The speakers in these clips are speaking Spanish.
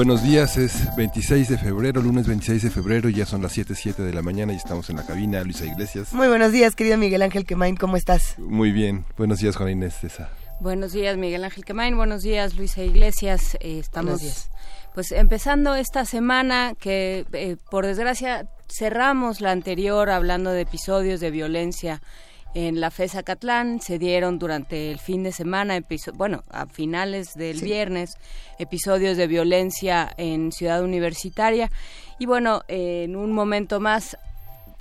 Buenos días, es 26 de febrero, lunes 26 de febrero, ya son las 7.07 de la mañana y estamos en la cabina, Luisa Iglesias. Muy buenos días, querido Miguel Ángel Quemain, ¿cómo estás? Muy bien, buenos días, Juan Inés César. Buenos días, Miguel Ángel Quemain. Buenos días, Luisa Iglesias. Eh, estamos pues empezando esta semana que eh, por desgracia cerramos la anterior hablando de episodios de violencia en la FESA Catlán. Se dieron durante el fin de semana, bueno, a finales del viernes, episodios de violencia en Ciudad Universitaria. Y bueno, en un momento más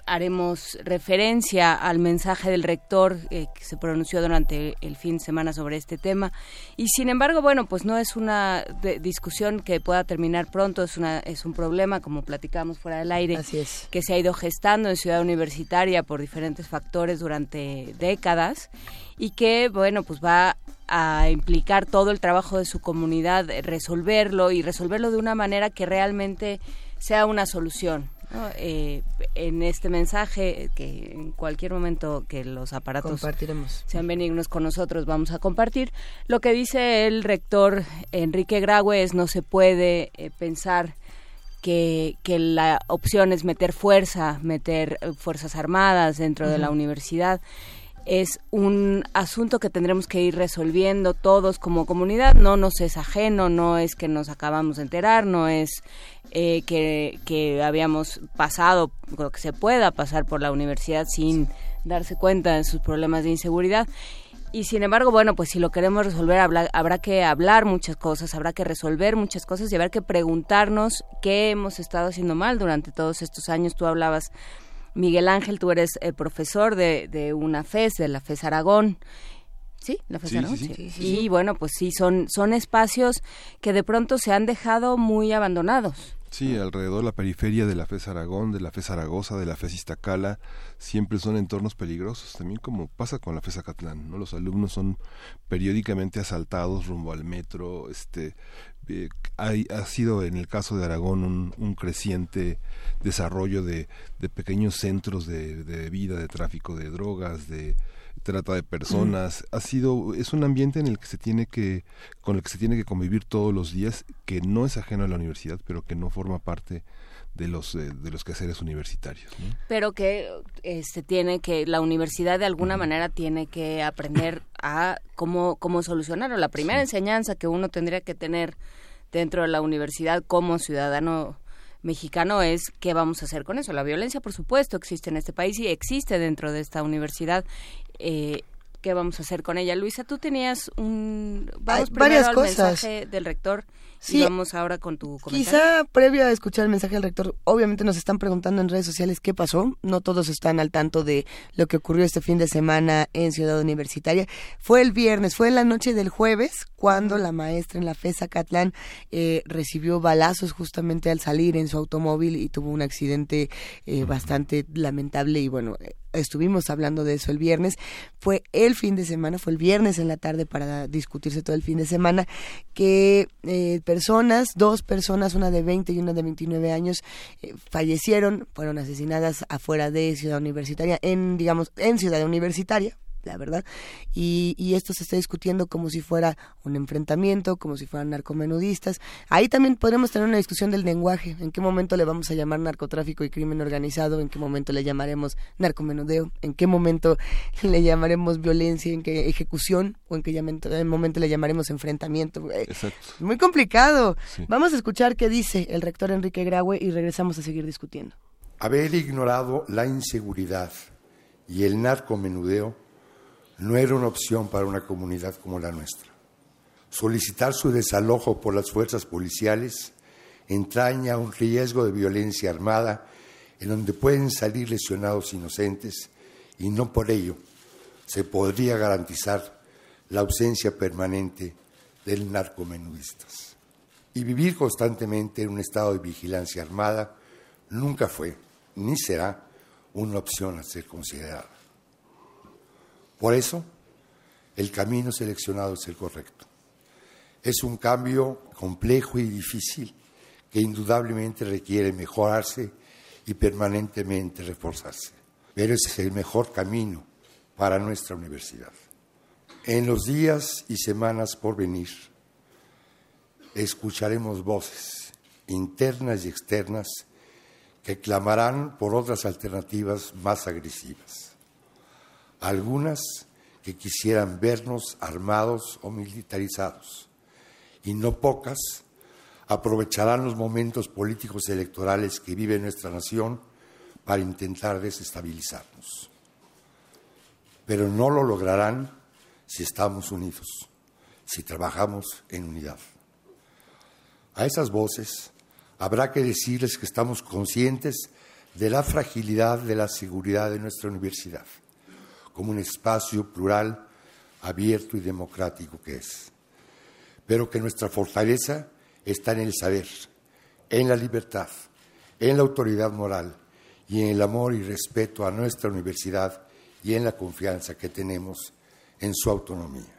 haremos referencia al mensaje del rector eh, que se pronunció durante el fin de semana sobre este tema. Y sin embargo bueno pues no es una discusión que pueda terminar pronto es una es un problema como platicamos fuera del aire que se ha ido gestando en Ciudad Universitaria por diferentes factores durante décadas y que bueno pues va a implicar todo el trabajo de su comunidad resolverlo y resolverlo de una manera que realmente sea una solución eh, en este mensaje que en cualquier momento que los aparatos sean benignos con nosotros vamos a compartir. Lo que dice el rector Enrique Graue es no se puede eh, pensar que, que, la opción es meter fuerza, meter eh, fuerzas armadas dentro de la universidad es un asunto que tendremos que ir resolviendo todos como comunidad. No nos es ajeno, no es que nos acabamos de enterar, no es eh, que, que, habíamos pasado, lo que se pueda pasar por la universidad sin darse cuenta de sus problemas de inseguridad. Y sin embargo, bueno, pues si lo queremos resolver, habrá que hablar muchas cosas, habrá que resolver muchas cosas y habrá que preguntarnos qué hemos estado haciendo mal durante todos estos años. Tú hablabas Miguel Ángel, tú eres eh, profesor de, de una FES, de la FES Aragón. Sí, la FES Aragón. Sí, y bueno, pues sí, son, son espacios que de pronto se han dejado muy abandonados. Sí, alrededor de la periferia de la FES Aragón, de la FES Zaragoza, de la FES Iztacala, siempre son entornos peligrosos, también como pasa con la FES Acatlán, ¿no? Los alumnos son periódicamente asaltados rumbo al metro, este, eh, ha sido en el caso de Aragón un, un creciente desarrollo de, de pequeños centros de, de, vida, de tráfico de drogas, de trata de personas. Ha sido, es un ambiente en el que se tiene que, con el que se tiene que convivir todos los días, que no es ajeno a la universidad, pero que no forma parte de los eh, de los quehaceres universitarios pero que se este, tiene que la universidad de alguna manera tiene que aprender a cómo cómo solucionarlo. La primera enseñanza que uno tendría que tener dentro de la universidad como ciudadano mexicano es qué vamos a hacer con eso. La violencia, por supuesto, existe en este país y existe dentro de esta universidad. Eh, ¿Qué vamos a hacer con ella? Luisa, tú tenías un... Vamos varias al cosas. mensaje del rector Sí, vamos ahora con tu comentario. Quizá previo a escuchar el mensaje del rector, obviamente nos están preguntando en redes sociales qué pasó. No todos están al tanto de lo que ocurrió este fin de semana en Ciudad Universitaria. Fue el viernes, fue en la noche del jueves, cuando la maestra en la FESA Catlán eh, recibió balazos justamente al salir en su automóvil y tuvo un accidente eh, bastante lamentable y bueno, estuvimos hablando de eso el viernes, fue el fin de semana, fue el viernes en la tarde para discutirse todo el fin de semana, que eh, personas, dos personas, una de 20 y una de 29 años, eh, fallecieron, fueron asesinadas afuera de Ciudad Universitaria, en, digamos, en Ciudad Universitaria, la verdad. Y, y, esto se está discutiendo como si fuera un enfrentamiento, como si fueran narcomenudistas. Ahí también podremos tener una discusión del lenguaje. ¿En qué momento le vamos a llamar narcotráfico y crimen organizado? ¿En qué momento le llamaremos narcomenudeo? ¿En qué momento le llamaremos violencia? ¿En qué ejecución? ¿O en qué momento le llamaremos enfrentamiento? Eh, Exacto. Muy complicado. Vamos a escuchar qué dice el rector Enrique Graue y regresamos a seguir discutiendo. Haber ignorado la inseguridad y el narcomenudeo no era una opción para una comunidad como la nuestra. Solicitar su desalojo por las fuerzas policiales entraña un riesgo de violencia armada en donde pueden salir lesionados inocentes y no por ello se podría garantizar la ausencia permanente del narcomenudistas. Y vivir constantemente en un estado de vigilancia armada nunca fue ni será una opción a ser considerada. Por eso, el camino seleccionado es el correcto. Es un cambio complejo y difícil que indudablemente requiere mejorarse y permanentemente reforzarse. Pero ese es el mejor camino para nuestra universidad. En los días y semanas por venir, escucharemos voces internas y externas que clamarán por otras alternativas más agresivas. Algunas que quisieran vernos armados o militarizados, y no pocas aprovecharán los momentos políticos electorales que vive nuestra nación para intentar desestabilizarnos. Pero no lo lograrán si estamos unidos, si trabajamos en unidad. A esas voces habrá que decirles que estamos conscientes de la fragilidad de la seguridad de nuestra universidad, como un espacio plural, abierto y democrático que es, pero que nuestra fortaleza está en el saber, en la libertad, en la autoridad moral y en el amor y respeto a nuestra universidad y en la confianza que tenemos en su autonomía.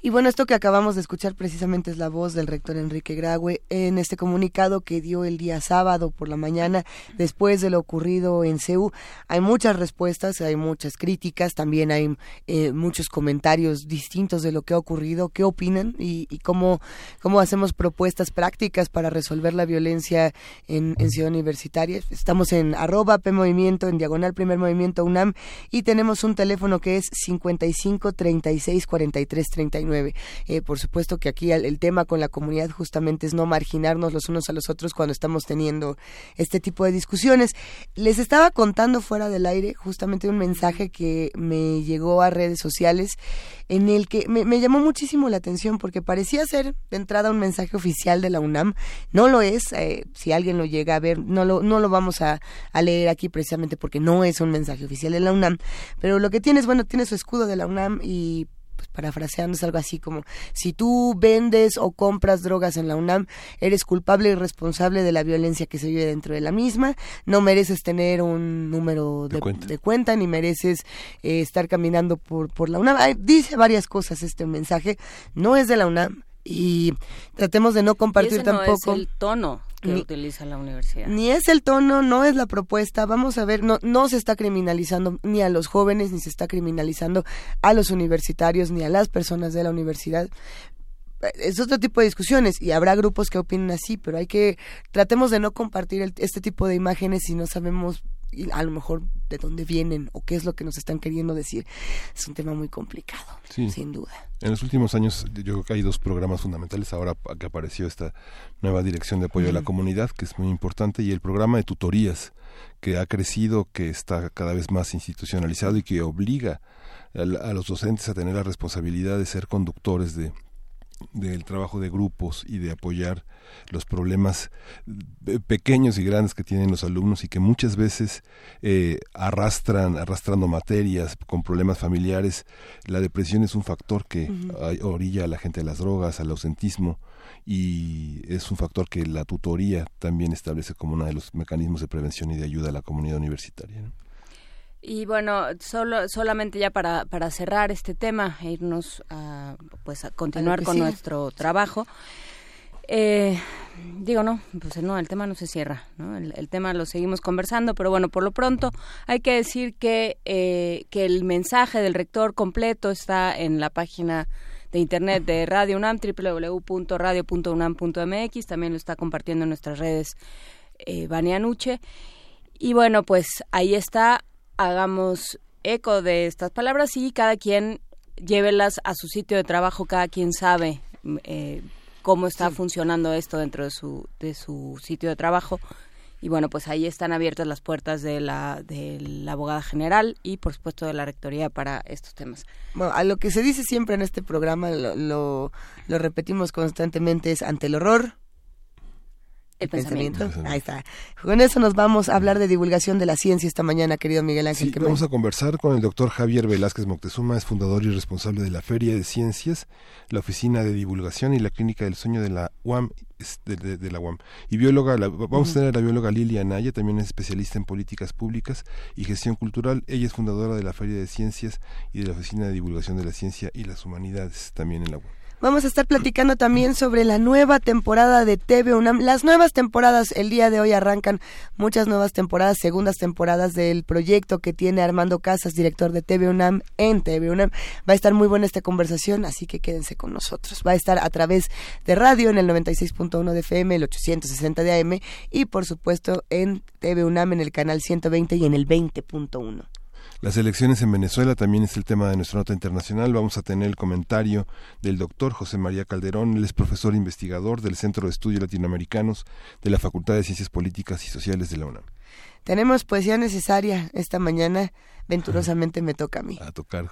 Y bueno, esto que acabamos de escuchar precisamente es la voz del rector Enrique Graue en este comunicado que dio el día sábado por la mañana después de lo ocurrido en CEU. Hay muchas respuestas, hay muchas críticas, también hay eh, muchos comentarios distintos de lo que ha ocurrido, qué opinan y, cómo, cómo hacemos propuestas prácticas para resolver la violencia en, Ciudad Universitaria. Estamos en arroba P Movimiento, en diagonal Primer Movimiento UNAM y tenemos un teléfono que es 55 36 43 39. Eh, por supuesto que aquí el, tema con la comunidad justamente es no marginarnos los unos a los otros cuando estamos teniendo este tipo de discusiones. Les estaba contando fuera del aire justamente un mensaje que me llegó a redes sociales en el que me, llamó muchísimo la atención porque parecía ser de entrada un mensaje oficial de la UNAM. No lo es, eh, si alguien lo llega a ver, no lo, no lo vamos a, a leer aquí precisamente porque no es un mensaje oficial de la UNAM, pero lo que tiene es, bueno, tiene su escudo de la UNAM y pues parafraseando es algo así como si tú vendes o compras drogas en la UNAM, eres culpable y responsable de la violencia que se vive dentro de la misma, no mereces tener un número de, cuenta. ni mereces eh, estar caminando por, por la UNAM. dice varias cosas este mensaje, no es de la UNAM, y tratemos de no compartir tampoco el tono que utiliza la universidad. Ni es el tono, no es la propuesta. Vamos a ver, no, no se está criminalizando ni a los jóvenes, ni se está criminalizando a los universitarios, ni a las personas de la universidad es otro tipo de discusiones y habrá grupos que opinen así, pero hay que tratemos de no compartir este tipo de imágenes si no sabemos a lo mejor de dónde vienen o qué es lo que nos están queriendo decir. Es un tema muy complicado, sin duda. En los últimos años yo creo que hay dos programas fundamentales ahora que apareció esta nueva dirección de apoyo a la comunidad, que es muy importante, y el programa de tutorías, que ha crecido, que está cada vez más institucionalizado y que obliga a, a los docentes a tener la responsabilidad de ser conductores de, del trabajo de grupos y de apoyar los problemas eh, pequeños y grandes que tienen los alumnos y que muchas veces eh, arrastran arrastrando materias con problemas familiares la depresión es un factor que orilla a la gente a las drogas al ausentismo y es un factor que la tutoría también establece como uno de los mecanismos de prevención y de ayuda a la comunidad universitaria y bueno, solo, solamente ya para, para cerrar este tema, e irnos a, pues a continuar con nuestro trabajo. Eh, digo, no, pues no, el tema no se cierra, ¿no? El, tema lo seguimos conversando, pero bueno, por lo pronto hay que decir que, eh, que el mensaje del rector completo está en la página de internet de Radio UNAM, www.radio.unam.mx, también lo está compartiendo en nuestras redes eh, Nuche. Y bueno, pues ahí está, hagamos eco de estas palabras y cada quien llévelas a su sitio de trabajo, cada quien sabe eh, cómo está funcionando esto dentro de su, de su sitio de trabajo. Y bueno, pues ahí están abiertas las puertas de la, de la abogada general y por supuesto de la rectoría para estos temas. Bueno, a lo que se dice siempre en este programa, lo, lo, repetimos constantemente, es ante el horror, El, pensamiento. Ahí está. Con eso nos vamos a hablar de divulgación de la ciencia esta mañana, querido Miguel Ángel. Sí, vamos a conversar con el doctor Javier Velázquez Moctezuma, es fundador y responsable de la Feria de Ciencias, la Oficina de Divulgación y la Clínica del Sueño de la UAM. De, la UAM. Y bióloga, vamos a tener a la bióloga Lilia Anaya, también es especialista en políticas públicas y gestión cultural. Ella es fundadora de la Feria de Ciencias y de la Oficina de Divulgación de la Ciencia y las Humanidades, también en la UAM. Vamos a estar platicando también sobre la nueva temporada de TV UNAM. Las nuevas temporadas, el día de hoy arrancan muchas nuevas temporadas, segundas temporadas del proyecto que tiene Armando Casas, director de TV UNAM en TV UNAM. Va a estar muy buena esta conversación, así que quédense con nosotros. Va a estar a través de radio en el 96.1 de FM, el 860 de AM y por supuesto en TV UNAM en el canal 120 y en el 20.1. Las elecciones en Venezuela también es el tema de nuestra nota internacional. Vamos a tener el comentario del doctor José María Calderón. Él es profesor investigador del Centro de Estudios Latinoamericanos de la Facultad de Ciencias Políticas y Sociales de la UNAM. Tenemos poesía necesaria esta mañana. Venturosamente me toca a mí. A tocar.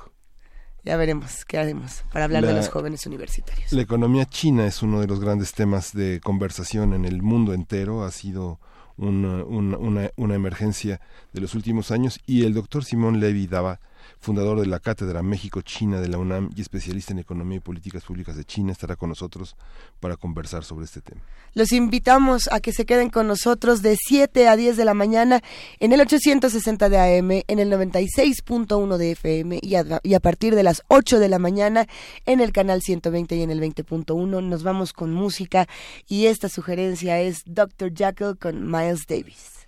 Ya veremos qué haremos para hablar de los jóvenes universitarios. La economía china es uno de los grandes temas de conversación en el mundo entero. Ha sido una, una, una, emergencia de los últimos años y el doctor Simón Levy daba fundador de la Cátedra México-China de la UNAM y especialista en Economía y Políticas Públicas de China, estará con nosotros para conversar sobre este tema. Los invitamos a que se queden con nosotros de 7 a 10 de la mañana en el 860 de AM, en el 96.1 de FM y a, partir de las 8 de la mañana en el canal 120 y en el 20.1. Nos vamos con música y esta sugerencia es Dr. Jekyll con Miles Davis.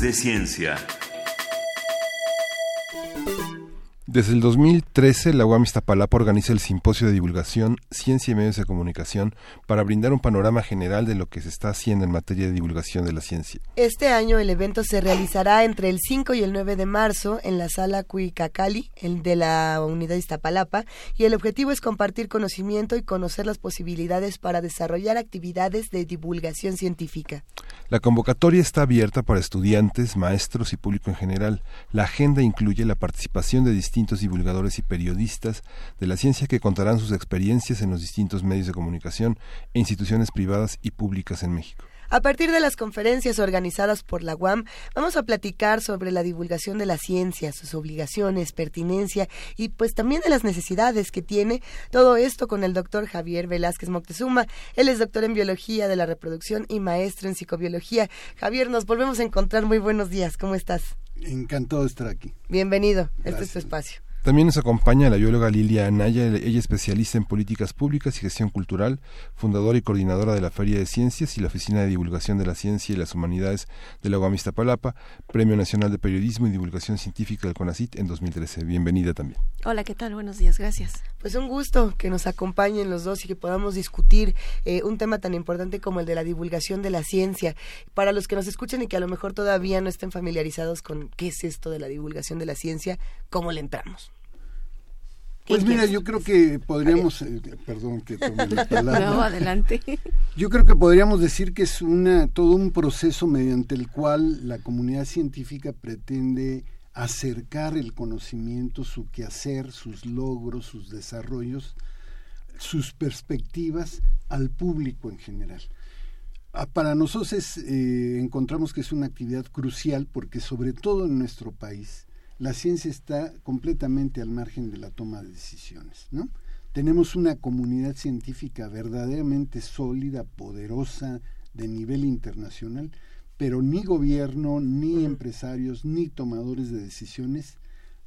De Ciencia. Desde el 2013, la UAM Iztapalapa organiza el Simposio de Divulgación, Ciencia y Medios de Comunicación para brindar un panorama general de lo que se está haciendo en materia de divulgación de la ciencia. Este año el evento se realizará entre el 5 y el 9 de marzo en la sala Cuicacali, el de la Unidad Iztapalapa, y el objetivo es compartir conocimiento y conocer las posibilidades para desarrollar actividades de divulgación científica. La convocatoria está abierta para estudiantes, maestros y público en general. La agenda incluye la participación de distintos divulgadores y periodistas de la ciencia que contarán sus experiencias en los distintos medios de comunicación e instituciones privadas y públicas en México. A partir de las conferencias organizadas por la UAM, vamos a platicar sobre la divulgación de la ciencia, sus obligaciones, pertinencia y pues también de las necesidades que tiene todo esto con el doctor Javier Velázquez Moctezuma. Él es doctor en biología de la reproducción y maestro en psicobiología. Javier, nos volvemos a encontrar. Muy buenos días. ¿Cómo estás? Encantado de estar aquí. Bienvenido. Este es tu espacio. También nos acompaña la bióloga Lilia Anaya, ella especialista en políticas públicas y gestión cultural, fundadora y coordinadora de la Feria de Ciencias y la Oficina de Divulgación de la Ciencia y las Humanidades de la Guamista Palapa, Premio Nacional de Periodismo y Divulgación Científica del CONACIT en 2013. Bienvenida también. Hola, ¿qué tal? Buenos días, gracias. Pues un gusto que nos acompañen los dos y que podamos discutir eh, un tema tan importante como el de la divulgación de la ciencia. Para los que nos escuchen y que a lo mejor todavía no estén familiarizados con qué es esto de la divulgación de la ciencia, ¿cómo le entramos? Pues mira, yo creo que podríamos, eh, perdón que tome la palabra. No, adelante. Yo creo que podríamos decir que es una todo un proceso mediante el cual la comunidad científica pretende acercar el conocimiento, su quehacer, sus logros, sus desarrollos, sus perspectivas al público en general. Ah, para nosotros eh, encontramos que es una actividad crucial porque sobre todo en nuestro país la ciencia está completamente al margen de la toma de decisiones, ¿no? Tenemos una comunidad científica verdaderamente sólida, poderosa, de nivel internacional, pero ni gobierno, ni empresarios, ni tomadores de decisiones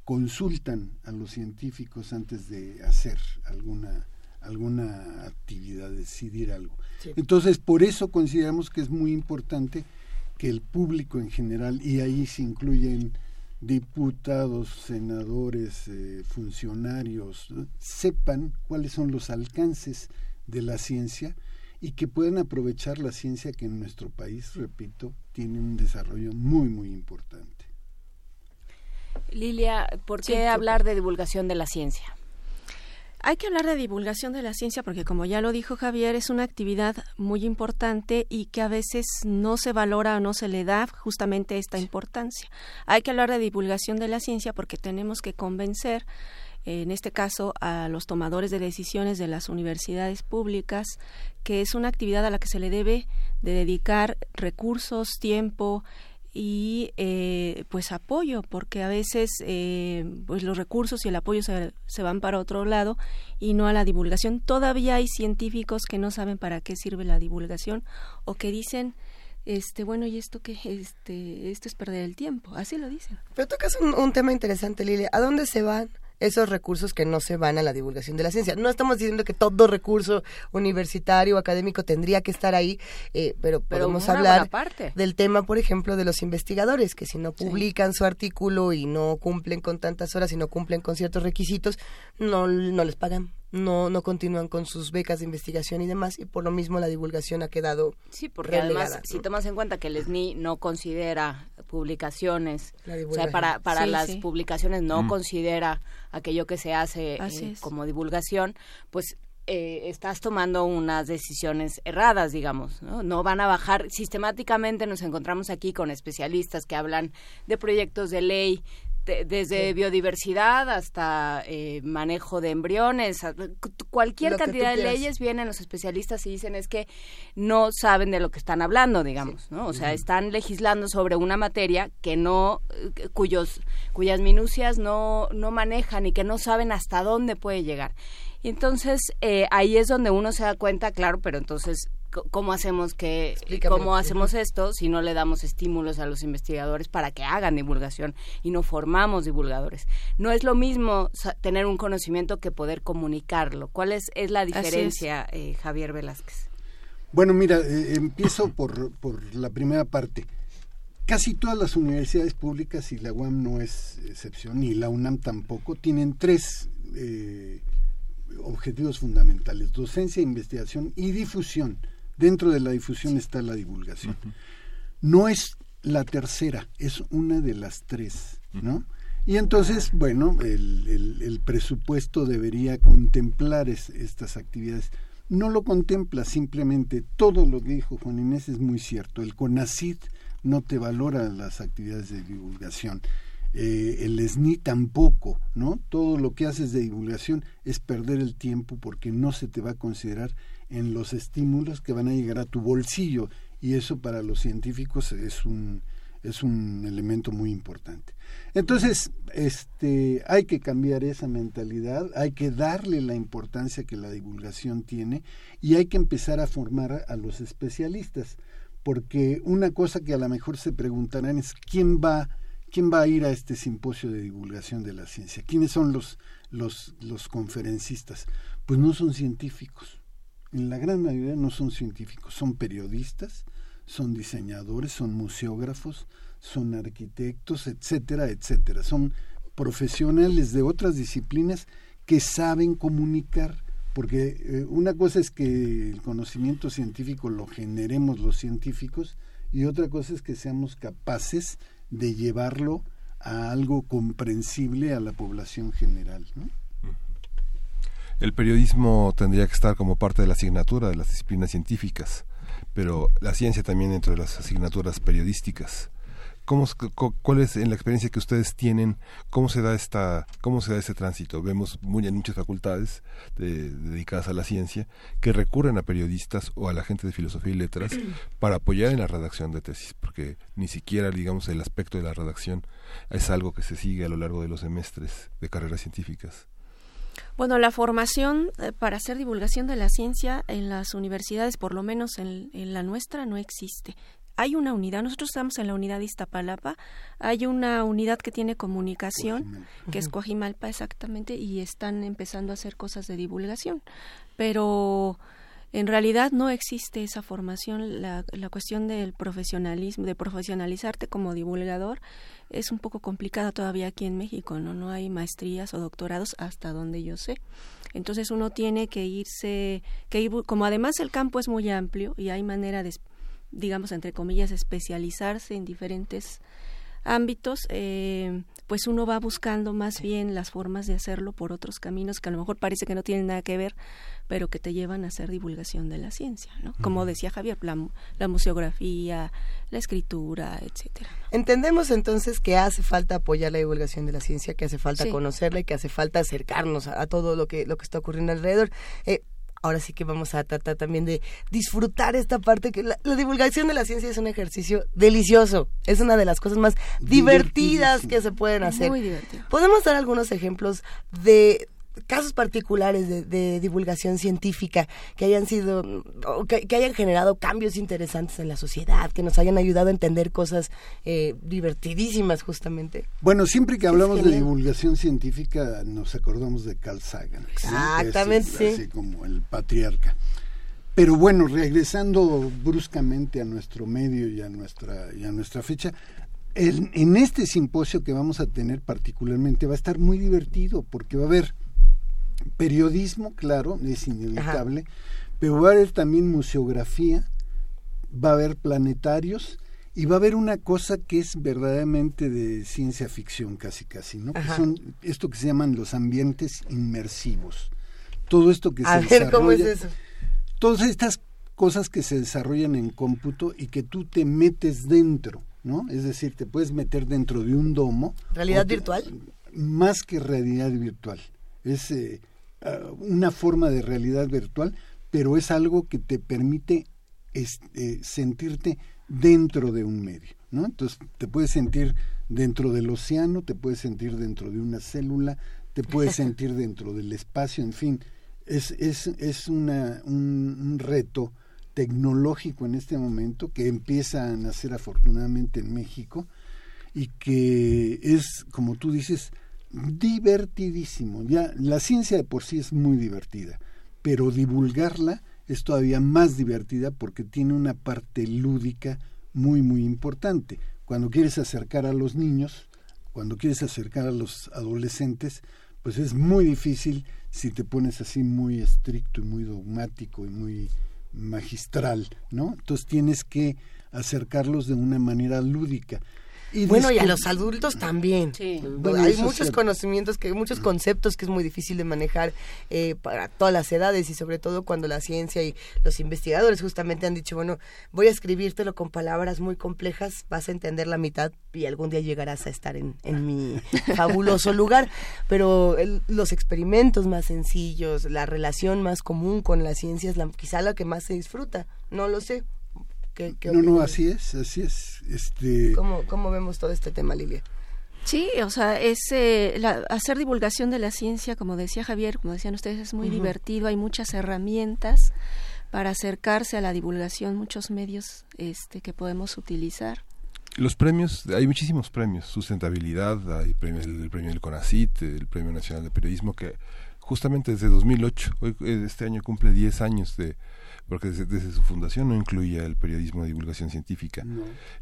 consultan a los científicos antes de hacer alguna alguna actividad, decidir algo. Entonces, por eso consideramos que es muy importante que el público en general, y ahí se incluyen diputados, senadores, eh, funcionarios, sepan cuáles son los alcances de la ciencia y que puedan aprovechar la ciencia que en nuestro país, repito, tiene un desarrollo muy, muy importante. Lilia, ¿por qué hablar de divulgación de la ciencia? Hay que hablar de divulgación de la ciencia porque, como ya lo dijo Javier, es una actividad muy importante y que a veces no se valora o no se le da justamente esta importancia. Hay que hablar de divulgación de la ciencia porque tenemos que convencer en este caso a los tomadores de decisiones de las universidades públicas, que es una actividad a la que se le debe de dedicar recursos, tiempo, y eh, pues apoyo porque a veces eh, pues los recursos y el apoyo se, se, van para otro lado y no a la divulgación. Todavía hay científicos que no saben para qué sirve la divulgación o que dicen este bueno y esto que este esto es perder el tiempo así lo dicen. Pero tocas un, un tema interesante Lilia. A dónde se van esos recursos que no se van a la divulgación de la ciencia. No estamos diciendo que todo recurso universitario o académico tendría que estar ahí, eh, pero, podemos hablar del tema, por ejemplo, de los investigadores, que si no publican su artículo y no cumplen con tantas horas y no cumplen con ciertos requisitos, no, no les pagan no, no continúan con sus becas de investigación y demás, y por lo mismo la divulgación ha quedado. Sí, porque además, si tomas en cuenta que el SNI no considera publicaciones, o sea, para, para las publicaciones no considera aquello que se hace eh, como divulgación, pues eh, estás tomando unas decisiones erradas, digamos, ¿no? No van a bajar. Sistemáticamente nos encontramos aquí con especialistas que hablan de proyectos de ley, desde biodiversidad hasta eh, manejo de embriones, cualquier cantidad de leyes vienen los especialistas y dicen es que no saben de lo que están hablando, digamos, ¿no? O sea, están legislando sobre una materia que no, eh, cuyos, cuyas minucias no, no manejan y que no saben hasta dónde puede llegar. Y entonces eh, ahí es donde uno se da cuenta, claro, pero entonces ¿cómo hacemos que cómo hacemos esto si no le damos estímulos a los investigadores para que hagan divulgación y no formamos divulgadores? No es lo mismo tener un conocimiento que poder comunicarlo. ¿Cuál es, es la diferencia, eh, Javier Velázquez? Bueno, mira, eh, empiezo por, por la primera parte. Casi todas las universidades públicas, y la UAM no es excepción, ni la UNAM tampoco, tienen tres eh, objetivos fundamentales, docencia, investigación y difusión. Dentro de la difusión está la divulgación. No es la tercera, es una de las tres, ¿no? Y entonces, bueno, el, presupuesto debería contemplar estas actividades. No lo contempla simplemente, todo lo que dijo Juan Inés es muy cierto. El CONACID no te valora las actividades de divulgación. Eh, el SNI tampoco, ¿no? Todo lo que haces de divulgación es perder el tiempo porque no se te va a considerar en los estímulos que van a llegar a tu bolsillo y eso para los científicos es un es un elemento muy importante. Entonces, este hay que cambiar esa mentalidad, hay que darle la importancia que la divulgación tiene y hay que empezar a formar a los especialistas porque una cosa que a lo mejor se preguntarán es quién va, quién va a ir a este simposio de divulgación de la ciencia, quiénes son los, los, los conferencistas. Pues no son científicos, en la gran mayoría no son científicos, son periodistas, son diseñadores, son museógrafos, son arquitectos, etcétera, etcétera. Son profesionales de otras disciplinas que saben comunicar porque eh, una cosa es que el conocimiento científico lo generemos los científicos y otra cosa es que seamos capaces de llevarlo a algo comprensible a la población general. El periodismo tendría que estar como parte de la asignatura de las disciplinas científicas, pero la ciencia también dentro de las asignaturas periodísticas. ¿Cómo, ¿Cuál es en la experiencia que ustedes tienen? ¿Cómo se da esta, cómo se da ese tránsito? Vemos muy, en muchas facultades dedicadas a la ciencia que recurren a periodistas o a la gente de filosofía y letras para apoyar en la redacción de tesis, porque ni siquiera, digamos, el aspecto de la redacción es algo que se sigue a lo largo de los semestres de carreras científicas. Bueno, la formación eh, para hacer divulgación de la ciencia en las universidades, por lo menos en, en, la nuestra, no existe. Hay una unidad, nosotros estamos en la unidad de Iztapalapa, hay una unidad que tiene comunicación, que es Coajimalpa exactamente, y están empezando a hacer cosas de divulgación, pero en realidad no existe esa formación, la, la cuestión del profesionalismo, de profesionalizarte como divulgador, es un poco complicada todavía aquí en México, ¿no? No hay maestrías o doctorados hasta donde yo sé. Entonces uno tiene que irse, que ir, como además el campo es muy amplio y hay manera de digamos, entre comillas, especializarse en diferentes ámbitos, eh, pues uno va buscando más bien las formas de hacerlo por otros caminos que a lo mejor parece que no tienen nada que ver, pero que te llevan a hacer divulgación de la ciencia, ¿no? Como decía Javier, la, museografía, la escritura, etcétera. Entendemos entonces que hace falta apoyar la divulgación de la ciencia, que hace falta conocerla y que hace falta acercarnos a, todo lo que lo que está ocurriendo alrededor. Eh, ahora sí que vamos a tratar también de disfrutar esta parte que la, divulgación de la ciencia es un ejercicio delicioso, es una de las cosas más divertidas que se pueden hacer. Muy divertido. Podemos dar algunos ejemplos de casos particulares de, divulgación científica que hayan sido, que, hayan generado cambios interesantes en la sociedad, que nos hayan ayudado a entender cosas eh, divertidísimas justamente. Bueno, siempre que hablamos de divulgación científica nos acordamos de Carl Sagan. Exactamente, sí. Así como el patriarca. Pero bueno, regresando bruscamente a nuestro medio y a nuestra, y a nuestra fecha, en este simposio que vamos a tener particularmente va a estar muy divertido porque va a haber periodismo, claro, es inevitable, pero va a haber también museografía, va a haber planetarios y va a haber una cosa que es verdaderamente de ciencia ficción casi casi, ¿no? Que son esto que se llaman los ambientes inmersivos. Todo esto que a se ver, ¿cómo es eso? Todas estas cosas que se desarrollan en cómputo y que tú te metes dentro, ¿no? Es decir, te puedes meter dentro de un domo. ¿Realidad virtual? Más que realidad virtual. Es eh, eh, una forma de realidad virtual, pero es algo que te permite eh, sentirte dentro de un medio, ¿no? Entonces te puedes sentir dentro del océano, te puedes sentir dentro de una célula, te puedes sentir dentro del espacio, en fin, es, es, es una, un, reto tecnológico en este momento que empieza a nacer afortunadamente en México y que es, como tú dices, divertidísimo. Ya la ciencia de por sí es muy divertida, pero divulgarla es todavía más divertida porque tiene una parte lúdica muy muy importante. Cuando quieres acercar a los niños, cuando quieres acercar a los adolescentes, pues es muy difícil si te pones así muy estricto y muy dogmático y muy magistral, ¿no? Entonces tienes que acercarlos de una manera lúdica. Y bueno, y a los adultos también. hay muchos conocimientos, que muchos conceptos que es muy difícil de manejar eh, para todas las edades y sobre todo cuando la ciencia y los investigadores justamente han dicho, bueno, voy a escribírtelo con palabras muy complejas, vas a entender la mitad y algún día llegarás a estar en, en mi fabuloso lugar. Pero los experimentos más sencillos, la relación más común con la ciencia es la, quizá la que más se disfruta. No lo sé no, no, así es, así es. Este... ¿Cómo, ¿Cómo vemos todo este tema, Lilia? Sí, o sea, es eh, hacer divulgación de la ciencia, como decía Javier, como decían ustedes, es muy divertido. Hay muchas herramientas para acercarse a la divulgación, muchos medios este, que podemos utilizar. Los premios, hay muchísimos premios, sustentabilidad, hay premio, el, premio del CONACIT, el Premio Nacional de Periodismo, que justamente desde 2008, hoy, este año cumple 10 años de, porque desde, su fundación no incluía el periodismo de divulgación científica.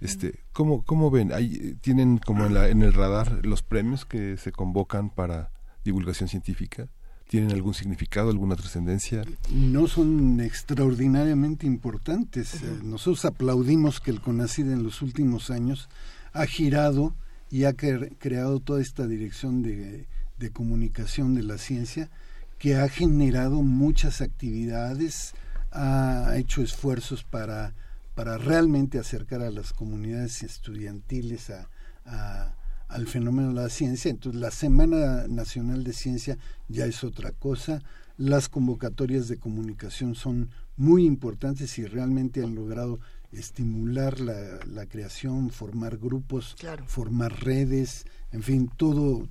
Este, ¿cómo, ¿Cómo ven? ¿Hay, ¿Tienen como en, la, en el radar los premios que se convocan para divulgación científica? ¿Tienen algún significado, alguna trascendencia? No son extraordinariamente importantes. Eh, nosotros aplaudimos que el CONACID en los últimos años ha girado y ha creado toda esta dirección de, de comunicación de la ciencia que ha generado muchas actividades, ha hecho esfuerzos para, para realmente acercar a las comunidades estudiantiles a, al fenómeno de la ciencia. Entonces, la Semana Nacional de Ciencia ya es otra cosa. Las convocatorias de comunicación son muy importantes y realmente han logrado estimular la, la creación, formar grupos, formar redes, en fin, todo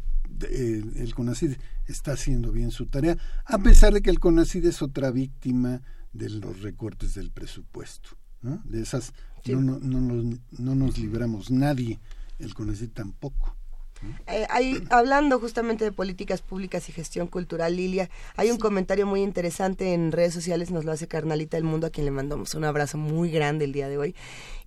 eh, el CONACID está haciendo bien su tarea, a pesar de que el CONACID es otra víctima de los recortes del presupuesto. ¿no? De esas no, no, no, nos, no nos libramos nadie, el CONACYT tampoco. Eh, hablando justamente de políticas públicas y gestión cultural, Lilia, hay un comentario muy interesante en redes sociales, nos lo hace Carnalita del Mundo, a quien le mandamos un abrazo muy grande el día de hoy,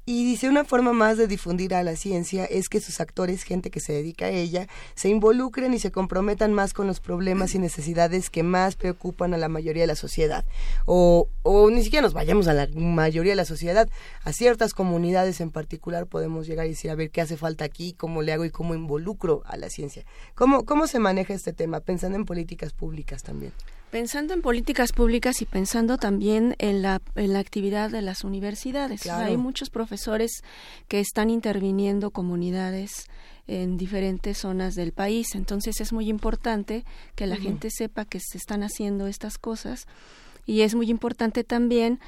y dice, una forma más de difundir a la ciencia es que sus actores, gente que se dedica a ella, se involucren y se comprometan más con los problemas y necesidades que más preocupan a la mayoría de la sociedad. O, o ni siquiera nos vayamos a la mayoría de la sociedad, a ciertas comunidades en particular podemos llegar y decir, a ver, ¿qué hace falta aquí? ¿Cómo le hago y cómo involucro a la ciencia? ¿Cómo, cómo se maneja este tema? Pensando en políticas públicas también. Pensando en políticas públicas y pensando también en la, en la actividad de las universidades. Hay muchos profesores que están interviniendo comunidades en diferentes zonas del país. Entonces es muy importante que la gente sepa que se están haciendo estas cosas y es muy importante también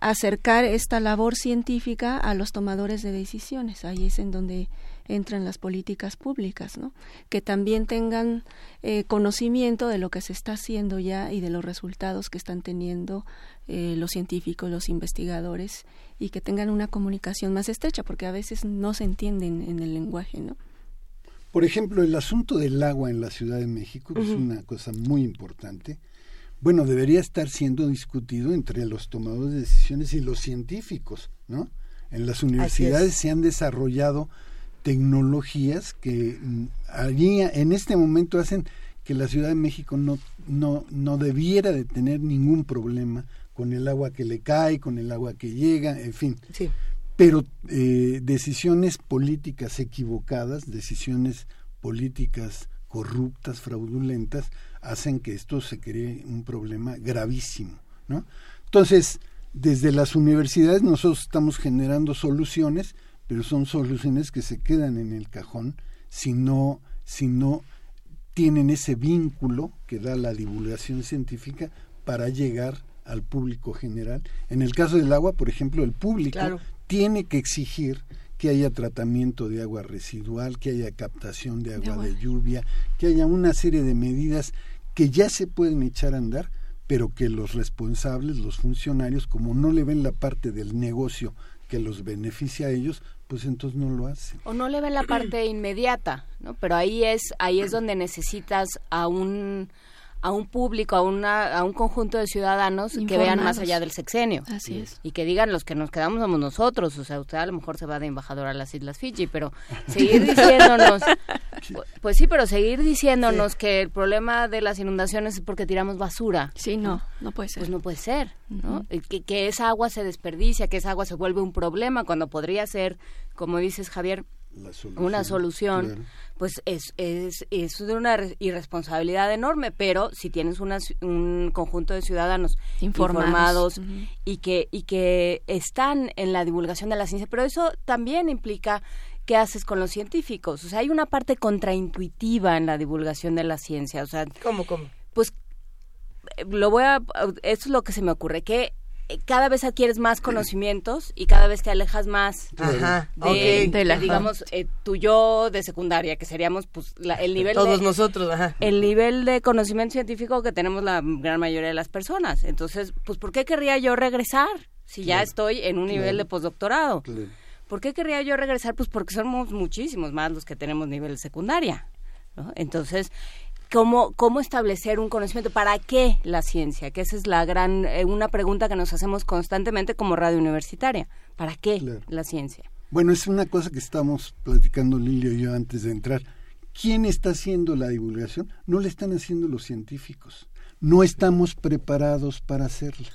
acercar esta labor científica a los tomadores de decisiones. Ahí es en donde entran las políticas públicas, ¿no? Que también tengan eh, conocimiento de lo que se está haciendo ya y de los resultados que están teniendo eh, los científicos, los investigadores y que tengan una comunicación más estrecha, porque a veces no se entienden en el lenguaje, ¿no? Por ejemplo, el asunto del agua en la Ciudad de México es una cosa muy importante. Bueno, debería estar siendo discutido entre los tomadores de decisiones y los científicos, ¿no? En las universidades se han desarrollado tecnologías que mm, allí en este momento hacen que la Ciudad de México no, no, no debiera de tener ningún problema con el agua que le cae, con el agua que llega, en fin. Sí. Pero eh, decisiones políticas equivocadas, decisiones políticas corruptas, fraudulentas, hacen que esto se cree un problema gravísimo, ¿no? Entonces, desde las universidades nosotros estamos generando soluciones pero son soluciones que se quedan en el cajón si no, si no tienen ese vínculo que da la divulgación científica para llegar al público general. En el caso del agua, por ejemplo, el público tiene que exigir que haya tratamiento de agua residual, que haya captación de agua de lluvia, que haya una serie de medidas que ya se pueden echar a andar pero que los responsables, los funcionarios, como no le ven la parte del negocio que los beneficia a ellos, pues entonces no lo hacen. O no le ven la parte inmediata, ¿no? Pero ahí es ahí es donde necesitas a un a un público, a, una, a un conjunto de ciudadanos que vean más allá del sexenio. Así es. Y que digan los que nos quedamos somos nosotros. O sea, usted a lo mejor se va de embajador a las Islas Fiji, pero seguir diciéndonos, pues sí, pero seguir diciéndonos que el problema de las inundaciones es porque tiramos basura. Sí, no, no puede ser. Pues no puede ser, ¿no? que, que esa agua se desperdicia, que esa agua se vuelve un problema cuando podría ser, como dices Javier, una solución, pues es, es, es de una irresponsabilidad enorme, pero si tienes una, un conjunto de ciudadanos informados, y, que, y que están en la divulgación de la ciencia, pero eso también implica qué haces con los científicos. O sea, hay una parte contraintuitiva en la divulgación de la ciencia. O sea, ¿cómo, cómo? Pues eh, lo voy a, esto es lo que se me ocurre, que eh, cada vez adquieres más conocimientos y cada vez te alejas más de, la, digamos eh, tu yo de secundaria que seríamos pues el nivel todos nosotros ajá. el nivel de conocimiento científico que tenemos la gran mayoría de las personas. Entonces pues por qué querría yo regresar si ya estoy en un nivel de postdoctorado por qué querría yo regresar pues porque somos muchísimos más los que tenemos nivel secundaria entonces cómo, cómo establecer un conocimiento, para qué la ciencia, que esa es la gran, eh, una pregunta que nos hacemos constantemente como radio universitaria, ¿para qué la ciencia? Bueno, es una cosa que estamos platicando Lilio y yo antes de entrar. ¿Quién está haciendo la divulgación? No la están haciendo los científicos. No estamos preparados para hacerla.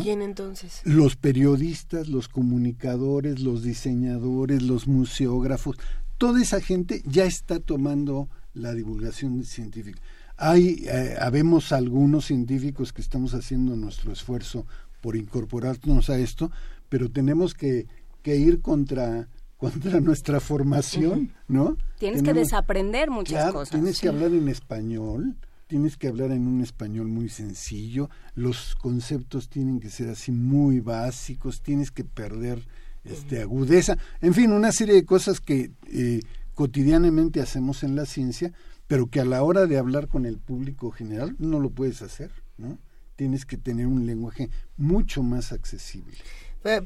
¿Quién entonces? Los periodistas, los comunicadores, los diseñadores, los museógrafos, toda esa gente ya está tomando la divulgación científica. Hay, eh, habemos algunos científicos que estamos haciendo nuestro esfuerzo por incorporarnos a esto, pero tenemos que, que ir contra contra nuestra formación, ¿no? Tienes que desaprender muchas cosas. Tienes que hablar en español, tienes que hablar en un español muy sencillo, los conceptos tienen que ser así muy básicos, tienes que perder este agudeza, en fin, una serie de cosas que eh, cotidianamente hacemos en la ciencia, pero que a la hora de hablar con el público general no lo puedes hacer, ¿no? Tienes que tener un lenguaje mucho más accesible.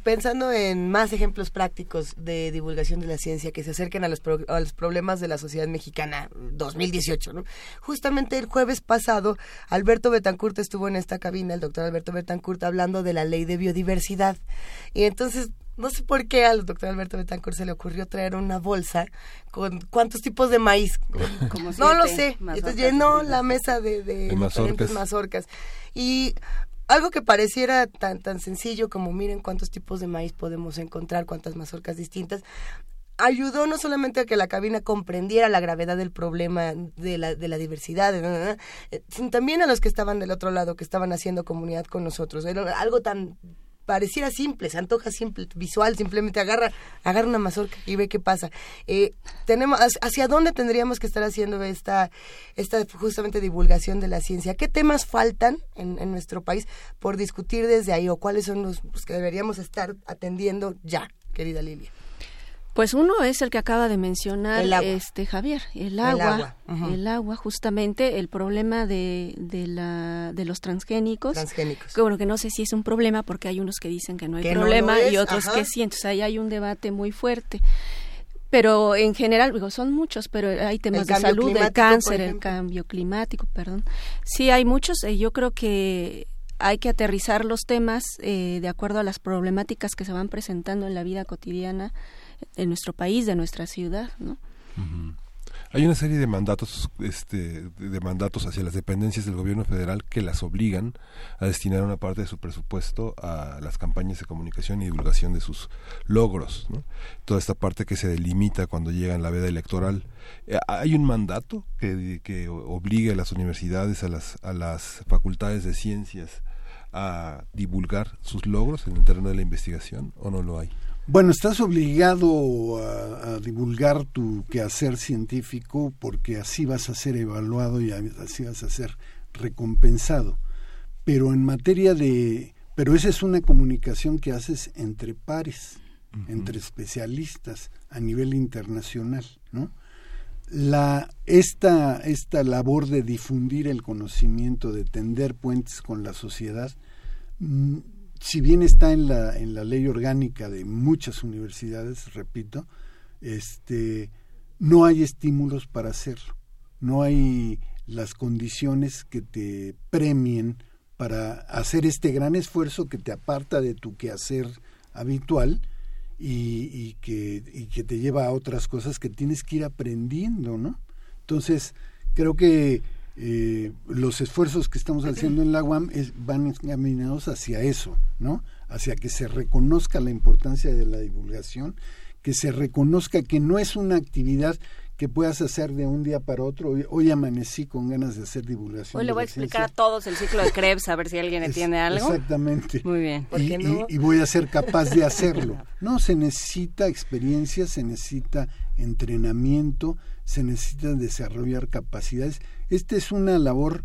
Pensando en más ejemplos prácticos de divulgación de la ciencia que se acerquen a los, problemas de la sociedad mexicana 2018, ¿no? Justamente el jueves pasado, Alberto Betancourt estuvo en esta cabina, el doctor Alberto Betancourt, hablando de la ley de biodiversidad. Y entonces no sé por qué al doctor Alberto Betancourt se le ocurrió traer una bolsa con cuántos tipos de maíz. no lo sé. Entonces llenó la mesa de, de, mazorcas. mazorcas. Y algo que pareciera tan, tan sencillo como miren cuántos tipos de maíz podemos encontrar, cuántas mazorcas distintas, ayudó no solamente a que la cabina comprendiera la gravedad del problema de la, de la diversidad, sino también a los que estaban del otro lado, que estaban haciendo comunidad con nosotros. Era algo tan pareciera simple, se antoja simple, visual, simplemente agarra, agarra una mazorca y ve qué pasa. Eh, tenemos, ¿Hacia dónde tendríamos que estar haciendo esta, esta justamente divulgación de la ciencia? ¿Qué temas faltan en, en nuestro país por discutir desde ahí o cuáles son los que deberíamos estar atendiendo ya, querida Lilia? Pues uno es el que acaba de mencionar este Javier, el agua, el agua, justamente el problema de, de, la, de los transgénicos. Transgénicos. Que bueno, que no sé si es un problema porque hay unos que dicen que no hay problema y otros que sí, entonces ahí hay un debate muy fuerte. Pero en general, digo, son muchos, pero hay temas de salud, el cáncer, el cambio climático, perdón. Sí, hay muchos. Eh, yo creo que hay que aterrizar los temas eh, de acuerdo a las problemáticas que se van presentando en la vida cotidiana de nuestro país, de nuestra ciudad, ¿no? Hay una serie de mandatos, este, de mandatos hacia las dependencias del gobierno federal que las obligan a destinar una parte de su presupuesto a las campañas de comunicación y divulgación de sus logros. ¿no? Toda esta parte que se delimita cuando llega en la veda electoral. Eh, ¿Hay un mandato que, que obligue a las universidades, a las, a las facultades de ciencias a divulgar sus logros en el terreno de la investigación o no lo hay? Bueno, estás obligado a, divulgar tu quehacer científico porque así vas a ser evaluado y así vas a ser recompensado. Pero en materia de... Pero esa es una comunicación que haces entre pares, entre especialistas a nivel internacional, ¿no? la, esta, esta labor de difundir el conocimiento, de tender puentes con la sociedad, mm, si bien está en la, en la ley orgánica de muchas universidades, repito, este, no hay estímulos para hacerlo, no hay las condiciones que te premien para hacer este gran esfuerzo que te aparta de tu quehacer habitual y, que, y que te lleva a otras cosas que tienes que ir aprendiendo, ¿no? Entonces, creo que eh, los esfuerzos que estamos haciendo en la UAM van encaminados hacia eso, ¿no? Hacia que se reconozca la importancia de la divulgación, que se reconozca que no es una actividad que puedas hacer de un día para otro. Hoy, amanecí con ganas de hacer divulgación. Hoy le voy a explicar a todos el ciclo de Krebs, a ver si alguien entiende algo. Exactamente. Muy bien. Y, y, voy a ser capaz de hacerlo. No, se necesita experiencia, se necesita entrenamiento, se necesita desarrollar capacidades. Esta es una labor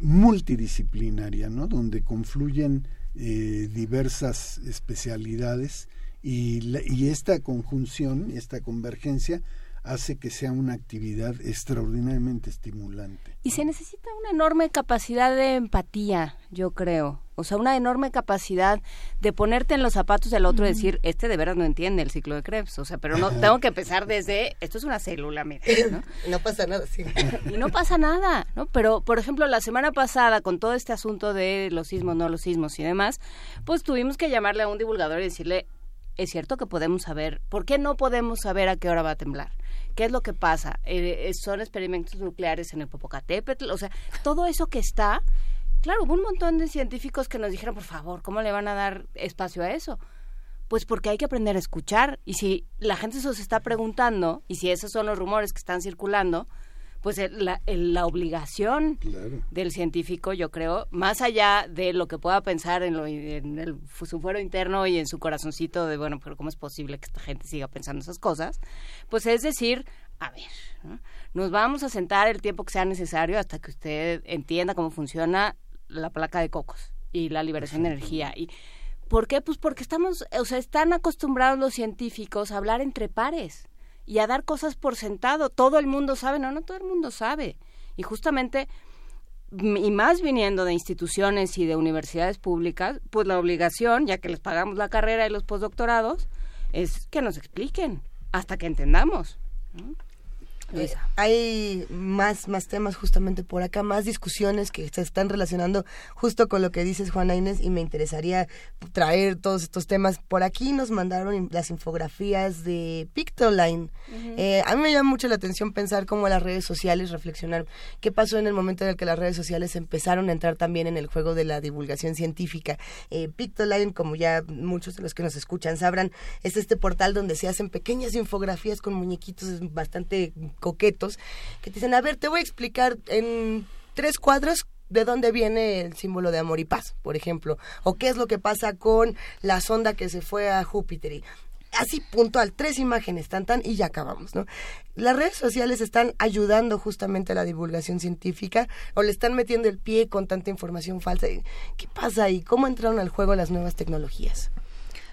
multidisciplinaria, ¿no? Donde confluyen eh, diversas especialidades y, y esta conjunción, esta convergencia, hace que sea una actividad extraordinariamente estimulante. Y se necesita una enorme capacidad de empatía, yo creo. O sea, una enorme capacidad de ponerte en los zapatos del otro y decir, este de veras no entiende el ciclo de Krebs. O sea, pero no tengo que empezar desde, esto es una célula, mira. ¿no? no pasa nada, sí. Y no pasa nada, ¿no? Pero, por ejemplo, la semana pasada, con todo este asunto de los sismos, no los sismos y demás, pues tuvimos que llamarle a un divulgador y decirle, es cierto que podemos saber, ¿por qué no podemos saber a qué hora va a temblar? ¿Qué es lo que pasa? Eh, eh, son experimentos nucleares en el Popocatépetl, o sea, todo eso que está, claro, hubo un montón de científicos que nos dijeron, por favor, ¿cómo le van a dar espacio a eso? Pues porque hay que aprender a escuchar y si la gente se está preguntando y si esos son los rumores que están circulando, pues la, la, obligación del científico, yo creo, más allá de lo que pueda pensar en, lo, en el, su fuero interno y en su corazoncito de, bueno, pero ¿cómo es posible que esta gente siga pensando esas cosas? Pues es decir, a ver, nos vamos a sentar el tiempo que sea necesario hasta que usted entienda cómo funciona la placa de cocos y la liberación de energía. y ¿Por qué? Pues porque estamos, o sea, están acostumbrados los científicos a hablar entre pares y a dar cosas por sentado. Todo el mundo sabe, no, no todo el mundo sabe. Y justamente, y más viniendo de instituciones y de universidades públicas, pues la obligación, ya que les pagamos la carrera y los postdoctorados, es que nos expliquen hasta que entendamos. Eh, hay más, más temas justamente por acá, más discusiones que se están relacionando justo con lo que dices, Juana Inés, y me interesaría traer todos estos temas. Por aquí nos mandaron las infografías de Pictoline. Eh, a mí me llama mucho la atención pensar cómo las redes sociales, reflexionar qué pasó en el momento en el que las redes sociales empezaron a entrar también en el juego de la divulgación científica. Eh, Pictoline, como ya muchos de los que nos escuchan sabrán, es este portal donde se hacen pequeñas infografías con muñequitos bastante coquetos, que te dicen, a ver, te voy a explicar en tres cuadros de dónde viene el símbolo de amor y paz, por ejemplo, o qué es lo que pasa con la sonda que se fue a Júpiter. Así puntual, tres imágenes, tan tan, y ya acabamos, ¿no? Las redes sociales están ayudando justamente a la divulgación científica o le están metiendo el pie con tanta información falsa. ¿Qué pasa ahí? ¿Cómo entraron al juego las nuevas tecnologías?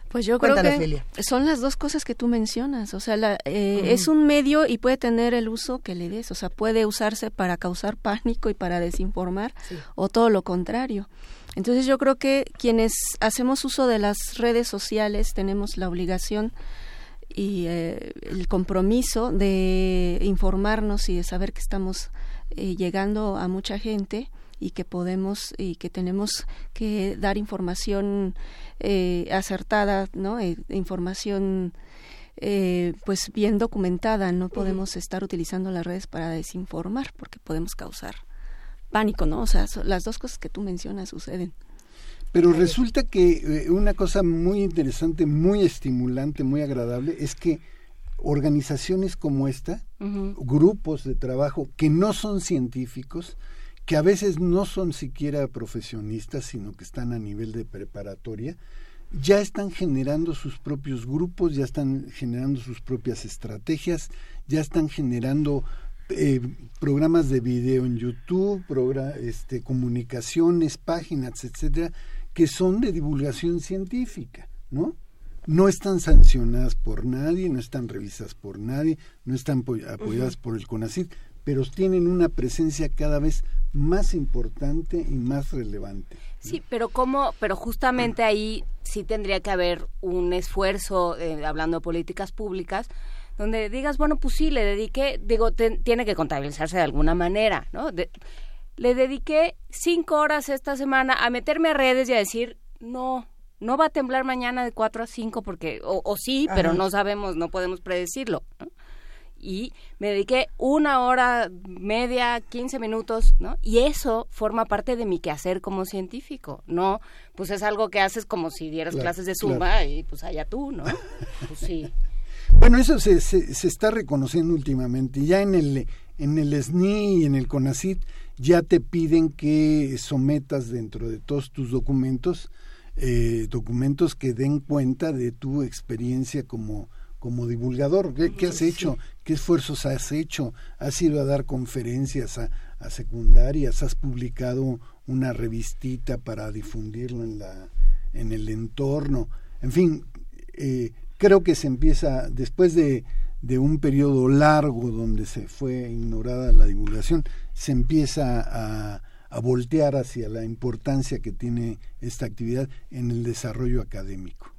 Pues yo creo que son las dos cosas que tú mencionas. O sea, la, eh, es un medio y puede tener el uso que le des. O sea, puede usarse para causar pánico y para desinformar o todo lo contrario. Entonces yo creo que quienes hacemos uso de las redes sociales tenemos la obligación y eh, el compromiso de informarnos y de saber que estamos eh, llegando a mucha gente y que podemos y que tenemos que dar información eh, acertada, ¿no? Eh, información eh, pues bien documentada. No podemos estar utilizando las redes para desinformar porque podemos causar pánico, ¿no? O sea, las dos cosas que tú mencionas suceden. Pero resulta que una cosa muy interesante, muy estimulante, muy agradable es que organizaciones como esta, grupos de trabajo que no son científicos, que a veces no son siquiera profesionistas, sino que están a nivel de preparatoria, ya están generando sus propios grupos, ya están generando sus propias estrategias, ya están generando eh, programas de video en YouTube, este, comunicaciones, páginas, etcétera, que son de divulgación científica, ¿no? no están sancionadas por nadie, no están revisadas por nadie, no están apoyadas por el CONACYT, pero tienen una presencia cada vez más importante y más relevante. Sí, pero cómo, pero justamente ahí sí tendría que haber un esfuerzo, eh, hablando de políticas públicas, donde digas, bueno, pues sí, le dediqué, digo, tiene que contabilizarse de alguna manera, ¿no? le dediqué cinco horas esta semana a meterme a redes y a decir, no, no va a temblar mañana de cuatro a cinco porque, o, sí, pero no sabemos, no podemos predecirlo. Y me dediqué una hora, media, quince minutos, ¿no? Y eso forma parte de mi quehacer como científico, ¿no? Pues es algo que haces como si dieras clases de zumba y pues allá tú, ¿no? Pues sí. Bueno, eso se, se, se, está reconociendo últimamente. Ya en el, en el SNI y en el CONACIT ya te piden que sometas dentro de todos tus documentos eh, documentos que den cuenta de tu experiencia como, como divulgador. ¿Qué, has hecho? ¿Qué esfuerzos has hecho? ¿Has ido a dar conferencias a, a, secundarias? ¿Has publicado una revistita para difundirlo en, la, en el entorno? En fin, eh, creo que se empieza, después de, de un periodo largo donde se fue ignorada la divulgación, se empieza a, a voltear hacia la importancia que tiene esta actividad en el desarrollo académico.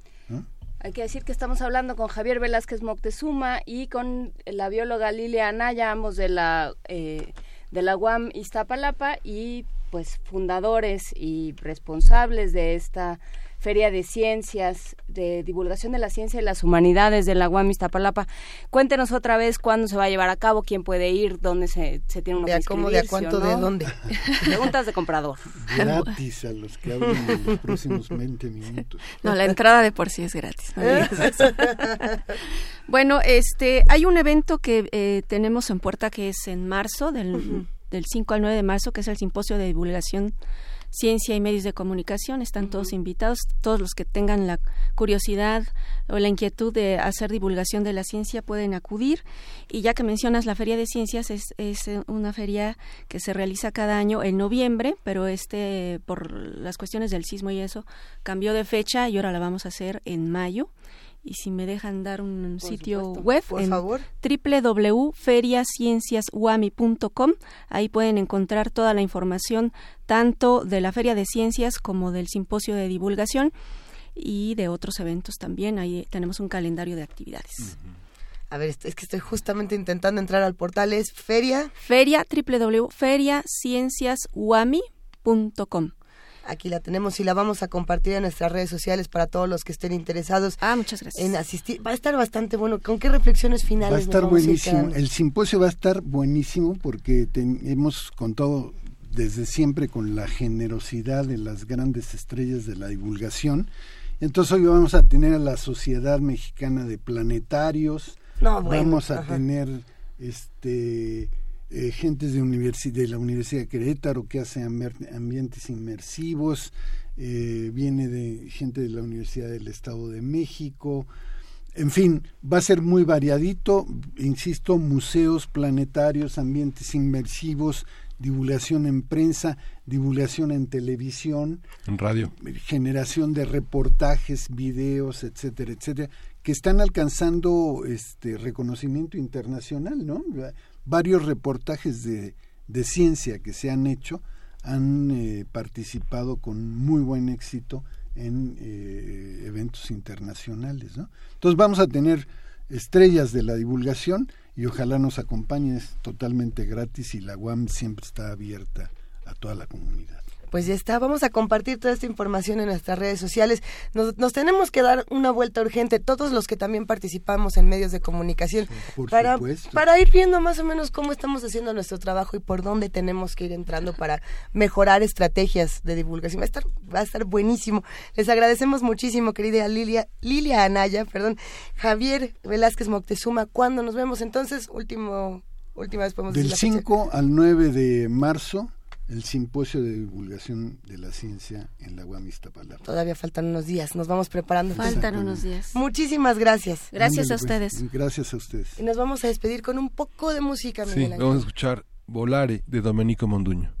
Hay que decir que estamos hablando con Javier Velázquez Moctezuma y con la bióloga Lilia Anaya, ambos de la, eh, de la UAM Iztapalapa y pues fundadores y responsables de esta Feria de Ciencias, de Divulgación de la Ciencia y las Humanidades de la UAM Iztapalapa. Cuéntenos otra vez cuándo se va a llevar a cabo, quién puede ir, dónde se, se tiene uno de cómo, de a cuánto, de dónde. Preguntas de comprador. Gratis a los que hablan en los próximos 20 minutos. No, la entrada de por sí es gratis. bueno, este, hay un evento que eh, tenemos en puerta que es en marzo, del, del 5 al 9 de marzo, que es el Simposio de Divulgación ciencia y medios de comunicación. Están todos invitados, todos los que tengan la curiosidad o la inquietud de hacer divulgación de la ciencia pueden acudir. Y ya que mencionas la Feria de Ciencias, es, es una feria que se realiza cada año en noviembre, pero este, por las cuestiones del sismo y eso, cambió de fecha y ahora la vamos a hacer en mayo y si me dejan dar un sitio web por favor. www.feriacienciasuami.com ahí pueden encontrar toda la información tanto de la Feria de Ciencias como del simposio de divulgación y de otros eventos también ahí tenemos un calendario de actividades A ver, es que estoy justamente intentando entrar al portal, es feria. Feria, www.feriacienciasuami.com. Aquí la tenemos y la vamos a compartir en nuestras redes sociales para todos los que estén interesados. Ah, muchas gracias. En asistir. Va a estar bastante bueno. ¿Con qué reflexiones finales? Va a estar buenísimo. El simposio va a estar buenísimo porque hemos contado desde siempre con la generosidad de las grandes estrellas de la divulgación. Entonces hoy vamos a tener a la Sociedad Mexicana de Planetarios. No, vamos a tener este eh, gentes de, de la Universidad de Querétaro que hace ambientes inmersivos, eh, viene de gente de la Universidad del Estado de México, en fin, va a ser muy variadito, insisto, museos planetarios, ambientes inmersivos, divulgación en prensa, divulgación en televisión, en radio, generación de reportajes, videos, etcétera, etcétera, que están alcanzando este reconocimiento internacional, ¿no? Varios reportajes de, de ciencia que se han hecho han eh, participado con muy buen éxito en eh, eventos internacionales. ¿no? Entonces vamos a tener estrellas de la divulgación y ojalá nos acompañes totalmente gratis y la UAM siempre está abierta a toda la comunidad pues ya está. Vamos a compartir toda esta información en nuestras redes sociales. Nos, tenemos que dar una vuelta urgente, todos los que también participamos en medios de comunicación, para, para ir viendo más o menos cómo estamos haciendo nuestro trabajo y por dónde tenemos que ir entrando para mejorar estrategias de divulgación. Va a estar, va a estar buenísimo. Les agradecemos muchísimo, querida Lilia, Lilia Anaya, perdón, Javier Velázquez Moctezuma. ¿Cuándo nos vemos entonces? Último, última vez podemos Del 5 al 9 de marzo el simposio de divulgación de la ciencia en la UAM Iztapalapa. Todavía faltan unos días, nos vamos preparando. Faltan unos días. Muchísimas gracias. Gracias a ustedes. Pues, gracias a ustedes. Y nos vamos a despedir con un poco de música, Miguel Sí, vamos a escuchar Volare de Domenico Monduño.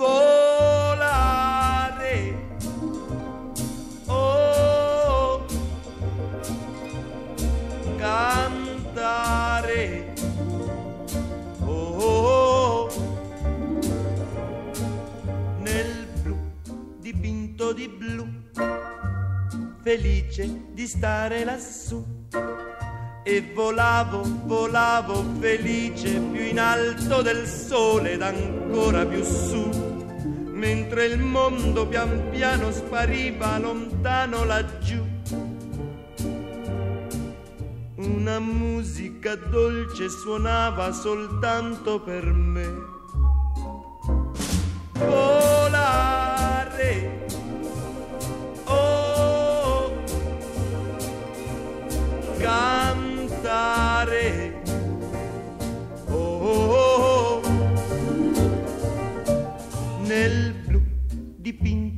volare. Oh, cantare. Oh, nel blu dipinto di blu, felice di stare lassù. E volavo, volavo felice più in alto del sole ed ancora più su mentre il mondo pian piano spariva lontano laggiù. Una musica dolce suonava soltanto per me. Volare. Oh, cantare.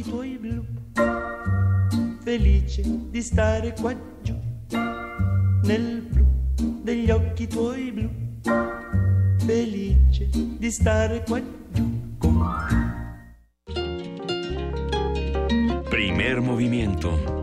occhi tuoi blu, felice di stare qua giù. Nel blu degli occhi tuoi blu, felice di stare qua giù. Primer movimiento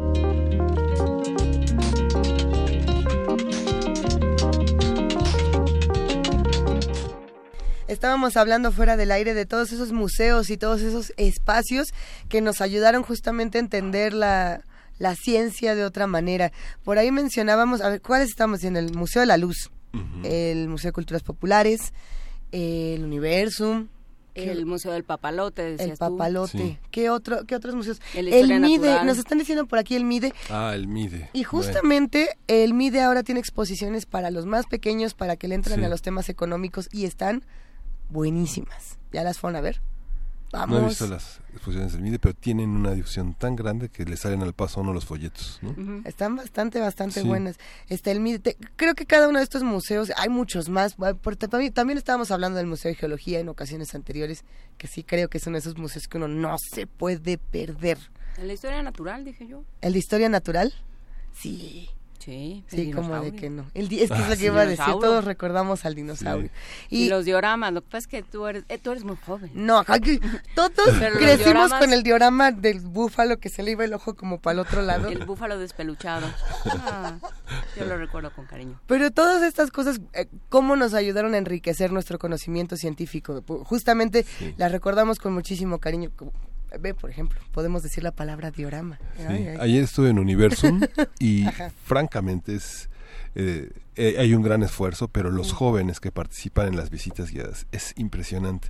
Estábamos hablando fuera del aire de todos esos museos y todos esos espacios que nos ayudaron justamente a entender la, ciencia de otra manera. Por ahí mencionábamos, a ver, ¿cuáles estamos en El Museo de la Luz, el Museo de Culturas Populares, el Universum, el Museo del Papalote, decías El Papalote. ¿Qué, otro, ¿Qué otros museos? El, MIDE, nos están diciendo por aquí el MIDE. Ah, el MIDE. Y justamente el MIDE ahora tiene exposiciones para los más pequeños, para que le entren a los temas económicos y están buenísimas. ¿Ya las fueron a ver? Vamos. No he visto las exposiciones del MIDE, pero tienen una difusión tan grande que le salen al paso a uno los folletos. Están bastante, bastante buenas. Está el MIDE. creo que cada uno de estos museos, hay muchos más. también, también estábamos hablando del Museo de Geología en ocasiones anteriores, que sí creo que son esos museos que uno no se puede perder. ¿El de historia natural, dije yo? ¿El de historia natural? Sí. Sí, sí como de que no. El, es que es lo que iba a decir, todos recordamos al dinosaurio. Y, los dioramas, lo que pasa es que tú eres, eh, tú eres muy joven. No, todos crecimos con el diorama del búfalo que se le iba el ojo como para el otro lado. El búfalo despeluchado. Ah, yo lo recuerdo con cariño. Pero todas estas cosas, eh, ¿cómo nos ayudaron a enriquecer nuestro conocimiento científico? Justamente las recordamos con muchísimo cariño Ve, por ejemplo, podemos decir la palabra diorama. Ayer estuve en Universum y francamente es... Eh, eh, hay un gran esfuerzo, pero los jóvenes que participan en las visitas guiadas es impresionante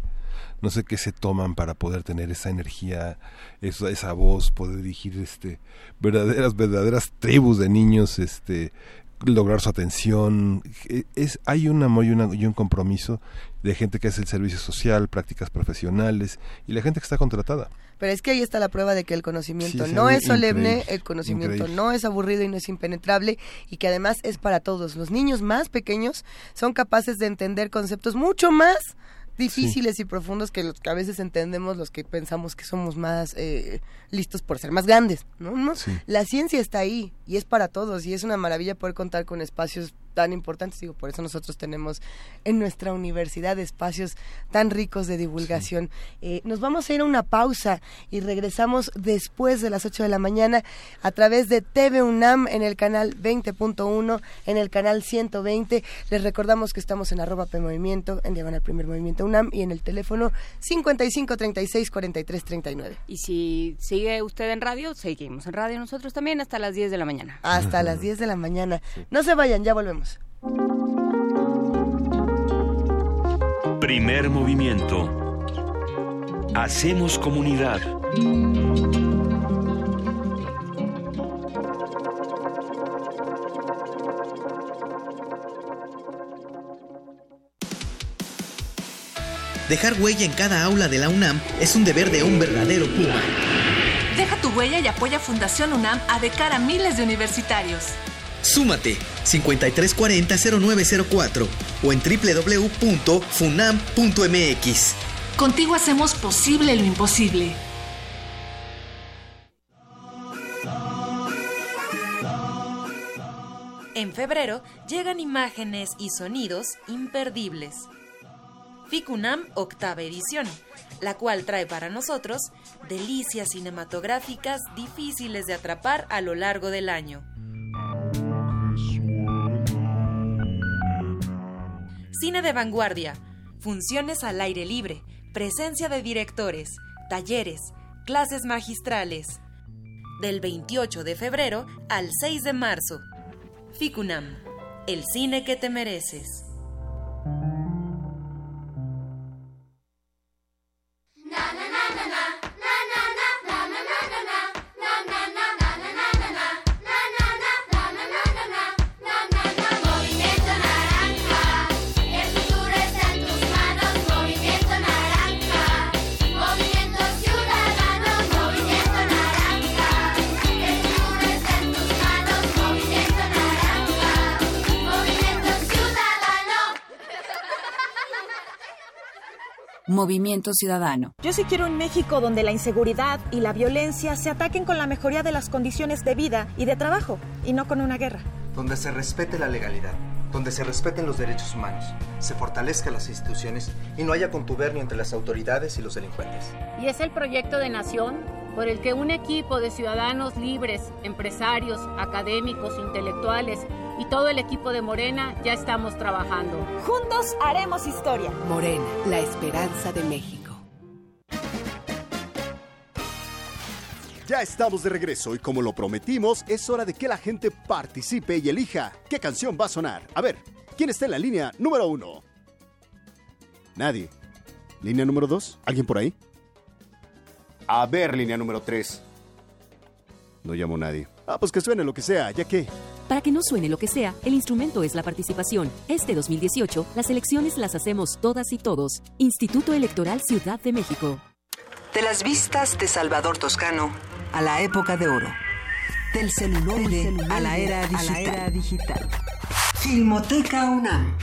no sé qué se toman para poder tener esa energía, esa, esa voz, poder dirigir este verdaderas verdaderas tribus de niños, este lograr su atención. E, es, hay una, y, una, y un compromiso de gente que hace el servicio social, prácticas profesionales y la gente que está contratada. Pero es que ahí está la prueba de que el conocimiento no es solemne, el conocimiento no es aburrido y no es impenetrable y que además es para todos. Los niños más pequeños son capaces de entender conceptos mucho más difíciles y profundos que los que a veces entendemos los que pensamos que somos más eh, listos por ser más grandes, ¿no? La ciencia está ahí y es para todos y es una maravilla poder contar con espacios tan importantes. Digo, por eso nosotros tenemos en nuestra universidad espacios tan ricos de divulgación. Eh, nos vamos a ir a una pausa y regresamos después de las 8 de la mañana a través de TV UNAM en el canal 20.1, en el canal 120. Les recordamos que estamos en arroba P Movimiento, en Diagonal Primer Movimiento UNAM y en el teléfono 55 36 43 39. Y si sigue usted en radio, seguimos en radio nosotros también hasta las 10 de la mañana. Hasta las 10 de la mañana. No se vayan, ya volvemos. Primer movimiento. Hacemos comunidad. Dejar huella en cada aula de la UNAM es un deber de un verdadero Puma. Deja tu huella y apoya Fundación UNAM a de cara a miles de universitarios. Súmate 5340-0904 o en www.funam.mx. Contigo hacemos posible lo imposible. En febrero llegan imágenes y sonidos imperdibles. FICUNAM Octava Edición, la cual trae para nosotros delicias cinematográficas difíciles de atrapar a lo largo del año. Cine de vanguardia, funciones al aire libre, presencia de directores, talleres, clases magistrales. Del 28 de febrero al 6 de marzo. Ficunam, el cine que te mereces. Movimiento Ciudadano. Yo sí quiero un México donde la inseguridad y la violencia se ataquen con la mejoría de las condiciones de vida y de trabajo, y no con una guerra. Donde se respete la legalidad, donde se respeten los derechos humanos, se fortalezcan las instituciones y no haya contubernio entre las autoridades y los delincuentes. Y es el proyecto de nación por el que un equipo de ciudadanos libres, empresarios, académicos, intelectuales, y todo el equipo de Morena ya estamos trabajando. Juntos haremos historia. Morena, la esperanza de México. Ya estamos de regreso y como lo prometimos, es hora de que la gente participe y elija qué canción va a sonar. A ver, ¿quién está en la línea número uno? Nadie. ¿Línea número dos? ¿Alguien por ahí? A ver, línea número tres. No llamo nadie. Ah, pues que suene lo que sea, ya que... Para que no suene lo que sea, el instrumento es la participación. Este 2018, las elecciones las hacemos todas y todos. Instituto Electoral Ciudad de México. De las vistas de Salvador Toscano a la época de oro. Del celular a, la era, digital. Filmoteca UNAM.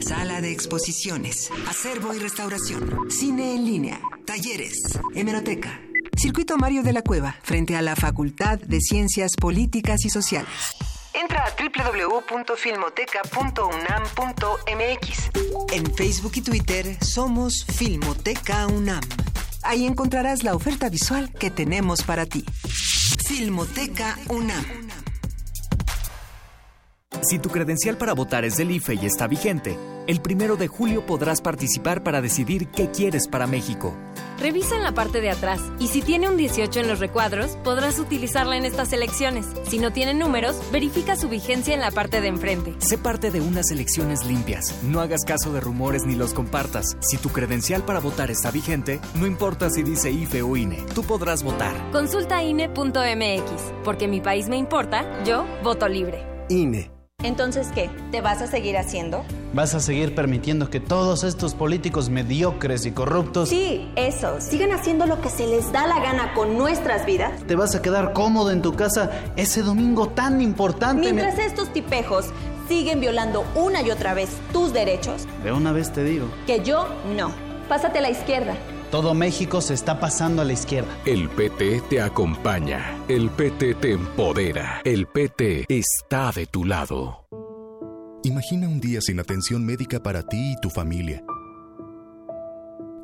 Sala de exposiciones, acervo y restauración, cine en línea, talleres, hemeroteca. Circuito Mario de la Cueva, frente a la Facultad de Ciencias Políticas y Sociales. Entra a www.filmoteca.unam.mx. En Facebook y Twitter somos Filmoteca UNAM. Ahí encontrarás la oferta visual que tenemos para ti. Filmoteca UNAM. Si tu credencial para votar es del IFE y está vigente, el primero de julio podrás participar para decidir qué quieres para México. Revisa en la parte de atrás y si tiene un 18 en los recuadros, podrás utilizarla en estas elecciones. Si no tiene números, verifica su vigencia en la parte de enfrente. Sé parte de unas elecciones limpias. No hagas caso de rumores ni los compartas. Si tu credencial para votar está vigente, no importa si dice IFE o INE, tú podrás votar. Consulta INE.mx, porque mi país me importa, yo voto libre. INE. Entonces, ¿qué? ¿Te vas a seguir haciendo? ¿Vas a seguir permitiendo que todos estos políticos mediocres y corruptos... Sí, eso. Sigan haciendo lo que se les da la gana con nuestras vidas. ¿Te vas a quedar cómodo en tu casa ese domingo tan importante? Mientras estos tipejos siguen violando una y otra vez tus derechos. De una vez te digo. Que yo no. Pásate a la izquierda. Todo México se está pasando a la izquierda. El PT te acompaña. El PT te empodera. El PT está de tu lado. Imagina un día sin atención médica para ti y tu familia.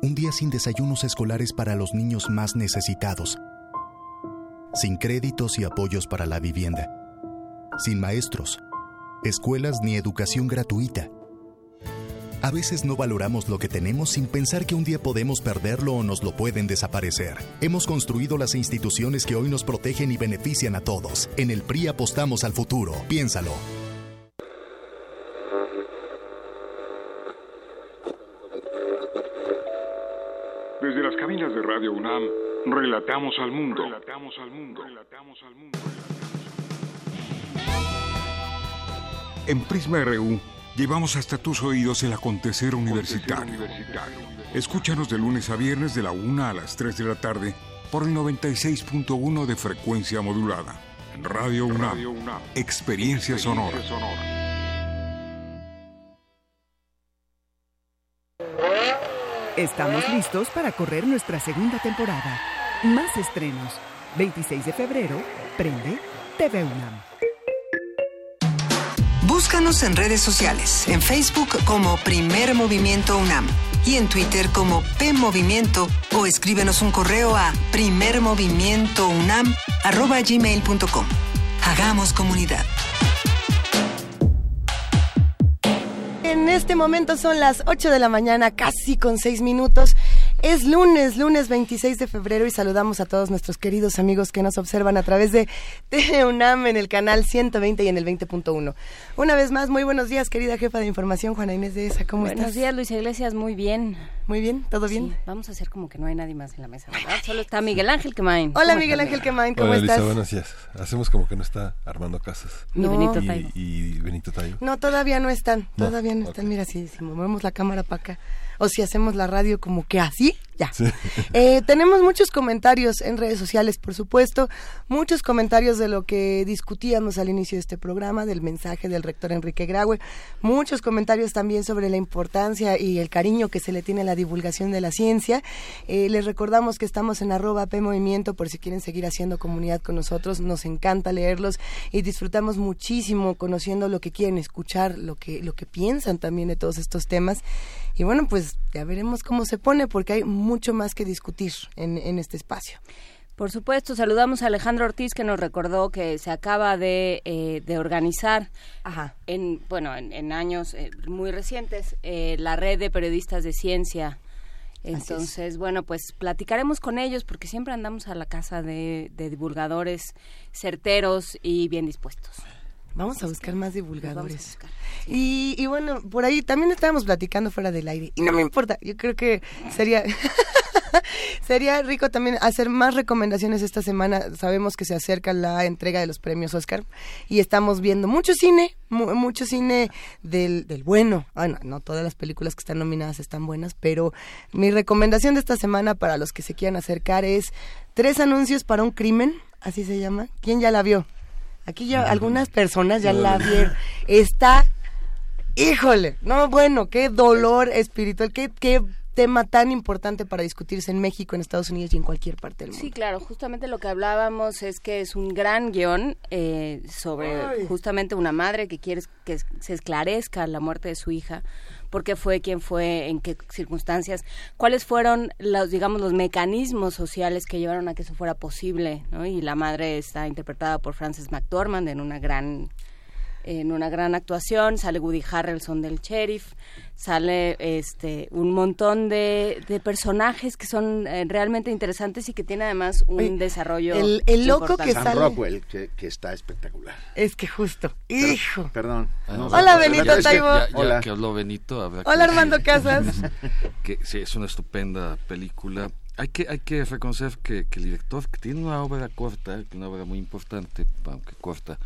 Un día sin desayunos escolares para los niños más necesitados. Sin créditos y apoyos para la vivienda. Sin maestros, escuelas ni educación gratuita. A veces no valoramos lo que tenemos sin pensar que un día podemos perderlo o nos lo pueden desaparecer. Hemos construido las instituciones que hoy nos protegen y benefician a todos. En el PRI apostamos al futuro. Piénsalo. Desde las cabinas de Radio UNAM, relatamos al mundo. Relatamos al mundo. Relatamos al mundo. En Prisma RU llevamos hasta tus oídos el acontecer universitario. Escúchanos de lunes a viernes de la 1 a las 3 de la tarde por el 96.1 de frecuencia modulada. En Radio UNAM, Experiencia Sonora. Estamos listos para correr nuestra segunda temporada. Más estrenos. 26 de febrero, Prende TV UNAM. Búscanos en redes sociales, en Facebook como Primer Movimiento UNAM y en Twitter como P Movimiento o escríbenos un correo a primermovimientounam@gmail.com. Hagamos comunidad. En este momento son las 8 de la mañana, casi con 6 minutos. Es lunes, lunes 26 de febrero y saludamos a todos nuestros queridos amigos que nos observan a través de TUNAM en el canal 120 y en el 20.1. Una vez más, muy buenos días, querida jefa de información, Juana Inés de ESA. ¿Cómo buenos estás? Buenos días, Luis Iglesias, muy bien. Muy bien, ¿todo bien? Sí, vamos a hacer como que no hay nadie más en la mesa, ¿verdad? Solo está Miguel Ángel Quemain. Hola, Miguel Ángel Quemain, ¿cómo Hola, estás? Lisa, buenos días. Hacemos como que no está armando casas. No. Y Benito Taibo. Y, y Benito Taibo. No, todavía no están, todavía no, están. Mira, si, si movemos la cámara para acá o si hacemos la radio como que así, ya. Sí. Eh, tenemos muchos comentarios en redes sociales, por supuesto, muchos comentarios de lo que discutíamos al inicio de este programa, del mensaje del rector Enrique Graue, muchos comentarios también sobre la importancia y el cariño que se le tiene a la divulgación de la ciencia. Eh, les recordamos que estamos en arroba P Movimiento por si quieren seguir haciendo comunidad con nosotros, nos encanta leerlos y disfrutamos muchísimo conociendo lo que quieren escuchar, lo que, lo que piensan también de todos estos temas. Y bueno, pues ya veremos cómo se pone porque hay mucho más que discutir en, en este espacio. Por supuesto, saludamos a Alejandro Ortiz que nos recordó que se acaba de, eh, de organizar Ajá. en bueno en, en años eh, muy recientes eh, la red de periodistas de ciencia. Entonces, bueno, pues platicaremos con ellos porque siempre andamos a la casa de, de divulgadores certeros y bien dispuestos. Vamos a buscar más divulgadores. buscar. Y, y bueno, por ahí también estábamos platicando fuera del aire. Y no me importa, yo creo que sería... Sería rico también hacer más recomendaciones esta semana. Sabemos que se acerca la entrega de los premios Oscar y estamos viendo mucho cine, mu- mucho cine del, del bueno. Bueno, no todas las películas que están nominadas están buenas, pero mi recomendación de esta semana para los que se quieran acercar es Tres anuncios para un crimen, así se llama. ¿Quién ya la vio? Aquí ya algunas personas ya la vieron. Está Híjole, no, bueno, qué dolor espiritual, qué, qué tema tan importante para discutirse en México, en Estados Unidos y en cualquier parte del mundo. Sí, claro, justamente lo que hablábamos es que es un gran guion eh, sobre Ay. justamente una madre que quiere que se esclarezca la muerte de su hija, por qué fue, quién fue, en qué circunstancias, cuáles fueron los, digamos, los mecanismos sociales que llevaron a que eso fuera posible, ¿no? Y la madre está interpretada por Frances McDormand en una gran en una gran actuación, sale Woody Harrelson del sheriff, sale este un montón de, de personajes que son eh, realmente interesantes y que tiene además un desarrollo el, el loco que Sam sale Rockwell que, que está espectacular. Es que justo hijo. perdón Hola, Benito es que ya- ya Hola. que habló Benito habrá Hola, que- Armando Casas. que sí es una estupenda película. Hay que hay que reconocer que, que el director que tiene una obra corta una obra muy importante aunque corta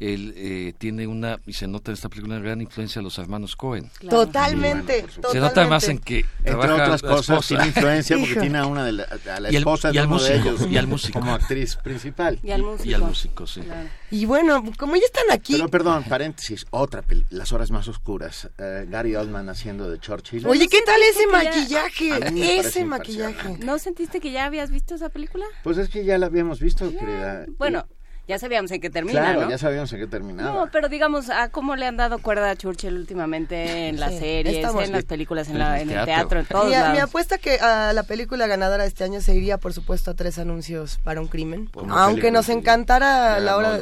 él eh, tiene una y se nota en esta película una gran influencia de los hermanos Cohen Totalmente, se nota más en que entre otras cosas tiene influencia porque tiene a una de la, a la Y al- esposa y de al uno de ellos y al músico. como actriz principal. Y al músico. y al músico sí. Y bueno como ya están aquí pero perdón paréntesis otra peli- las horas más oscuras eh, Gary Oldman haciendo de Churchill. Oye qué tal ese maquillaje ese maquillaje. ¿No sentiste que ya habías visto esa película? pues es que ya la habíamos visto querida. Bueno, ya sabíamos en qué termina, claro ¿no? ya sabíamos en qué terminaba No, pero digamos, a cómo le han dado cuerda a Churchill últimamente en las Sí, series, estamos- en las películas, en, En la- el en el teatro. en todos mi, lados. mi apuesta que a la película ganadora de este año se iría, por supuesto, a tres anuncios para un crimen. Por Aunque nos que encantara la, hora,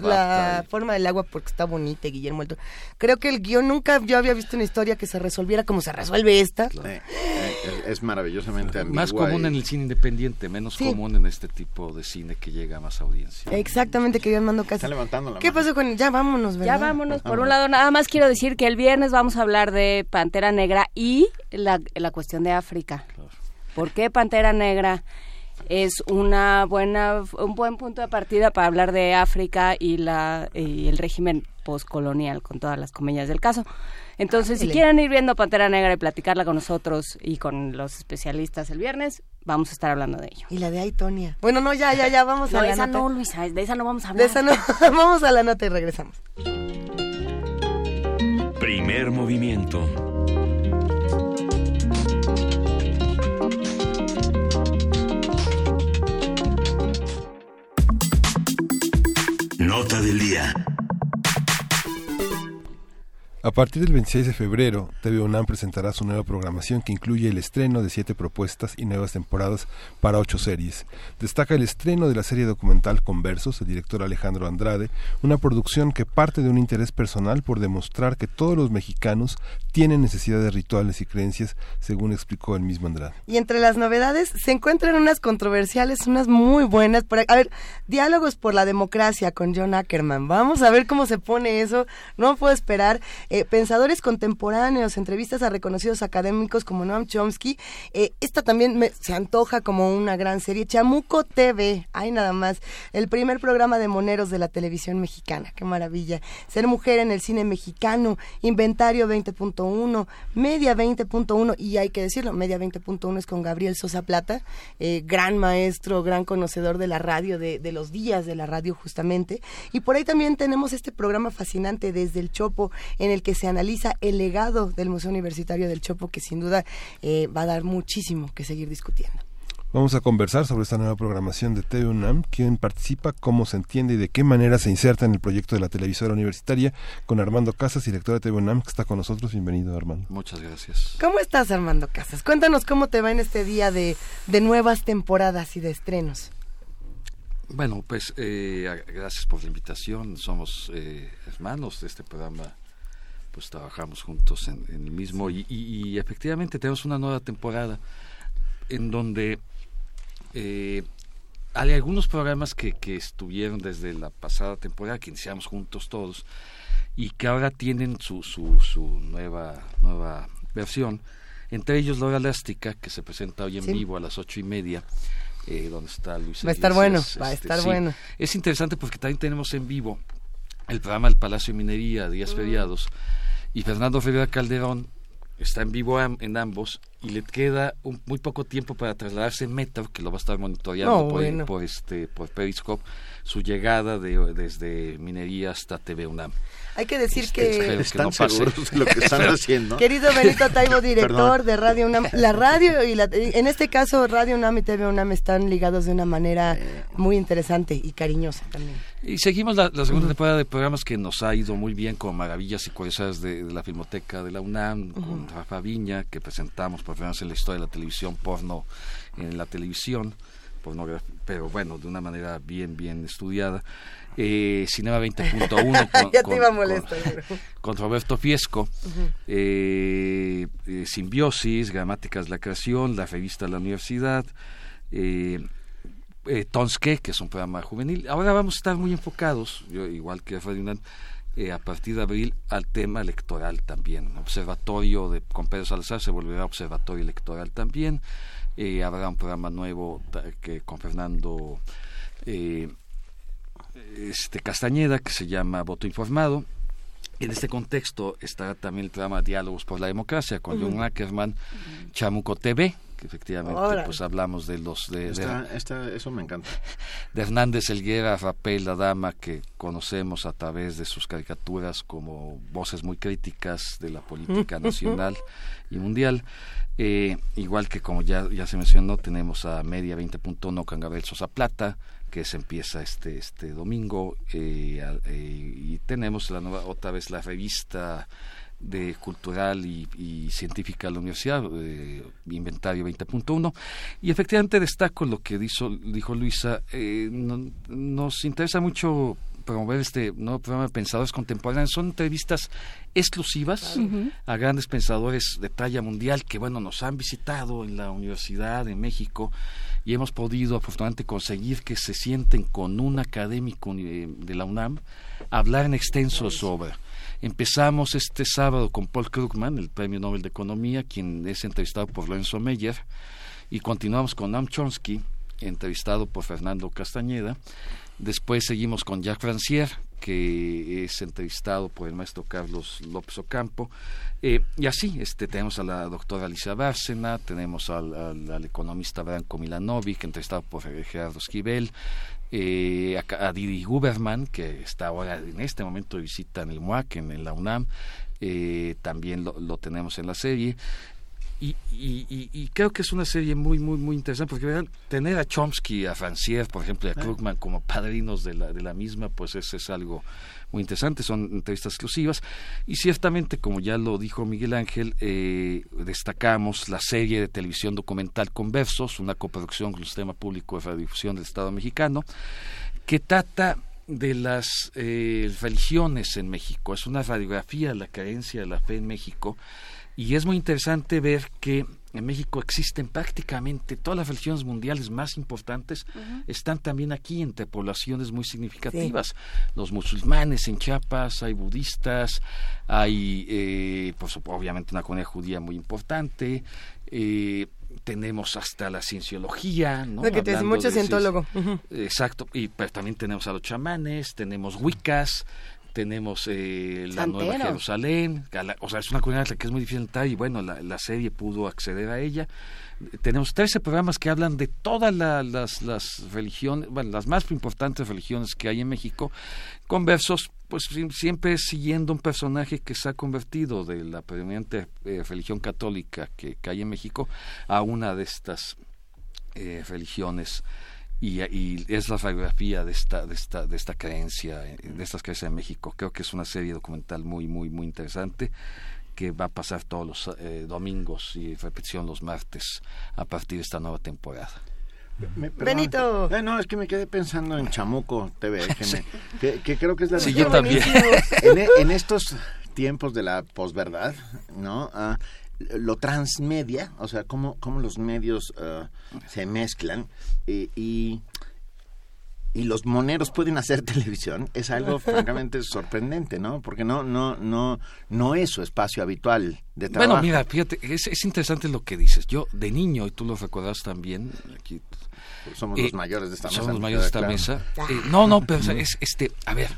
el forma del agua porque está bonita, Guillermo Toro. Creo que el guion nunca yo había visto una historia que se resolviera como se resuelve esta. Eh, eh, es maravillosamente ambigua más común y- en el cine independiente menos Sí. común en este tipo de cine que llega a más audiencia Exactamente, querido Armando Casas. Está levantando la ¿Qué mano. pasó con él? Ya vámonos, ¿verdad? Ya vámonos. Por un lado, nada más quiero decir que el viernes vamos a hablar de Pantera Negra y la, la cuestión de África. ¿Por qué Pantera Negra? Es una buena, un buen punto de partida para hablar de África y, la, y el régimen postcolonial, con todas las comillas del caso. Entonces, si quieren ir viendo Pantera Negra y platicarla con nosotros y con los especialistas el viernes, vamos a estar hablando de ello. Y la de Aitonia. Bueno, no, ya, ya, ya, vamos No, a la esa nota. no, Luisa, de esa no vamos a De hablar. esa no. vamos a la nota y regresamos. Primer movimiento. Nota del día. A partir del 26 de febrero, TV UNAM presentará su nueva programación que incluye el estreno de siete propuestas y nuevas temporadas para ocho series. Destaca el estreno de la serie documental Conversos, del director Alejandro Andrade, una producción que parte de un interés personal por demostrar que todos los mexicanos tienen necesidad de rituales y creencias, según explicó el mismo Andrade. Y entre las novedades se encuentran unas controversiales, unas muy buenas. A ver, diálogos por la democracia con John Ackerman. Vamos a ver cómo se pone eso. No puedo esperar. Eh, pensadores contemporáneos, entrevistas a reconocidos académicos como Noam Chomsky. Eh, esta también se antoja como una gran serie. Chamuco TV. Hay nada más. El primer programa de moneros de la televisión mexicana. Qué maravilla. Ser mujer en el cine mexicano. Inventario 20.1. Media 20.1. Y hay que decirlo, Media 20.1 es con Gabriel Sosa Plata. eh, gran maestro, gran conocedor de la radio, de, de los días de la radio justamente. Y por ahí también tenemos este programa fascinante desde el Chopo, en el que se analiza el legado del Museo Universitario del Chopo, que sin duda eh, va a dar muchísimo que seguir discutiendo. Vamos a conversar sobre esta nueva programación de TV UNAM, quién participa, cómo se entiende y de qué manera se inserta en el proyecto de la televisora universitaria, con Armando Casas, director de TV UNAM, que está con nosotros. Bienvenido, Armando. muchas gracias ¿Cómo estás, Armando Casas? Cuéntanos cómo te va en este día de, de nuevas temporadas y de estrenos. Bueno, pues eh, gracias por la invitación. Somos eh, hermanos de este programa, pues trabajamos juntos en, en el mismo y, y- y efectivamente tenemos una nueva temporada en donde eh, hay algunos programas que, que estuvieron desde la pasada temporada, que iniciamos juntos todos, y que ahora tienen su, su, su nueva, nueva versión. Entre ellos La Hora Elástica, que se presenta hoy en Sí. vivo a las ocho y media, eh, donde está Luis Va a estar bueno, va a este, estar sí. bueno. Es interesante porque también tenemos en vivo el programa del Palacio de Minería, Días Mm. Feriados, y Fernando Rivera Calderón está en vivo en ambos y le queda un- muy poco tiempo para trasladarse Metro, que lo va a estar monitoreando No, por, bueno. por este por Periscope, su llegada de, desde Minería hasta TV UNAM. Hay que decir Este, que... espero que ¿Están no pase. seguros de lo que están haciendo? Querido Benito Taibo, director de Radio UNAM, la radio y la, en este caso Radio UNAM y TV UNAM están ligados de una manera muy interesante y cariñosa también. Y seguimos la, la segunda temporada de programas que nos ha ido muy bien con Maravillas y de, de la Filmoteca de la UNAM, con Rafa Viña, que presentamos por primera vez en la historia de la televisión porno en la televisión, pero bueno, de una manera bien, bien estudiada. eh, Cinema 20.1 con, ya con- te iba a con- Roberto Fiesco, Ujú. eh, eh, Simbiosis, Gramáticas de la Creación, la revista La Universidad, eh, eh, Tonske, que es un programa juvenil. Ahora vamos a estar muy enfocados, yo, igual que UNAM, eh, a partir de abril al tema electoral también. Observatorio de, con Pedro Salazar se volverá observatorio electoral también. Eh, habrá un programa nuevo que con Fernando eh, este Castañeda que se llama Voto Informado. En este contexto está también el programa Diálogos por la Democracia con. John Ackerman, Chamuco TV, que efectivamente pues hablamos de los de, de- Está- está- eso me encanta. de Hernández Elguera, Rapel, la dama que conocemos a través de sus caricaturas como voces muy críticas de la política nacional y mundial. Eh, igual que como ya, ya se mencionó, tenemos a Media 20.1 con Gabriel Sosa Plata, que se empieza este, este domingo, eh, eh, y tenemos la nueva, otra vez la revista de cultural y, y científica de la universidad, eh, Inventario 20.1. Y efectivamente destaco lo que dijo, dijo Luisa, eh, no- nos interesa mucho promover este nuevo programa de Pensadores Contemporáneos. Son entrevistas exclusivas a grandes pensadores de talla mundial que, bueno, nos han visitado en la Universidad de México y hemos podido afortunadamente conseguir que se sienten con un académico eh, de la UNAM hablar en extenso sobre. Empezamos este sábado con Paul Krugman, el Premio Nobel de Economía, quien es entrevistado por Lorenzo Meyer, y continuamos con Noam Chomsky, entrevistado por Fernando Castañeda. Después seguimos con Jacques Francière, que es entrevistado por el maestro Carlos López Ocampo. Eh, y así, este, tenemos a la doctora Alicia Bárcena, tenemos al, al- al economista Branko Milanovic, entrevistado por Gerardo Esquivel, eh, a, a Didi Guberman, que está ahora en este momento de visita en el MUAC, en, en la UNAM, eh, también lo, lo tenemos en la serie. Y, y, y- y creo que es una serie muy, muy, muy interesante, porque tener a Chomsky, a Francière, por ejemplo, y a Krugman como padrinos de la, de la misma, pues es, es algo muy interesante, son entrevistas exclusivas. Y ciertamente, como ya lo dijo Miguel Ángel, eh, destacamos la serie de televisión documental Conversos, una coproducción con el Sistema Público de Radiodifusión del Estado mexicano, que trata de las eh, religiones en México. Es una radiografía de la creencia de la fe en México y es muy interesante ver que en México existen prácticamente todas las religiones mundiales más importantes están también aquí entre poblaciones muy significativas. Los musulmanes en Chiapas, hay budistas, hay eh, pues, obviamente una comunidad judía muy importante, eh, tenemos hasta la cienciología, ¿no? Que te mucho cientólogo. Exacto, y pero también tenemos a los chamanes, tenemos wiccas, tenemos eh, la Nueva Santeros. Jerusalén, la- o sea, es una comunidad que es muy difícil entrar y bueno, la, la serie pudo acceder a ella. Tenemos 13 programas que hablan de todas la- las, las religiones, bueno, las más importantes religiones que hay en México, con versos, pues si- siempre siguiendo un personaje que se ha convertido de la predominante eh, religión católica que, que hay en México a una de estas eh, religiones y, y es la radiografía de esta de esta de esta creencia eh, de estas creencias en México creo que es una serie documental muy muy muy interesante que va a pasar todos los eh, domingos y repetición los martes a partir de esta nueva temporada Me-. Benito. Eh, no, es que me quedé pensando en Chamuco TV, que, me- que- que creo que es la Sí, yo también. En, en estos tiempos de la posverdad, ¿no? Ah, lo transmedia, o sea, cómo, cómo los medios ah, se mezclan y, y, y los moneros pueden hacer televisión, es algo francamente sorprendente, ¿no? Porque no, no, no, no es su espacio habitual de trabajo. Bueno, mira, fíjate, es, es interesante lo que dices. Yo, de niño, y tú lo recuerdas también, aquí... Somos los mayores de esta mesa, Somos los mayores de esta mesa. claro. Eh, no, no, pero o sea, es, este, a ver,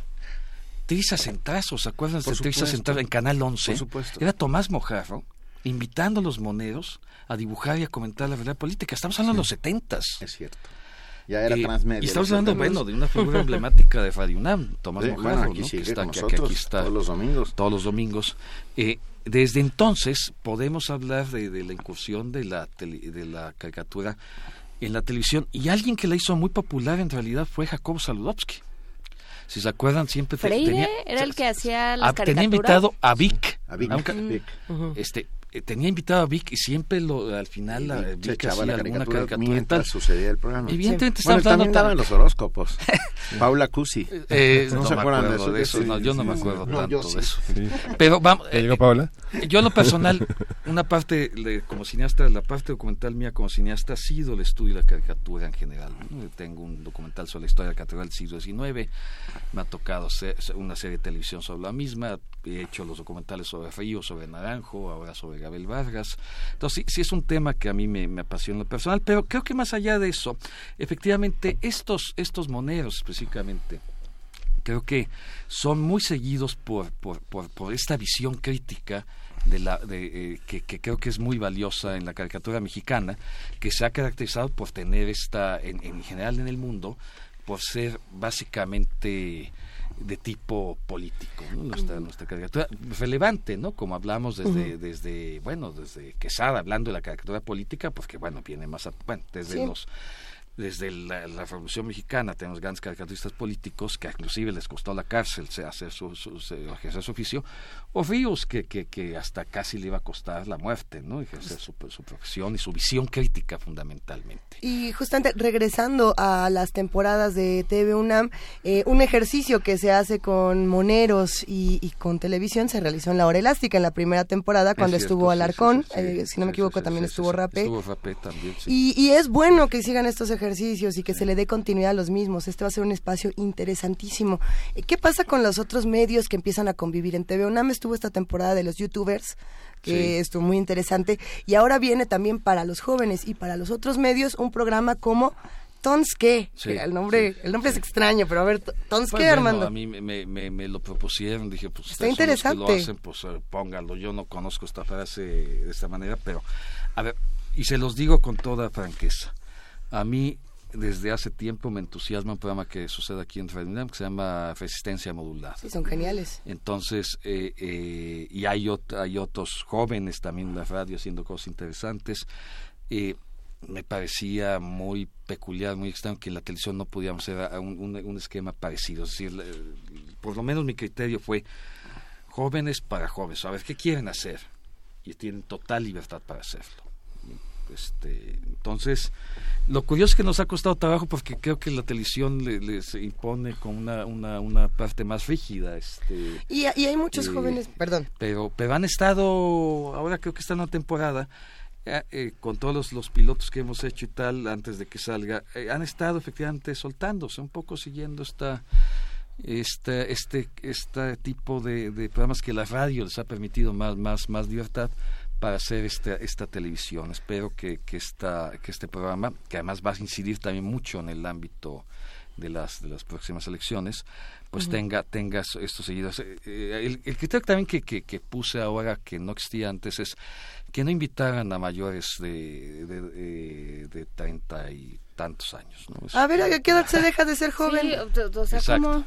Trisas en Trazos, ¿se acuerdan Por de Trisas en. Trazos en Canal 11? Por supuesto. Era Tomás Mojarro invitando a los moneros a dibujar y a comentar la verdad política. Estamos hablando de los setentas. Es cierto. Ya era transmedia Y estamos hablando, bueno, de una figura emblemática de Radio UNAM, Tomás Sí, Mojarro, bueno, aquí ¿no? sigue que está con aquí, nosotros aquí está todos los domingos. Todos los domingos. Eh, desde entonces podemos hablar de, de la incursión de la, tele- de la caricatura en la televisión y alguien que la hizo muy popular en realidad fue Jacobo Saludowski. Si se acuerdan, siempre te- Freire tenía, era el que hacía las Ah, tenía invitado a Vic. A Vic. Aunque- Vic. este, eh, tenía invitado a Vic y siempre lo, al final la, se Vic echaba hacía la alguna caricatura caricatura y mientras tal. sucedía el programa. Evidentemente Sí. Bueno, estamos dando también daban los horóscopos. Paula Cusi. Eh, ¿No, no se acuerdan de eso, Sí, no, yo no me acuerdo No, tanto de eso. Sí. Pero vamos, ¿Ya eh, llegó Paola? Yo en lo personal, una parte, de- como cineasta, la parte documental mía como cineasta ha sido el estudio de la caricatura en general. Tengo un documental sobre la historia de la caricatura del siglo XIX, me ha tocado hacer una serie de televisión sobre la misma, he hecho los documentales sobre Río, sobre Naranjo, ahora sobre Gabriel Vargas. Entonces, sí, sí es un tema que a mí me, apasiona en lo personal, pero creo que más allá de eso, efectivamente, estos, estos moneros específicamente, creo que son muy seguidos por, por, por, por esta visión crítica de la, de, eh, que, que creo que es muy valiosa en la caricatura mexicana, que se ha caracterizado por tener esta, en, en general en el mundo, por ser básicamente de tipo político, ¿no? nuestra, nuestra caricatura relevante, ¿no? Como hablamos desde, desde, bueno, desde Quesada hablando de la caricatura política, porque bueno, viene más, a- bueno, desde Sí. los desde la, la Revolución Mexicana tenemos grandes caricaturistas políticos que inclusive les costó la cárcel hacer su, su, se- ejercer su oficio, Ríos que, que, que hasta casi le iba a costar la muerte, ¿no? ejercer su, su profesión y su visión crítica fundamentalmente. Y justamente regresando a las temporadas de TV UNAM, eh, un ejercicio que se hace con moneros y, y con televisión se realizó en la hora elástica en la primera temporada cuando Es cierto, estuvo sí, Alarcón, sí, sí, eh, si no me equivoco también estuvo Rapé. Estuvo Rapé también, sí. Y, y es bueno que sigan estos ejercicios y que se le dé continuidad a los mismos. Este va a ser un espacio interesantísimo. Eh, ¿Qué pasa con los otros medios que empiezan a convivir? En TV UNAM estuvo esta temporada de los youtubers, que Sí. estuvo muy interesante. Y ahora viene también para los jóvenes y para los otros medios un programa como Tonske. Sí, el nombre, el nombre es extraño, pero a ver, Tonske, Pues bueno, Armando. a mí me, me, me- me lo propusieron, dije, pues Está los que interesante. lo hacen, pues eh, pónganlo. Yo no conozco esta frase de esta manera, pero a ver, y se los digo con toda franqueza. A mí desde hace tiempo me entusiasma un programa que sucede aquí en Radio que se llama Resistencia Modulada. Sí, son geniales. Entonces, eh, eh, y hay, hay otros jóvenes también en la radio haciendo cosas interesantes. Eh, me parecía muy peculiar, muy extraño que en la televisión no pudiéramos hacer un- un esquema parecido. Es decir, eh, por lo menos mi criterio fue jóvenes para jóvenes. A ver, ¿qué quieren hacer? Y tienen total libertad para hacerlo. Este, entonces, lo curioso es que nos ha costado trabajo porque creo que la televisión le- les impone con una, una, una parte más rígida. Este, Y, y hay muchos eh, jóvenes, perdón. pero pero han estado ahora creo que está en una temporada eh, eh, con todos los, los pilotos que hemos hecho y tal antes de que salga eh, han estado efectivamente soltándose un poco siguiendo esta esta este este tipo de, de programas que la radio les ha permitido más más más libertad para hacer esta esta televisión espero que que esta que este programa que además va a incidir también mucho en el ámbito de las de las próximas elecciones pues Ujú. tenga tenga eso- estos seguidores Eh, eh, el, el criterio también que, que, que puse ahora que no existía antes es que no invitaran a mayores de de, de, de 30 y tantos años ¿no? Es- A ver, ¿a qué edad se deja de ser joven? Sí, o, o sea, Exacto. como...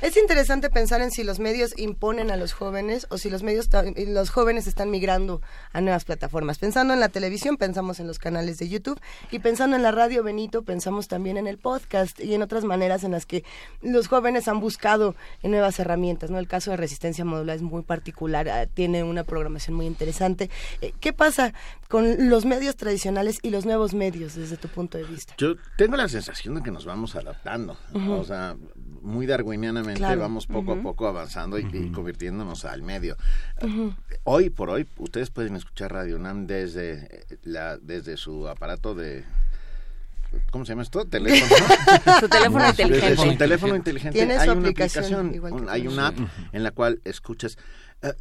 Es interesante pensar en si los medios imponen a los jóvenes o si los medios los jóvenes están migrando a nuevas plataformas. Pensando en la televisión, pensamos en los canales de YouTube y pensando en la radio Benito, pensamos también en el podcast y en otras maneras en las que los jóvenes han buscado nuevas herramientas. ¿no? El caso de Resistencia Modular es muy particular, ah, tiene una programación muy interesante. Eh, ¿Qué pasa con los medios tradicionales y los nuevos medios desde tu punto de vista? Yo tengo la sensación de que nos vamos adaptando. O sea, muy darwinianamente Claro. vamos poco a poco avanzando y, y convirtiéndonos al medio. Hoy por hoy, ustedes pueden escuchar Radio UNAM desde, eh, la, desde su aparato de... ¿Cómo se llama esto? Teléfono. Su teléfono Desde inteligente. su teléfono inteligente. Tiene su hay una aplicación, un- hay una app en la cual escuchas... eh,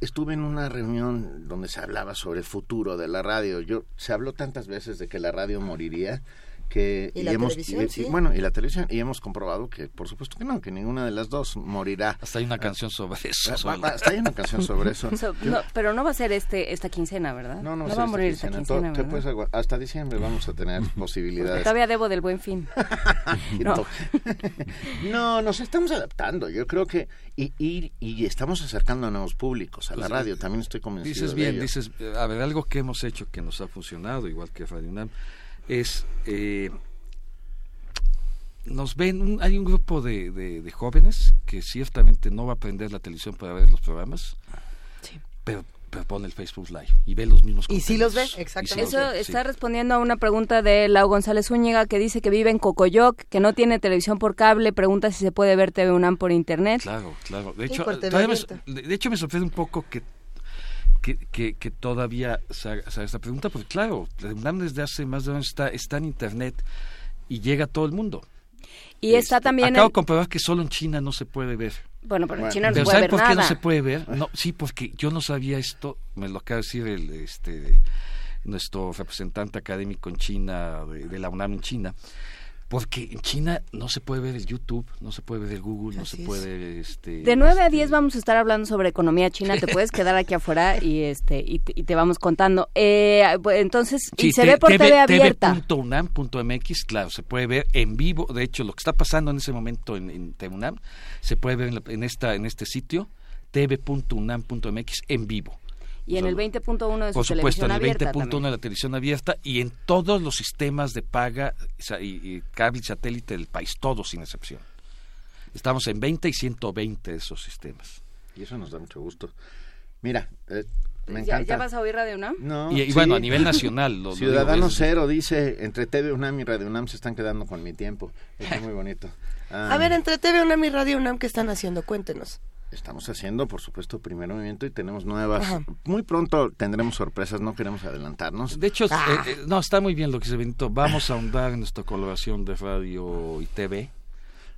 estuve en una reunión donde se hablaba sobre el futuro de la radio. Yo se habló tantas veces de que la radio moriría que ¿Y la hemos televisión, y- sí? bueno y la televisión y hemos comprobado que por supuesto que no que ninguna de las dos morirá hasta hay una canción sobre eso Ah, sobre va- hasta hay una canción sobre eso So- no, pero no va a ser este esta quincena, ¿verdad? no, no, sé, va a morir esta quincena. hasta diciembre vamos a tener posibilidades Todavía debo del buen fin. no. no, nos estamos adaptando. Yo creo que y, y, y estamos acercando a nuevos públicos a la Pues, radio. También estoy convencido. Dices de bien, ello. dices, eh, a ver, algo que hemos hecho que nos ha funcionado, igual que Radio UNAM, es, eh, nos ven, un- hay un grupo de, de- de jóvenes que ciertamente no va a aprender la televisión para ver los programas, pero pero pone el Facebook Live y ve los mismos Y sí los ve, sí los Eso ve, sí. está respondiendo a una pregunta de Lau González Zúñiga que dice que vive en Cocoyoc, que no tiene televisión por cable, pregunta si se puede ver TV UNAM por internet. Claro, claro. De Sí, hecho, me, de hecho me sorprende un poco que que, que, que todavía se haga, esta pregunta, porque claro, la UNAM desde hace más de un año está, está en Internet y llega a todo el mundo. Y está también Acabo de comprobar que solo en China no se puede ver. Bueno, pero en China no se puede ¿sabe ver por qué nada. no se puede ver? No, sí, porque yo no sabía esto, me lo acaba de decir el, este, nuestro representante académico en China, de, de la UNAM en China, porque en China no se puede ver el YouTube, no se puede ver el Google, no se es. puede... Este, De 9 a 10 vamos a estar hablando sobre economía china. Te puedes quedar aquí afuera y este y te, y te vamos contando. Eh, bu- entonces, y Sí, se te- ve por TV, abierta. TV.unam.mx, claro, se puede ver en vivo. De hecho, lo que está pasando en ese momento en, en TV UNAM se puede ver en, la- en esta en este sitio tv.unam.mx en vivo. Y en el 20.1 de su Por supuesto, televisión en el abierta 20.1 también. de la televisión abierta y en todos los sistemas de paga y, y cable y satélite del país, todos sin excepción. Estamos en 20 y 120 de esos sistemas. Y eso nos da mucho gusto. Mira, eh, me ¿Ya, encanta. ya vas a oír Radio UNAM? No, Y- y bueno, a nivel nacional, lo- Ciudadano es- Cero dice, entre TV UNAM y Radio UNAM se están quedando con mi tiempo. Está muy bonito. Ah, A ver, entre TV UNAM y Radio UNAM, ¿qué están haciendo? Cuéntenos. Estamos haciendo, por supuesto, primer movimiento y tenemos nuevas. Ajá. Muy pronto tendremos sorpresas, no queremos adelantarnos. De hecho, Ah. eh, eh, no, está muy bien lo que se Benito. Vamos a ahondar en nuestra colaboración de radio y TV.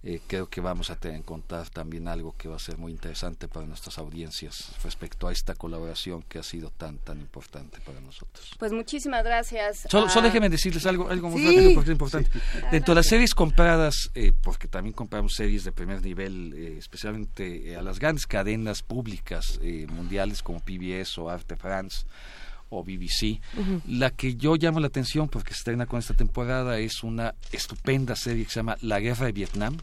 Eh, creo que vamos a tener en contar también algo que va a ser muy interesante para nuestras audiencias respecto a esta colaboración que ha sido tan tan importante para nosotros. Pues muchísimas gracias. Solo, a- solo déjenme decirles algo, algo muy Sí. rápido porque es importante. Dentro de las series compradas, eh, porque también compramos series de primer nivel, eh, especialmente eh, a las grandes cadenas públicas mundiales como PBS o Arte France o BBC, Ujú. la que yo llamo la atención porque se estrena con esta temporada es una estupenda serie que se llama La Guerra de Vietnam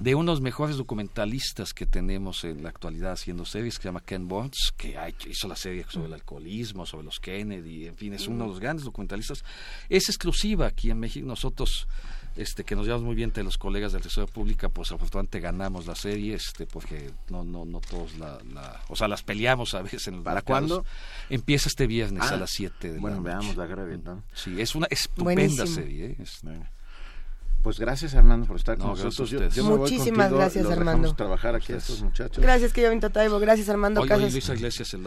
de unos mejores documentalistas que tenemos en la actualidad haciendo series que se llama Ken Burns, que ha hecho- hizo la serie sobre el alcoholismo, sobre los Kennedy, en fin, es uno de los grandes documentalistas. Es exclusiva aquí en México. Nosotros, este, que nos llevamos muy bien entre los colegas de la Tercera Pública, pues afortunadamente ganamos la serie, este, porque no, no, no todos la, la- o sea, las peleamos a veces en los ¿Para cuándo? Empieza este viernes Ah, a las 7 de bueno, la noche. veamos la Guerra de Vietnam. Sí, es una estupenda Buenísimo. serie. ¿eh? Es- Pues gracias, Armando, por estar con No, nosotros. Yo- yo Muchísimas contigo, gracias, Armando. trabajar aquí a estos muchachos. Gracias, Kevin Totaibo. Gracias, Armando Casas. Luisa Iglesias, el.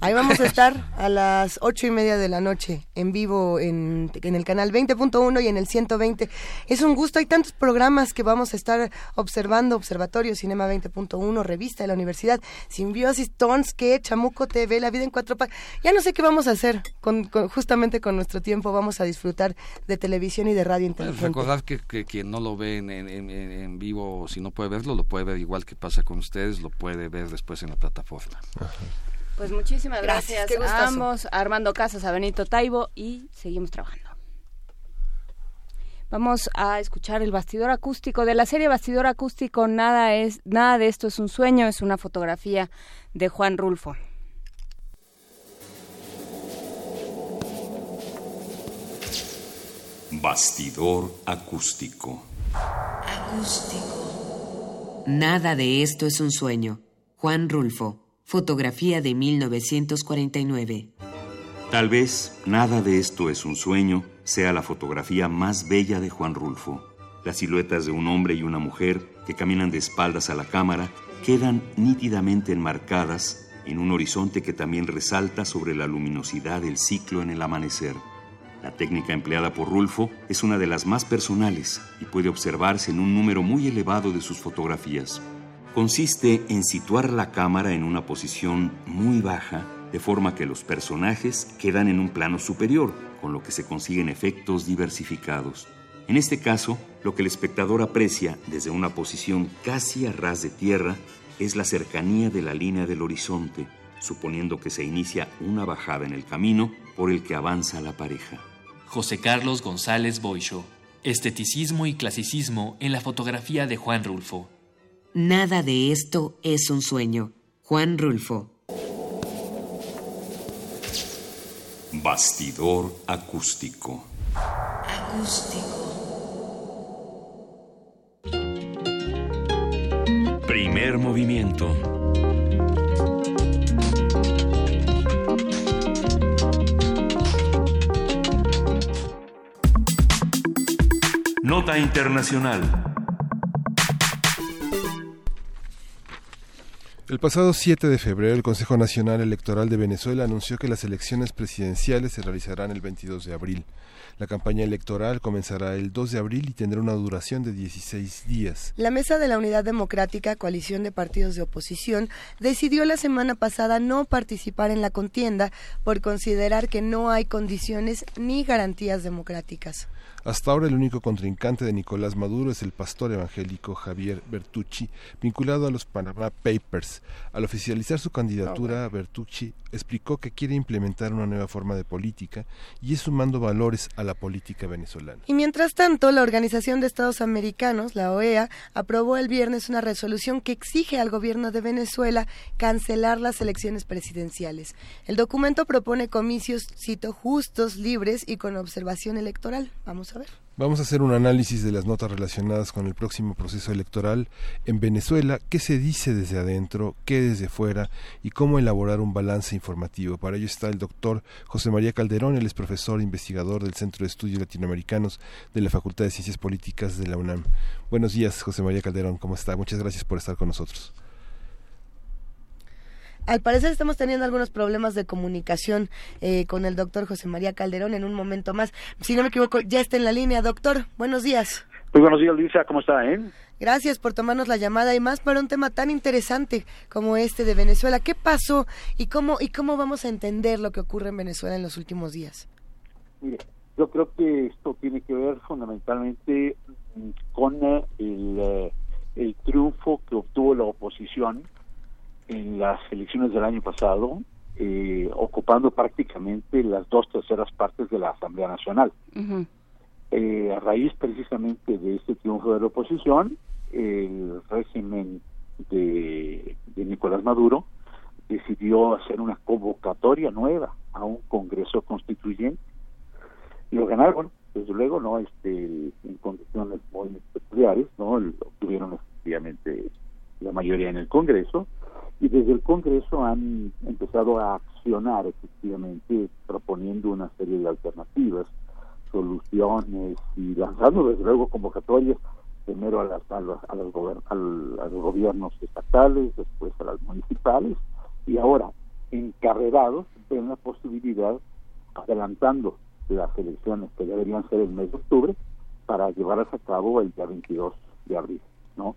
Ahí vamos a estar a las ocho y media de la noche en vivo en, en el canal 20.1 y en el 120. Es un gusto, hay tantos programas que vamos a estar observando, Observatorio Cinema 20.1, Revista de la Universidad, Simbiosis, Tons, que Chamuco TV, La Vida en Cuatro Pa. Ya no sé qué vamos a hacer con, con- justamente con nuestro tiempo, vamos a disfrutar de televisión y de radio inteligente. recordar que, que quien no lo ve en, en- en- en vivo, si no puede verlo, lo puede ver igual que pasa con ustedes, lo puede ver después en la plataforma. Pues muchísimas Gracias, gracias, qué a ambos, a Armando Casas, a Benito Taibo y seguimos trabajando. Vamos a escuchar el bastidor acústico de la serie Bastidor acústico. Nada es, nada de esto es un sueño, es una fotografía de Juan Rulfo. Bastidor acústico. Nada de esto es un sueño. Juan Rulfo. Fotografía de 1949. Tal vez nada de esto es un sueño sea la fotografía más bella de Juan Rulfo. Las siluetas de un hombre y una mujer que caminan de espaldas a la cámara quedan nítidamente enmarcadas en un horizonte que también resalta sobre la luminosidad del ciclo en el amanecer. La técnica empleada por Rulfo es una de las más personales y puede observarse en un número muy elevado de sus fotografías. Consiste en situar la cámara en una posición muy baja, de forma que los personajes quedan en un plano superior, con lo que se consiguen efectos diversificados. En este caso, lo que el espectador aprecia desde una posición casi a ras de tierra es la cercanía de la línea del horizonte, suponiendo que se inicia una bajada en el camino por el que avanza la pareja. José Carlos González Boixo. Esteticismo y clasicismo en la fotografía de Juan Rulfo. Nada de esto es un sueño. Juan Rulfo. Bastidor acústico. Primer movimiento. Nota Internacional. El pasado 7 de febrero, el Consejo Nacional Electoral de Venezuela anunció que las elecciones presidenciales se realizarán el 22 de abril. La campaña electoral comenzará el 2 de abril y tendrá una duración de 16 días. La Mesa de la Unidad Democrática, coalición de partidos de oposición, decidió la semana pasada no participar en la contienda por considerar que no hay condiciones ni garantías democráticas. Hasta ahora el único contrincante de Nicolás Maduro es el pastor evangélico Javier Bertucci, vinculado a los Panama Papers. Al oficializar su candidatura, Bertucci explicó que quiere implementar una nueva forma de política y es sumando valores a la política venezolana. Y mientras tanto, la Organización de Estados Americanos, la OEA, aprobó el viernes una resolución que exige al gobierno de Venezuela cancelar las elecciones presidenciales. El documento propone comicios, cito, justos, libres y con observación electoral. Vamos Vamos a hacer un análisis de las notas relacionadas con el próximo proceso electoral en Venezuela, qué se dice desde adentro, qué desde fuera y cómo elaborar un balance informativo. Para ello está el doctor José María Calderón, él es profesor e investigador del Centro de Estudios Latinoamericanos de la Facultad de Ciencias Políticas de la UNAM. Buenos días, José María Calderón, ¿cómo está? Muchas gracias por estar con nosotros. Al parecer estamos teniendo algunos problemas de comunicación eh, con el doctor José María Calderón en un momento más. Si no me equivoco, ya está en la línea. Doctor, buenos días. Muy buenos días, Luisa. ¿Cómo está? Eh? Gracias por tomarnos la llamada y más para un tema tan interesante como este de Venezuela. ¿Qué pasó y cómo, y cómo vamos a entender lo que ocurre en Venezuela en los últimos días? Mire, yo creo que esto tiene que ver fundamentalmente mm, con eh, el, el triunfo que obtuvo la oposición en las elecciones del año pasado, eh, ocupando prácticamente las dos terceras partes de la Asamblea Nacional. eh, a raíz precisamente de este triunfo de la oposición, el régimen de, de Nicolás Maduro decidió hacer una convocatoria nueva a un Congreso Constituyente. Lo ganaron, desde luego, no este en condiciones muy peculiares, no obtuvieron efectivamente la mayoría en el Congreso y desde el Congreso han empezado a accionar efectivamente proponiendo una serie de alternativas, soluciones y lanzando desde luego convocatorias primero a, las, a, los, a, los gobiernos estatales, después a las municipales y ahora encarrerados ven la posibilidad adelantando las elecciones que deberían ser el mes de octubre para llevarlas a cabo el día 22 de abril, ¿no?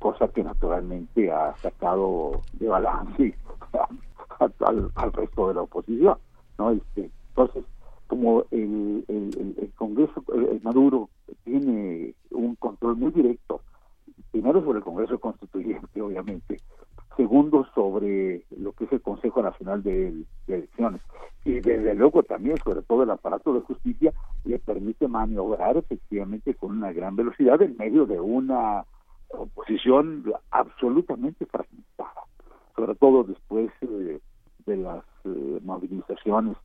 Cosa que naturalmente ha sacado de balance al, al, resto de la oposición, ¿no? Este, entonces, como el, el, el Congreso, el Maduro tiene un control muy directo, primero sobre el Congreso Constituyente, obviamente, segundo sobre lo que es el Consejo Nacional de, Elecciones y desde luego también sobre todo el aparato de justicia le permite maniobrar efectivamente con una gran velocidad en medio de una oposición absolutamente fragmentada, sobre todo después eh, de las eh, movilizaciones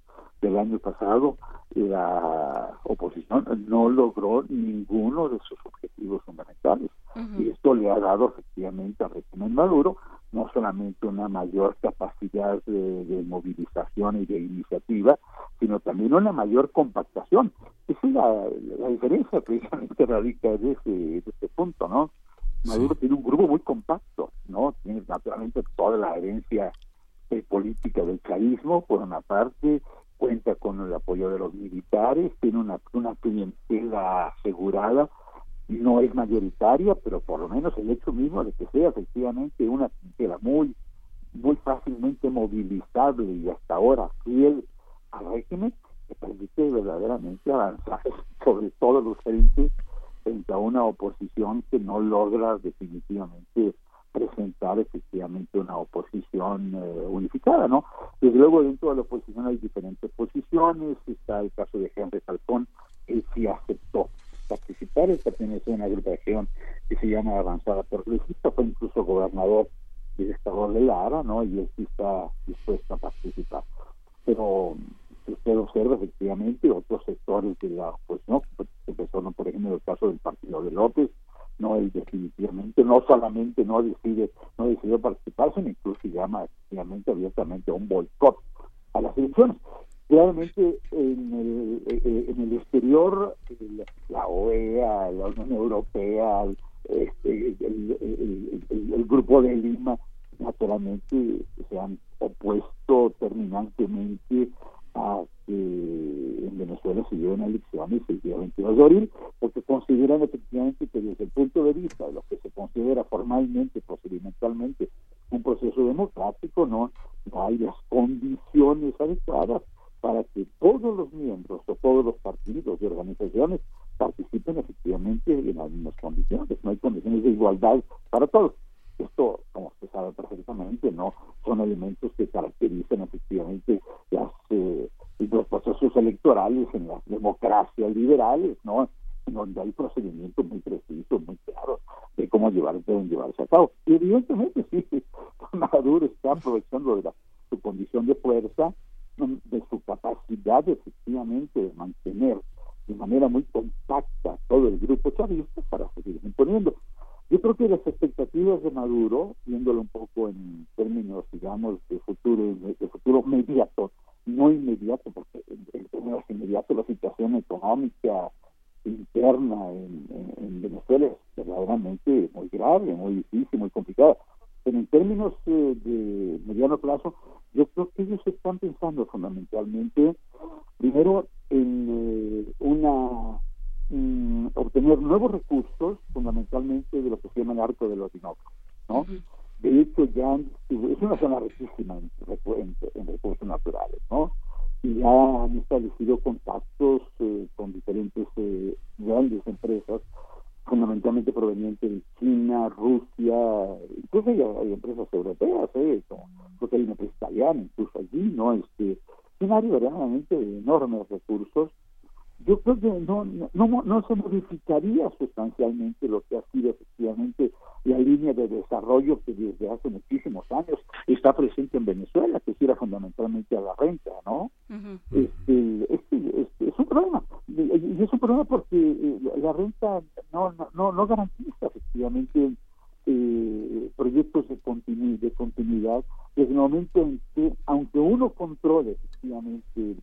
del año pasado, la oposición no logró ninguno de sus objetivos fundamentales. Uh -huh. Y esto le ha dado efectivamente al régimen Maduro no solamente una mayor capacidad de, de, movilización y de iniciativa, sino también una mayor compactación. Esa es la, la diferencia precisamente radica de ese, de ese punto, ¿no? Maduro sí. tiene un grupo muy compacto, ¿no? Tiene naturalmente toda la herencia eh, política del chavismo, por una parte, cuenta con el apoyo de los militares, tiene una, una clientela asegurada, no es mayoritaria, pero por lo menos el hecho mismo de que sea efectivamente una clientela muy, muy fácilmente movilizable y hasta ahora fiel al régimen, que permite verdaderamente avanzar sobre todos los frentes frente a una oposición que no logra definitivamente presentar efectivamente una oposición eh, unificada, ¿no? Desde luego dentro de la oposición hay diferentes posiciones, está el caso de Henry Falcón, él sí aceptó participar, él pertenece a una agrupación que se llama Avanzada Progresista, fue incluso gobernador del estado de Lara, ¿no? Y él sí está dispuesto a participar. Pero usted observa efectivamente otros sectores de la oposición, empezó, por ejemplo, el caso del partido de López, no él definitivamente no solamente no decide no decidió participar sino incluso llama efectivamente abiertamente a un boicot a las elecciones. Realmente en el, en el exterior la OEA, la Unión Europea, este, el, grupo de Lima, naturalmente se han opuesto terminantemente a que en Venezuela se lleven elecciones el día 22 de abril, porque consideran efectivamente que desde el punto de vista de lo que se considera formalmente, procedimentalmente, un proceso democrático, no, no hay las condiciones adecuadas para que todos los miembros o todos los partidos y organizaciones participen efectivamente en las mismas condiciones. No hay condiciones de igualdad para todos. Esto, como usted sabe perfectamente, no son elementos que caracterizan efectivamente las, eh, los procesos electorales en las democracias liberales, ¿no? donde hay procedimientos muy precisos, muy claros de cómo llevar, deben llevarse a cabo. Y evidentemente sí, Maduro está aprovechando de la, su condición de fuerza, de su capacidad efectivamente de mantener de manera muy compacta todo el grupo chavista para seguir imponiendo. Yo creo que las expectativas de Maduro, viéndolo un poco en términos, digamos, de futuro, de futuro inmediato, no inmediato, porque en términos inmediatos la situación económica interna en, Venezuela es verdaderamente muy grave, muy difícil, muy complicada. Pero en términos eh, de mediano plazo, yo creo que ellos están pensando fundamentalmente, primero, en eh, una mm, obtener nuevos recursos, fundamentalmente de lo que se llama el arco de los Orinoco, ¿no? De hecho, ya es una zona riquísima en, en, recursos naturales, ¿no? Y ya han establecido contactos eh, con diferentes eh, grandes empresas, fundamentalmente provenientes de China, Rusia, incluso hay, empresas europeas, ¿eh? Como, hay una empresa italiana, incluso allí, ¿no? Este, un área verdaderamente de enormes recursos yo creo que no, no, no se modificaría sustancialmente lo que ha sido efectivamente la línea de desarrollo que desde hace muchísimos años está presente en Venezuela, que gira fundamentalmente a la renta, ¿no? este, este, este, es un problema, y es un problema porque eh, la renta no, no, no garantiza efectivamente eh, proyectos de, continu de continuidad desde el momento en que, aunque uno controle efectivamente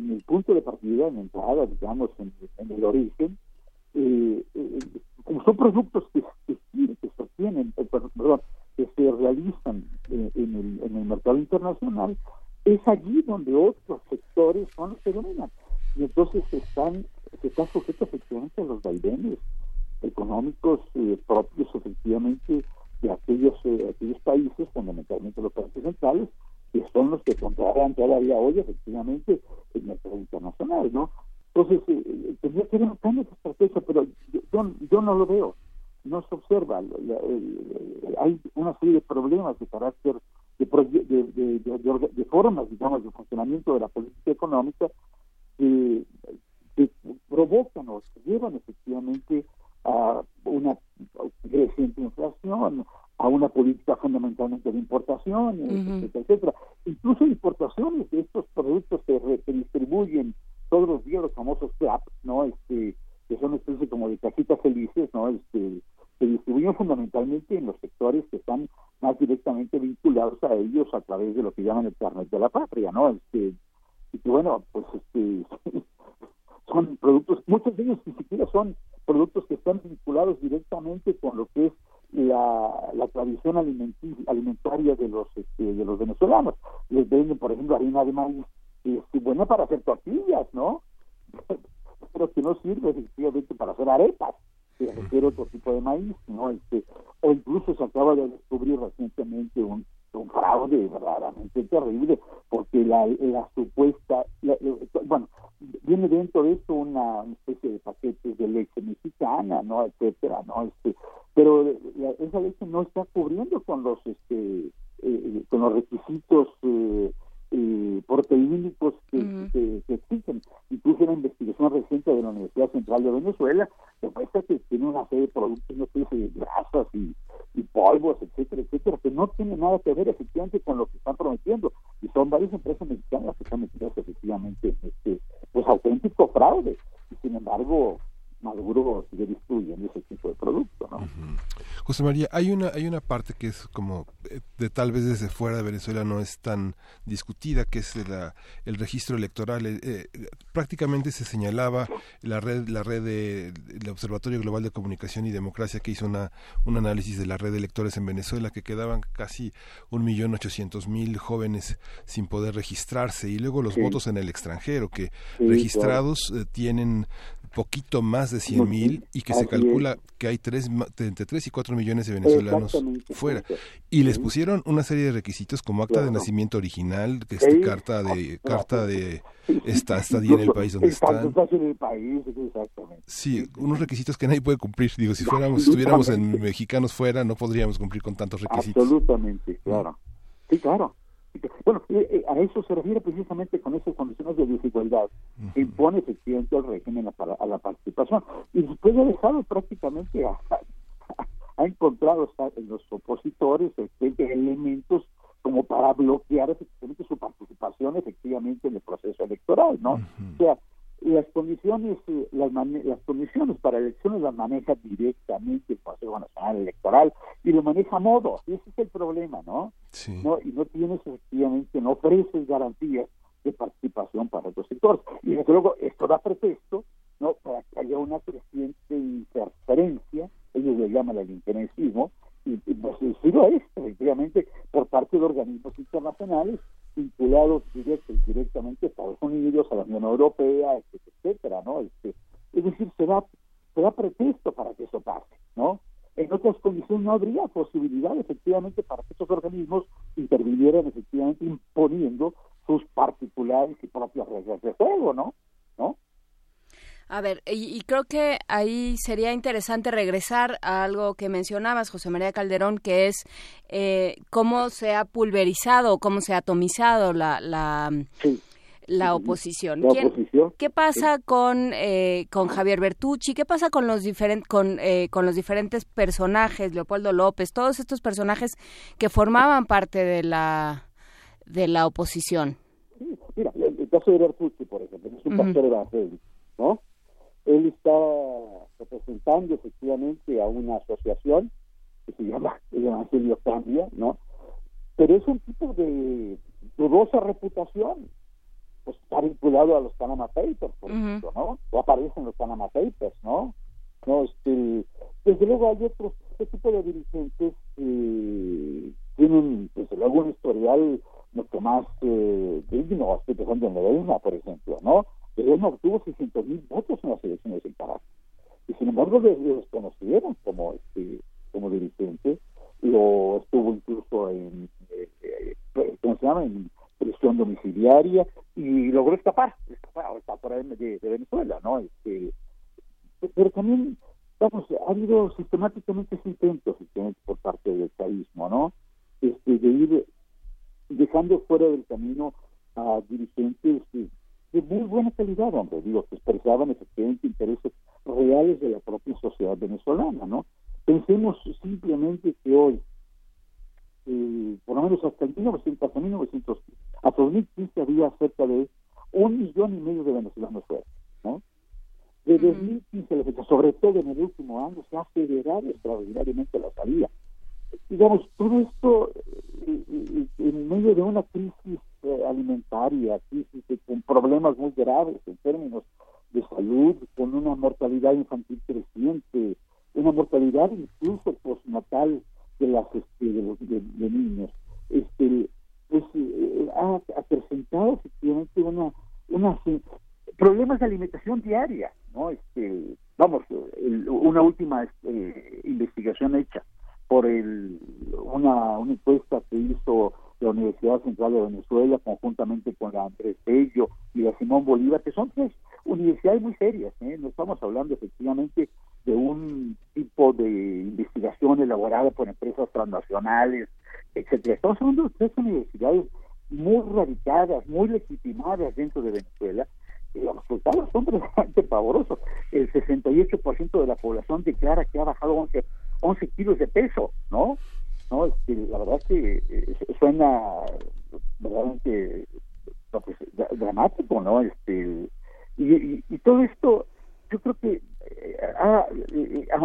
en el punto de partida, en entrada, digamos, en, el origen, eh, eh, como son productos que, que, que se obtienen, eh, perdón, que se realizan en, el, en el mercado internacional, es allí donde otros sectores son los que dominan. Y entonces están, están sujetos efectivamente a los vaivenes económicos propios efectivamente de aquellos, aquellos países, fundamentalmente los países centrales, que son los que controlan todavía hoy efectivamente internacional, ¿no? Entonces, eh, tendría que haber un cambio de estrategia, pero yo, yo, no lo veo, no se observa. hay una serie de problemas de carácter, de, de, de, formas, digamos, de funcionamiento de la política económica que, que provocan o llevan efectivamente a una creciente inflación, a una política fundamentalmente de importación, etcétera, etcétera. Incluso importaciones que, distribuyen todos los días los famosos CLAP, ¿no? Este, que son especies como de cajitas felices, ¿no? Este, se distribuyen fundamentalmente en los sectores que están más directamente vinculados a ellos a través de lo que llaman el carnet de la patria, ¿no? Este, y que bueno, pues este son productos, muchos de ellos ni siquiera son productos que están vinculados directamente con lo que es la, la tradición alimentaria de los este, de los venezolanos. Les venden, por ejemplo, harina de maíz, buena para hacer tortillas, ¿no? Pero que no sirve efectivamente para hacer arepas, que requiere otro tipo de maíz, ¿no? Este, o incluso se acaba de descubrir recientemente un un fraude verdaderamente terrible, porque la, la supuesta, bueno, viene dentro de esto una, especie de paquetes de leche mexicana, ¿no? etcétera, ¿no? Este, pero esa leche no está cubriendo con los, este, eh, con los requisitos eh, eh, proteínicos que, existen. Incluso una investigación reciente de la Universidad Central de Venezuela demuestra que tiene una serie de productos, no de grasas y, polvos, etcétera, etcétera, que no tiene nada que ver efectivamente con lo que están prometiendo. Y son varias empresas mexicanas que están metidas efectivamente en este pues auténtico fraude. Y sin embargo, maduro sigue destruyendo ese tipo de producto, ¿no? José María, hay una hay una parte que es como eh, de tal vez desde fuera de Venezuela no es tan discutida, que es la, el registro electoral. Eh, eh, prácticamente se señalaba la red la red del Observatorio Global de Comunicación y Democracia que hizo una un análisis de la red de electores en Venezuela que quedaban casi un millón ochocientos mil jóvenes sin poder registrarse y luego los votos en el extranjero que registrados tienen poquito más de 100 mil y que se calcula que hay tres, entre 3 y 4 millones de venezolanos fuera. Y les pusieron una serie de requisitos como acta de nacimiento original, este, carta de carta de esta estadía en el país donde están. Sí, unos requisitos que nadie puede cumplir. Digo, si fuéramos estuviéramos en mexicanos fuera, no podríamos cumplir con tantos requisitos. Absolutamente, claro. Sí, claro. Bueno, a eso se refiere precisamente con esas condiciones de desigualdad que impone efectivamente el régimen a, la participación. Y después ha dejado prácticamente, a, ha encontrado en los opositores este, elementos como para bloquear efectivamente su participación efectivamente en el proceso electoral, ¿no? O sea, las condiciones eh, las, las condiciones para elecciones las maneja directamente el Consejo Nacional Electoral y lo maneja a modo. Y ese es el problema no no y no tienes efectivamente no ofreces garantías participación para los sectores y desde luego esto da pretexto no para que haya una creciente interferencia ellos le llaman el interesismo y, y pues sí lo es efectivamente por parte de organismos internacionales vinculados directo directamente a Estados Unidos, a la Unión Europea, etcétera, ¿no? Este, es decir, se da, se da pretexto para que eso pase, ¿no? En otras condiciones no habría posibilidad efectivamente para que estos organismos intervinieran efectivamente imponiendo sus particulares y propias reglas de juego, ¿no? ¿No? A ver, y, creo que ahí sería interesante regresar a algo que mencionabas, José María Calderón, que es eh, cómo se ha pulverizado, cómo se ha atomizado la, la, la oposición. ¿Qué pasa con, eh, con Javier Bertucci? ¿Qué pasa con los, diferentes con, eh, con los diferentes personajes, Leopoldo López, todos estos personajes que formaban parte de la, de la oposición? Mira, el, caso de Bertucci, por ejemplo, es un pastor evangélico, ¿no? él está representando efectivamente a una asociación que se llama el Evangelio Cambia, ¿no? Pero es un tipo de dudosa reputación, pues está vinculado a los Panama Papers, por ejemplo, ¿no? O aparece en los Panama Papers, ¿no? No, este, desde luego hay otros, este tipo de dirigentes que tienen, desde luego, un historial mucho más eh, digno, estoy pensando en Medellín, por ejemplo, ¿no? no obtuvo 600 mil votos en las elecciones del Pará. Y sin embargo lo desconocieron como, este, como dirigente, lo estuvo incluso en, eh, eh, ¿cómo se llama?, en prisión domiciliaria y logró escapar, escapar, escapar de, de, Venezuela, ¿no? Este, pero también, vamos, ha habido sistemáticamente intentos por parte del caísmo, ¿no? Este, de ir dejando fuera del camino a dirigentes de muy buena calidad, hombre, digo, que expresaban efectivamente intereses reales de la propia sociedad venezolana, ¿no? Pensemos simplemente que hoy, eh, por lo menos hasta el 1900, hasta 1900, hasta 2015 había cerca de un millón y medio de venezolanos fuera, ¿no? De 2015 la fecha, sobre todo en el último año, se ha acelerado extraordinariamente la salida. Digamos, todo esto eh, en medio de una crisis eh, alimentaria, crisis con problemas muy graves en términos de salud, con una mortalidad infantil creciente, una mortalidad incluso postnatal de las este, de, los, de, niños. Este, pues eh, ha acrecentado efectivamente una, una problemas de alimentación diaria, ¿no? Este, vamos, una última este, investigación hecha por el, una, encuesta que hizo la Universidad Central de Venezuela, conjuntamente con la Andrés Bello y la Simón Bolívar, que son tres universidades muy serias. ¿eh? No estamos hablando efectivamente de un tipo de investigación elaborada por empresas transnacionales, etcétera. Estamos hablando de tres universidades muy radicadas, muy legitimadas dentro de Venezuela, los resultados son realmente pavorosos. El 68% de la población declara que ha bajado 11, 11 kilos de peso, ¿no? ¿no? Este, la verdad es que eh, suena verdaderamente dramático, ¿no? Este, y, todo esto, yo creo que a,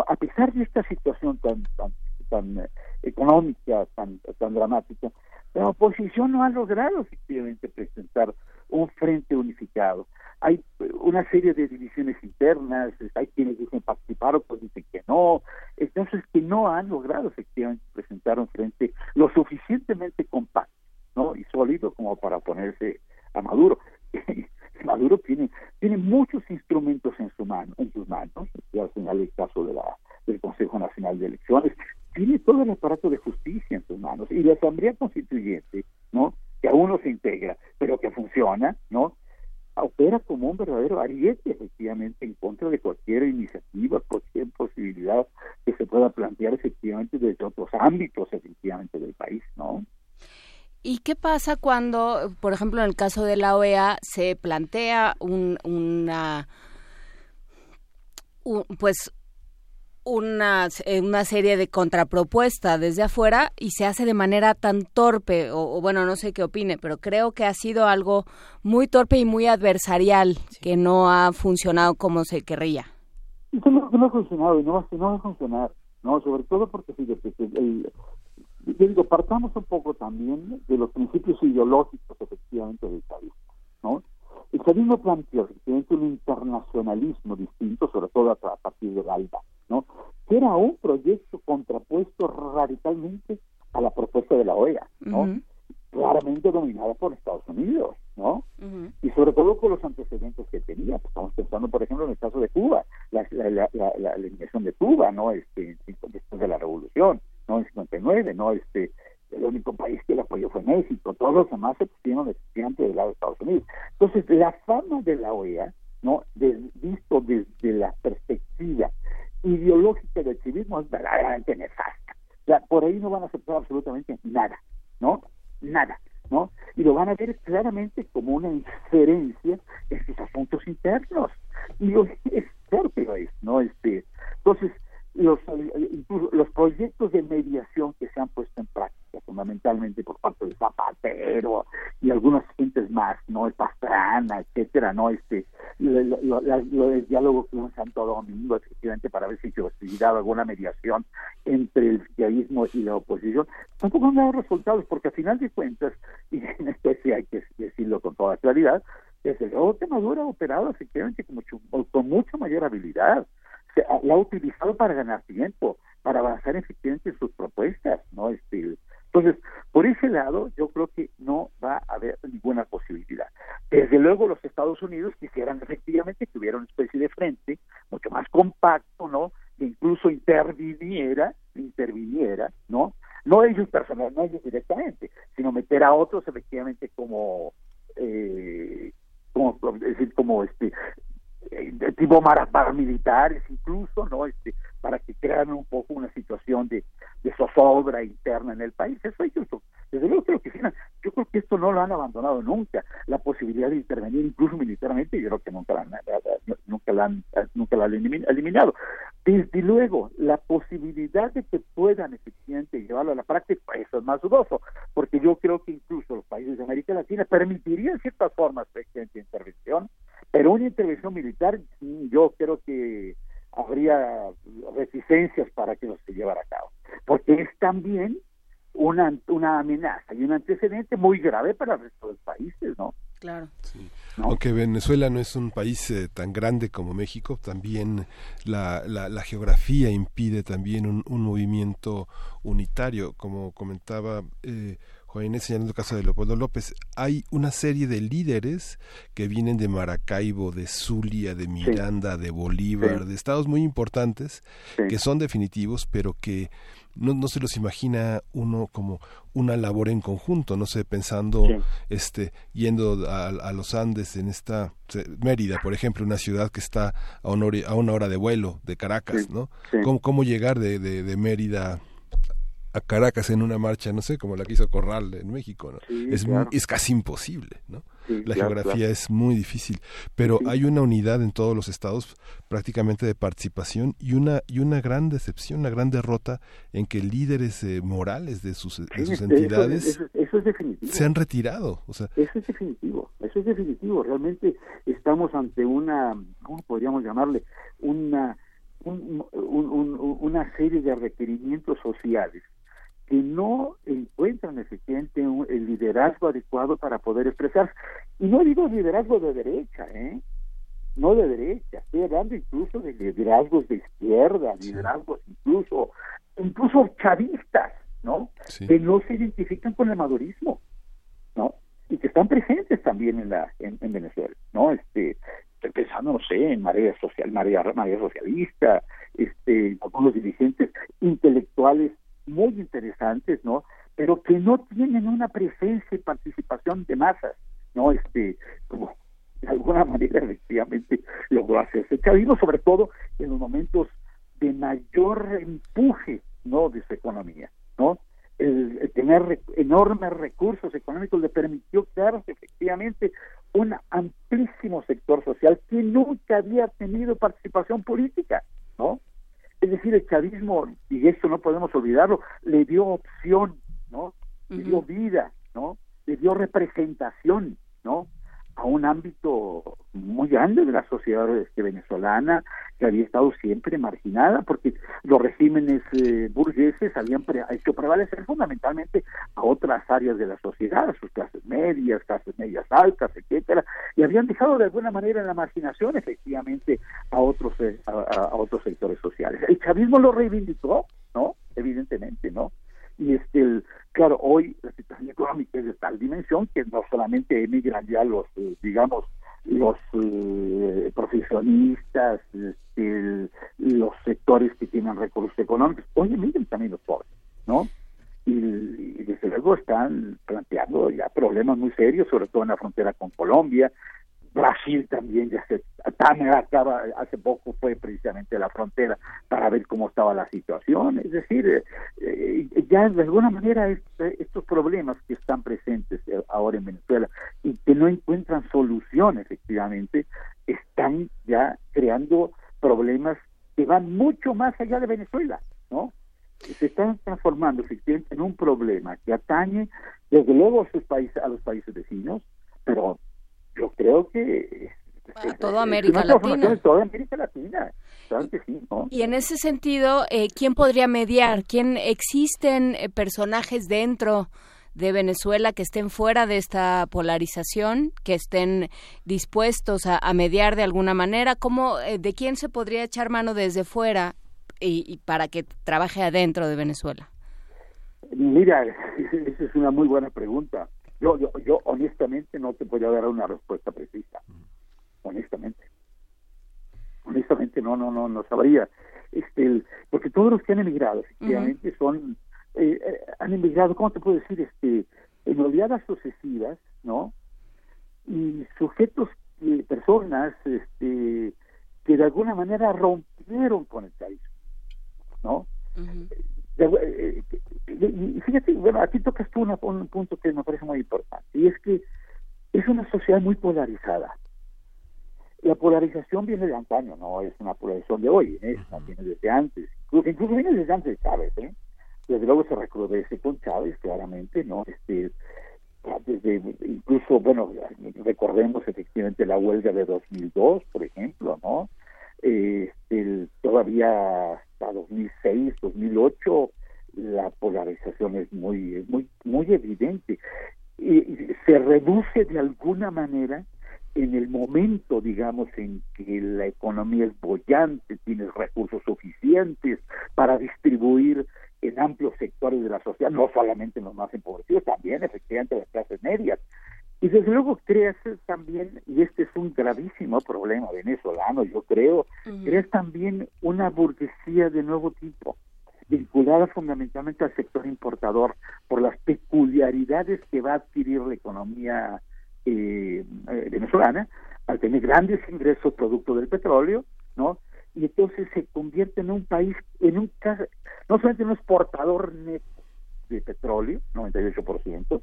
a, pesar de esta situación tan, tan, tan económica, tan, tan dramática, la oposición no ha logrado efectivamente presentar un frente unificado. Hay una serie de divisiones internas, hay quienes dicen participar, otros dicen que no, entonces que no han logrado efectivamente presentar un frente lo suficientemente compacto ¿no? y sólido como para ponerse a Maduro. Maduro tiene, tiene muchos instrumentos en su mano, en sus manos, ya señalé el caso de la, del Consejo Nacional de Elecciones, tiene todo el aparato de justicia en sus manos y la Asamblea Constituyente, ¿no? Que aún no se integra, pero que funciona, ¿no? opera como un verdadero ariete efectivamente en contra de cualquier iniciativa, cualquier posibilidad que se pueda plantear efectivamente desde otros ámbitos efectivamente del país, ¿no? ¿Y qué pasa cuando, por ejemplo, en el caso de la OEA se plantea un, una, pues una, eh, una serie de contrapropuesta desde afuera y se hace de manera tan torpe, o, bueno, no sé qué opine, pero creo que ha sido algo muy torpe y muy adversarial, que no ha funcionado como se querría. No, no ha funcionado y no va, no va a funcionar, ¿no? Sobre todo porque, fíjate, el, yo digo, partamos un poco también de los principios ideológicos efectivamente del país, ¿no? El chavismo planteó efectivamente un internacionalismo distinto, sobre todo a, partir de ALBA, ¿no? Que era un proyecto contrapuesto radicalmente a la propuesta de la OEA, ¿no? Claramente dominada por Estados Unidos, ¿no? Y sobre todo por los antecedentes que tenía. Pues estamos pensando, por ejemplo, en el caso de Cuba, la, la, la, la, eliminación de Cuba, ¿no? Este, después de la revolución, no en 59, no este el único país que el apoyó fue México, todos los demás se pusieron estudiante del lado de Estados Unidos. Entonces, la fama de la OEA, no visto desde la perspectiva ideológica del civismo es verdaderamente nefasta. O sea, por ahí no van a aceptar absolutamente nada, ¿no? Nada, ¿no? Y lo van a ver claramente como una injerencia en sus asuntos internos. Y lo es propio es, ¿no? Este, entonces, los, los proyectos de mediación que se han puesto en práctica, fundamentalmente por parte de Zapatero y algunas gentes más, ¿no? El Pastrana, etcétera, ¿no? Este, lo, del diálogo con Santo Domingo, efectivamente, para ver si se posibilidad alguna mediación entre el socialismo y la oposición, tampoco han dado resultados, porque a final de cuentas, y en esto hay que decirlo con toda claridad, desde luego que Maduro ha operado efectivamente con, mucho, con mucha mayor habilidad la ha utilizado para ganar tiempo, para avanzar efectivamente en sus propuestas, ¿no? Este, entonces, por ese lado, yo creo que no va a haber ninguna posibilidad. Desde luego, los Estados Unidos quisieran efectivamente que hubiera una especie de frente mucho más compacto, ¿no? Que incluso interviniera, interviniera, ¿no? No ellos personalmente, no ellos directamente, sino meter a otros efectivamente como, eh, como, es decir, como este, de tipo paramilitares incluso, ¿no? Este, para que crean un poco una situación de, de zozobra interna en el país. Eso ellos, desde luego que lo quisieran. Yo creo que esto no lo han abandonado nunca, la posibilidad de intervenir incluso militarmente, yo creo que nunca la han, han, nunca la han eliminado. Desde luego, la posibilidad de que puedan efectivamente llevarlo a la práctica, eso es más dudoso, porque yo creo que incluso los países de América Latina permitirían ciertas formas de intervención, pero una intervención militar, yo creo que habría reticencias para que no se llevara a cabo, porque es también una, una amenaza y un antecedente muy grave para el resto de los países, ¿no? Claro. Aunque Venezuela no es un país eh, tan grande como México, también la, la, geografía impide también un, un, movimiento unitario, como comentaba eh, Juan Inés señalando el caso de Leopoldo López, hay una serie de líderes que vienen de Maracaibo, de Zulia, de Miranda, de Bolívar, de estados muy importantes, que son definitivos, pero que no, no se los imagina uno como una labor en conjunto, no sé, pensando, este, yendo a, los Andes en esta Mérida, por ejemplo, una ciudad que está a una hora, a una hora de vuelo de Caracas, ¿no? ¿Cómo, ¿Cómo, llegar de, de, de Mérida a Caracas en una marcha, no sé, como la que hizo Corral en México, ¿no? es, es casi imposible, ¿no? La geografía es muy difícil, pero hay una unidad en todos los estados prácticamente de participación y una y una gran decepción, una gran derrota en que líderes eh, morales de sus, sus entidades eso, eso es definitivo. Se han retirado, o sea. Eso es definitivo, eso es definitivo. Realmente estamos ante una, ¿cómo podríamos llamarle? Una, una serie de requerimientos sociales que no encuentran efectivamente el liderazgo adecuado para poder expresarse. Y no digo liderazgo de derecha, ¿eh? No de derecha, estoy hablando incluso de liderazgos de izquierda, liderazgos incluso, incluso chavistas, ¿no? Que no se identifican con el madurismo, ¿no? Y que están presentes también en la en, Venezuela, ¿no? Este, pensando, no sé, en María Social, María, María Socialista, este, algunos dirigentes intelectuales muy interesantes, ¿no? Pero que no tienen una presencia y participación de masas, ¿no? Este, como de alguna manera efectivamente logró hacerse. chavismo, sobre todo en los momentos de mayor empuje, ¿no? De su economía, ¿no? El, tener enormes recursos económicos le permitió crearse efectivamente un amplísimo sector social que nunca había tenido participación política, ¿no? Es decir, el chavismo, y esto no podemos olvidarlo, le dio opción, ¿no? Le dio vida, ¿no? Le dio representación, ¿no? A un ámbito muy grande de la sociedad este, venezolana que había estado siempre marginada porque los regímenes eh, burgueses habían hecho prevalecer fundamentalmente a otras áreas de la sociedad, a sus clases medias, clases medias altas, etcétera, y habían dejado de alguna manera en la marginación efectivamente a otros eh, a otros sectores sociales. El chavismo lo reivindicó, ¿no? Evidentemente, ¿no? Y este claro hoy la situación económica es de tal dimensión que no solamente emigran ya los eh, digamos los eh, profesionistas este, los sectores que tienen recursos económicos hoy emigran también los pobres no y, desde luego están planteando ya problemas muy serios sobre todo en la frontera con Colombia Brasil también ya se acaba hace poco fue precisamente la frontera para ver cómo estaba la situación es decir eh, eh, ya de alguna manera estos problemas que están presentes eh, ahora en Venezuela y que no encuentran solución efectivamente están ya creando problemas que van mucho más allá de Venezuela no se están transformando efectivamente en un problema que atañe desde luego a sus países a los países vecinos pero yo creo que a toda América Latina. Toda América Latina. Y en ese sentido, eh, ¿quién podría mediar? ¿Quién existen eh, personajes dentro de Venezuela que estén fuera de esta polarización, que estén dispuestos a, mediar de alguna manera? ¿Cómo, eh, ¿De quién se podría echar mano desde fuera y, para que trabaje adentro de Venezuela? Mira, esa es una muy buena pregunta. Yo, yo, yo honestamente no te podría dar una respuesta precisa, honestamente. Honestamente no, no, no, no sabría. Este, porque todos los que han emigrado, efectivamente, son, eh, eh, han emigrado, ¿cómo te puedo decir? Este, en oleadas sucesivas, ¿no? Y sujetos, eh, personas, este, que de alguna manera rompieron con el país, ¿no? Eh, y fíjate, bueno, aquí tocas tú un punto que me parece muy importante, y es que es una sociedad muy polarizada. La polarización viene de antaño, no es una polarización de hoy, ¿eh? viene desde antes, incluso, viene desde antes de Chávez, ¿eh? Desde luego se recrudece con Chávez, claramente, ¿no? Este, desde incluso, bueno, recordemos efectivamente la huelga de 2002, por ejemplo, ¿no? Este, todavía hasta 2006, 2008, la polarización es muy, muy, muy evidente. Y se reduce de alguna manera en el momento, digamos, en que la economía es bollante, tienes recursos suficientes para distribuir en amplios sectores de la sociedad, no solamente en los más empobrecidos, también efectivamente las clases medias. Y desde luego creas también, y este es un gravísimo problema venezolano, yo creo, creas también una burguesía de nuevo tipo, vinculada fundamentalmente al sector importador, por las peculiaridades que va a adquirir la economía eh, eh, venezolana, al tener grandes ingresos producto del petróleo, ¿no? Y entonces se convierte en un país, en un no solamente un exportador neto de petróleo, 98%,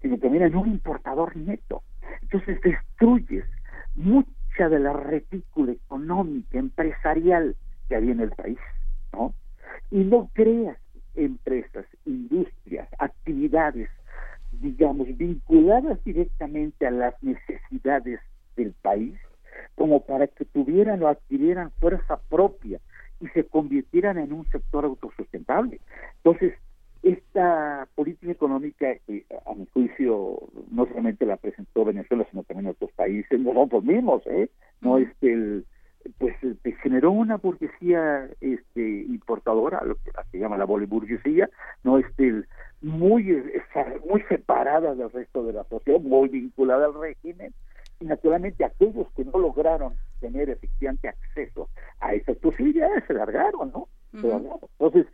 sino también en un importador neto. Entonces destruyes mucha de la retícula económica, empresarial que había en el país, ¿no? Y no creas empresas, industrias, actividades digamos, vinculadas directamente a las necesidades del país, como para que tuvieran o adquirieran fuerza propia y se convirtieran en un sector autosustentable. Entonces, esta política económica, que a mi juicio no solamente la presentó Venezuela, sino también otros países, nosotros mismos, ¿eh? No es que el, pues este, generó una burguesía este, importadora, lo que se llama la boliburguesía, no este, muy, muy separada del resto de la sociedad, muy vinculada al régimen, y naturalmente aquellos que no lograron tener efectivamente acceso a esas posibilidades se largaron, ¿no? Se largaron. Entonces,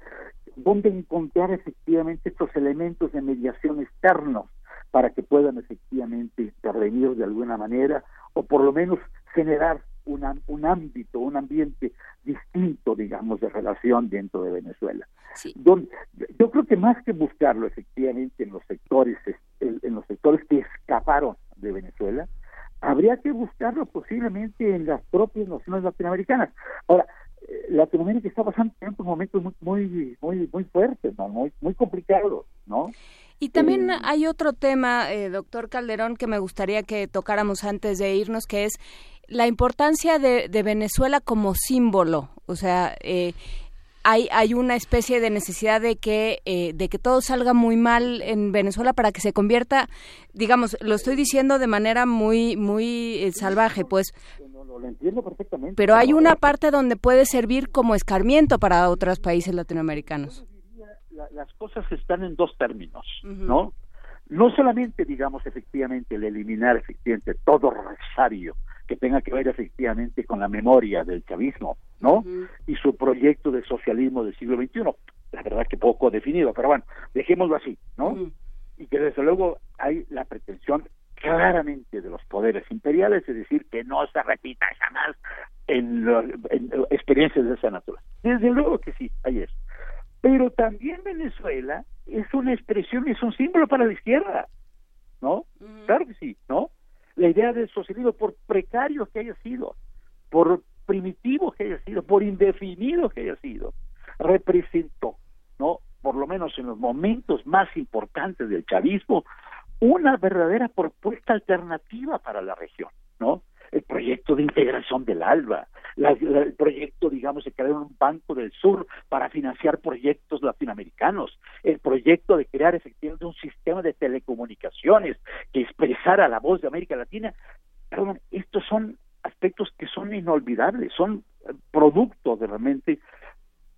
¿dónde encontrar efectivamente estos elementos de mediación externos para que puedan efectivamente intervenir de alguna manera o por lo menos generar una, un ámbito, un ambiente distinto, digamos, de relación dentro de Venezuela. Donde, yo creo que más que buscarlo efectivamente en los sectores, en los sectores que escaparon de Venezuela, habría que buscarlo posiblemente en las propias naciones latinoamericanas. Ahora, Latinoamérica está pasando en momentos muy, muy, muy, muy fuertes, ¿no? muy, muy complicados, ¿no? Y también eh, hay otro tema, eh, doctor Calderón, que me gustaría que tocáramos antes de irnos, que es la importancia de, de Venezuela como símbolo. O sea, eh, hay, hay una especie de necesidad de que, eh, de que todo salga muy mal en Venezuela para que se convierta, digamos, lo estoy diciendo de manera muy, muy eh, salvaje, pues. Lo, entiendo perfectamente. Pero hay una parte donde puede servir como escarmiento para otros países latinoamericanos. las cosas están en dos términos, ¿no? No solamente, digamos, efectivamente, el eliminar efectivamente todo rosario que tenga que ver efectivamente con la memoria del chavismo, ¿no? Y su proyecto de socialismo del siglo XXI, la verdad que poco definido, pero bueno, dejémoslo así, ¿no? Y que desde luego hay la pretensión claramente de los poderes imperiales, es decir, que no se repita jamás en, en experiencias de esa naturaleza. Desde luego que sí, ahí es. Pero también Venezuela es una expresión, es un símbolo para la izquierda, ¿no? Claro que sí, ¿no? la idea del socialismo, por precario que haya sido, por primitivo que haya sido, por indefinido que haya sido, representó, ¿no? Por lo menos en los momentos más importantes del chavismo, una verdadera propuesta alternativa para la región, ¿no? El proyecto de integración del ALBA, el proyecto, digamos, de crear un banco del sur para financiar proyectos latinoamericanos, el proyecto de crear efectivamente un sistema de telecomunicaciones que expresara la voz de América Latina. Perdón, estos son aspectos que son inolvidables, son eh, producto de realmente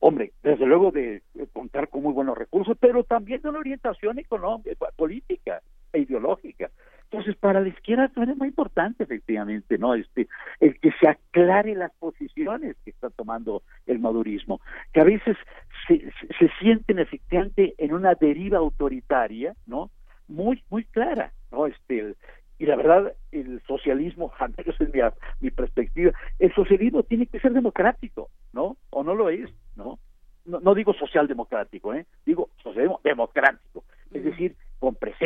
hombre, desde luego de contar con muy buenos recursos, pero también de una orientación económica, política ideológica. Entonces, para la izquierda es muy importante, efectivamente, ¿no? Este, el que se aclare las posiciones que está tomando el madurismo, que a veces se, se sienten efectivamente en una deriva autoritaria, ¿no? Muy, muy clara, ¿no? Este, y la verdad, el socialismo, al menos es mi, mi perspectiva, el socialismo tiene que ser democrático, ¿no? O no lo es, ¿no? No, no digo socialdemocrático, ¿eh? Digo socialismo democrático,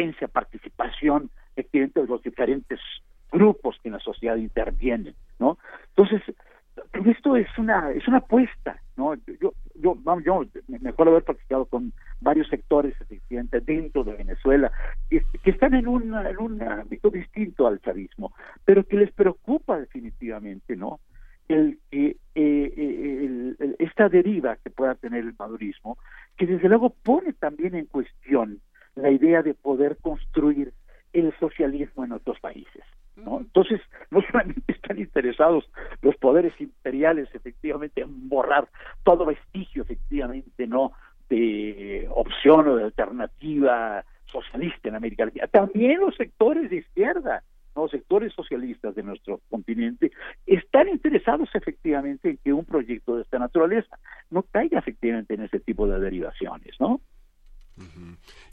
presencia, participación, efectivamente de los diferentes grupos que en la sociedad intervienen, ¿no? Entonces, esto es una es una apuesta, ¿no? Yo yo vamos, yo me haber participado con varios sectores efectivamente dentro de Venezuela que, están en un en un ámbito distinto al chavismo, pero que les preocupa definitivamente, ¿no? El que eh, esta deriva que pueda tener el madurismo, que desde luego pone también en cuestión la idea de poder construir el socialismo en otros países. ¿no? Entonces, no solamente están interesados los poderes imperiales efectivamente en borrar todo vestigio efectivamente no de opción o de alternativa socialista en América Latina, también los sectores de izquierda, los sectores socialistas de nuestro continente están interesados efectivamente en que un proyecto de esta naturaleza no caiga efectivamente en ese tipo de derivaciones, ¿no?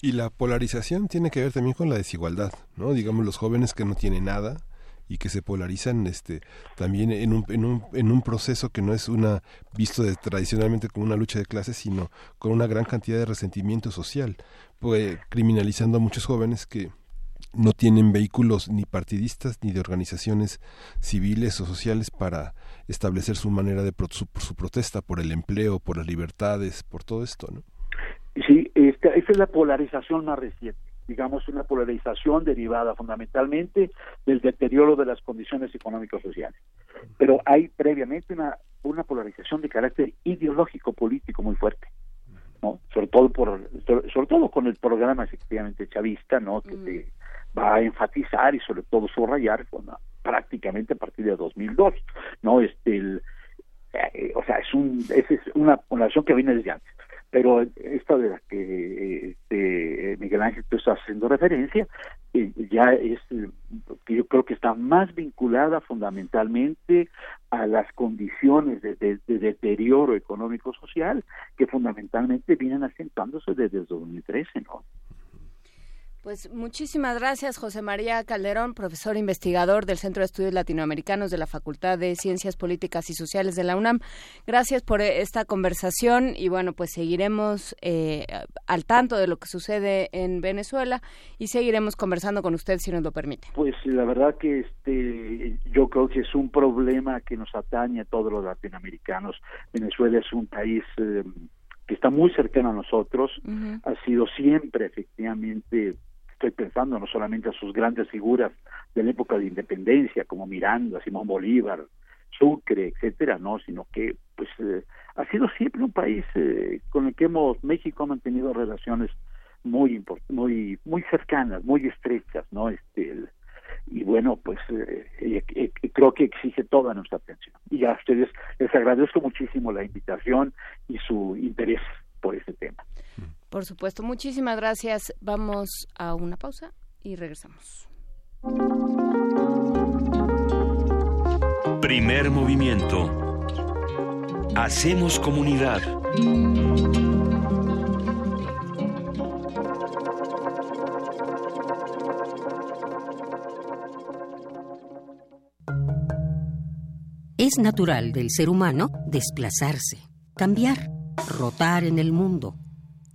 Y la polarización tiene que ver también con la desigualdad, ¿no? Digamos, los jóvenes que no tienen nada y que se polarizan este también en un, en un, en un proceso que no es una visto de, tradicionalmente como una lucha de clases sino con una gran cantidad de resentimiento social pues, criminalizando a muchos jóvenes que no tienen vehículos ni partidistas ni de organizaciones civiles o sociales para establecer su manera de su, su protesta por el empleo por las libertades por todo esto no Sí, esta, esa es la polarización más reciente, digamos, una polarización derivada fundamentalmente del deterioro de las condiciones económicos sociales. Pero hay previamente una, una polarización de carácter ideológico político muy fuerte. ¿no? sobre todo por sobre, todo con el programa efectivamente chavista no que se va a enfatizar y sobre todo subrayar prácticamente a partir de 2002 no este el, eh, o sea es un es una población que viene desde antes. Pero esta de la que este, Miguel Ángel tú estás haciendo referencia eh, ya es yo creo que está más vinculada fundamentalmente a las condiciones de, de, deterioro económico social que fundamentalmente vienen acentuándose desde el 2013 no pues muchísimas gracias, José María Calderón, profesor investigador del Centro de Estudios Latinoamericanos de la Facultad de Ciencias Políticas y Sociales de la UNAM. Gracias por esta conversación y bueno, pues seguiremos eh, al tanto de lo que sucede en Venezuela y seguiremos conversando con usted si nos lo permite. Pues la verdad que este, yo creo que es un problema que nos atañe a todos los latinoamericanos. Venezuela es un país eh, que está muy cercano a nosotros, ha sido siempre efectivamente estoy pensando no solamente a sus grandes figuras de la época de independencia como Miranda, Simón Bolívar, Sucre, etcétera, no, sino que pues eh, ha sido siempre un país eh, con el que hemos México ha mantenido relaciones muy muy muy cercanas, muy estrechas, no, este y bueno, pues eh, creo que exige toda nuestra atención. Y a ustedes les agradezco muchísimo la invitación y su interés por este tema. Por supuesto, muchísimas gracias. Vamos a una pausa y regresamos. Primer movimiento. Hacemos comunidad. Es natural del ser humano desplazarse, cambiar, rotar en el mundo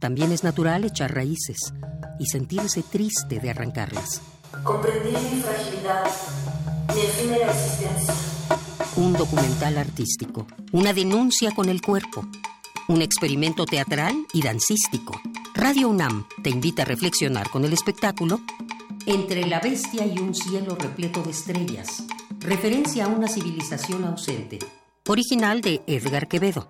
también es natural echar raíces y sentirse triste de arrancarlas. Comprendí mi fragilidad, mi efímera existencia. Un documental artístico, una denuncia con el cuerpo, un experimento teatral y dancístico. Radio UNAM te invita a reflexionar con el espectáculo Entre la bestia y un cielo repleto de estrellas, referencia a una civilización ausente, original de Edgar Quevedo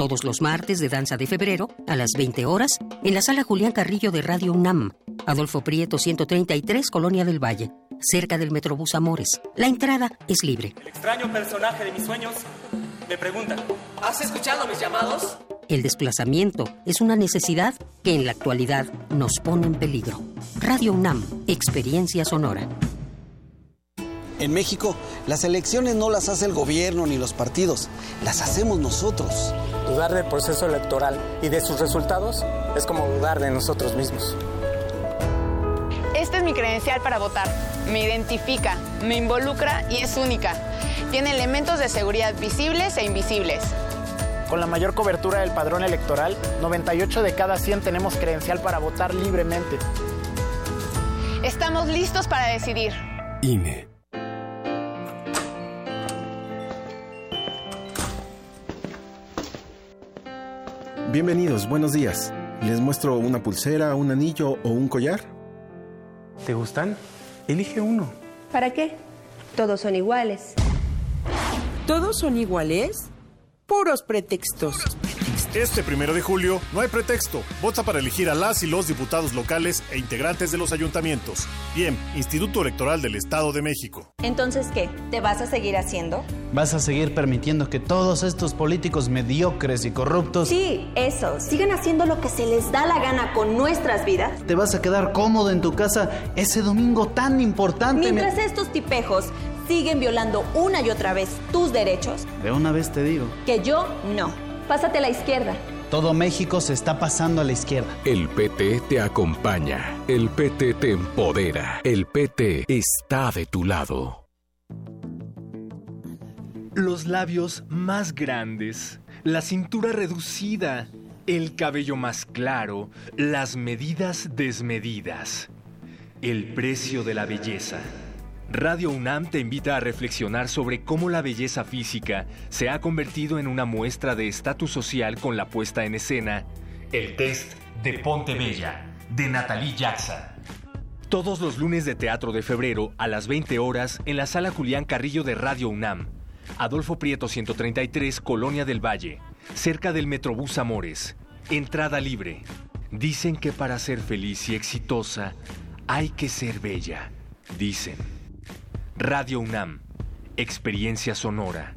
todos los martes de Danza de Febrero a las 20 horas en la sala Julián Carrillo de Radio UNAM, Adolfo Prieto 133, Colonia del Valle, cerca del Metrobús Amores. La entrada es libre. El extraño personaje de mis sueños me pregunta, ¿has escuchado mis llamados? El desplazamiento es una necesidad que en la actualidad nos pone en peligro. Radio UNAM, experiencia sonora. En México, las elecciones no las hace el gobierno ni los partidos, las hacemos nosotros. Dudar del proceso electoral y de sus resultados es como dudar de nosotros mismos. Esta es mi credencial para votar. Me identifica, me involucra y es única. Tiene elementos de seguridad visibles e invisibles. Con la mayor cobertura del padrón electoral, 98 de cada 100 tenemos credencial para votar libremente. Estamos listos para decidir. INE. Bienvenidos, buenos días. ¿Les muestro una pulsera, un anillo o un collar? ¿Te gustan? Elige uno. ¿Para qué? Todos son iguales. ¿Todos son iguales? Puros pretextos. Este primero de julio no hay pretexto. Vota para elegir a las y los diputados locales e integrantes de los ayuntamientos. Bien, Instituto Electoral del Estado de México. Entonces, ¿qué? ¿Te vas a seguir haciendo? ¿Vas a seguir permitiendo que todos estos políticos mediocres y corruptos... Sí, eso. Sigan haciendo lo que se les da la gana con nuestras vidas. ¿Te vas a quedar cómodo en tu casa ese domingo tan importante? Mientras estos tipejos siguen violando una y otra vez tus derechos. De una vez te digo. Que yo no. Pásate a la izquierda. Todo México se está pasando a la izquierda. El PT te acompaña. El PT te empodera. El PT está de tu lado. Los labios más grandes, la cintura reducida, el cabello más claro, las medidas desmedidas. El precio de la belleza. Radio UNAM te invita a reflexionar sobre cómo la belleza física se ha convertido en una muestra de estatus social con la puesta en escena El test de Ponte Bella. de Natalie Jackson. Todos los lunes de Teatro de Febrero a las 20 horas en la sala Julián Carrillo de Radio UNAM. Adolfo Prieto 133, Colonia del Valle, cerca del Metrobús Amores. Entrada libre. Dicen que para ser feliz y exitosa hay que ser bella. Dicen. Radio UNAM. Experiencia sonora.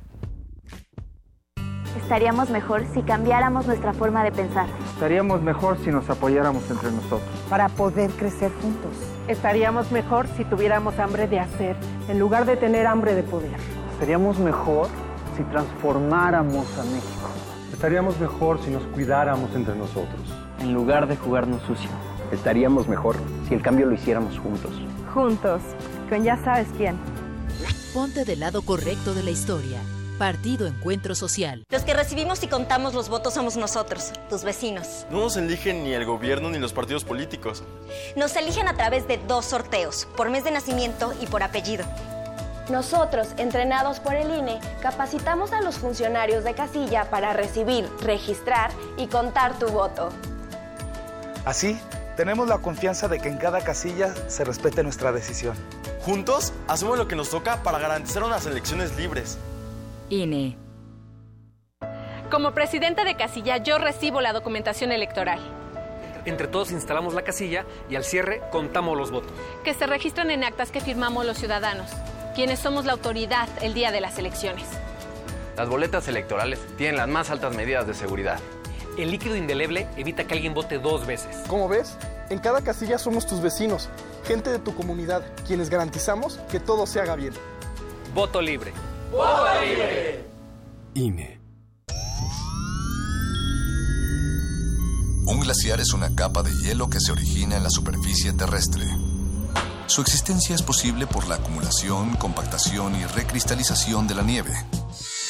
Estaríamos mejor si cambiáramos nuestra forma de pensar. Estaríamos mejor si nos apoyáramos entre nosotros. Para poder crecer juntos. Estaríamos mejor si tuviéramos hambre de hacer, en lugar de tener hambre de poder. Estaríamos mejor si transformáramos a México. Estaríamos mejor si nos cuidáramos entre nosotros. En lugar de jugarnos sucio. Estaríamos mejor si el cambio lo hiciéramos juntos. Juntos, con ya sabes quién. Ponte del lado correcto de la historia. Partido Encuentro Social. Los que recibimos y contamos los votos somos nosotros, tus vecinos. No nos eligen ni el gobierno ni los partidos políticos. Nos eligen a través de dos sorteos, por mes de nacimiento y por apellido. Nosotros, entrenados por el INE, capacitamos a los funcionarios de casilla para recibir, registrar y contar tu voto. Así, tenemos la confianza de que en cada casilla se respete nuestra decisión. Juntos, hacemos lo que nos toca para garantizar unas elecciones libres. INE. Como presidente de casilla, yo recibo la documentación electoral. Entre todos instalamos la casilla y al cierre contamos los votos. Que se registran en actas que firmamos los ciudadanos, quienes somos la autoridad el día de las elecciones. Las boletas electorales tienen las más altas medidas de seguridad. El líquido indeleble evita que alguien vote dos veces. Como ves, en cada casilla somos tus vecinos, gente de tu comunidad, quienes garantizamos que todo se haga bien. Voto libre. ¡Voto libre! INE. Un glaciar es una capa de hielo que se origina en la superficie terrestre. Su existencia es posible por la acumulación, compactación y recristalización de la nieve.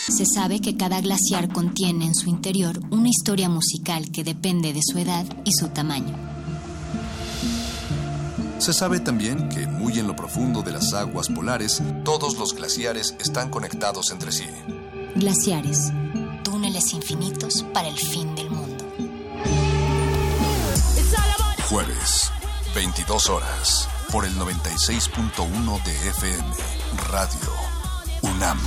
Se sabe que cada glaciar contiene en su interior una historia musical que depende de su edad y su tamaño. Se sabe también que muy en lo profundo de las aguas polares, todos los glaciares están conectados entre sí. Glaciares, túneles infinitos para el fin del mundo. Jueves, 22 horas, por el 96.1 de FM, Radio UNAM.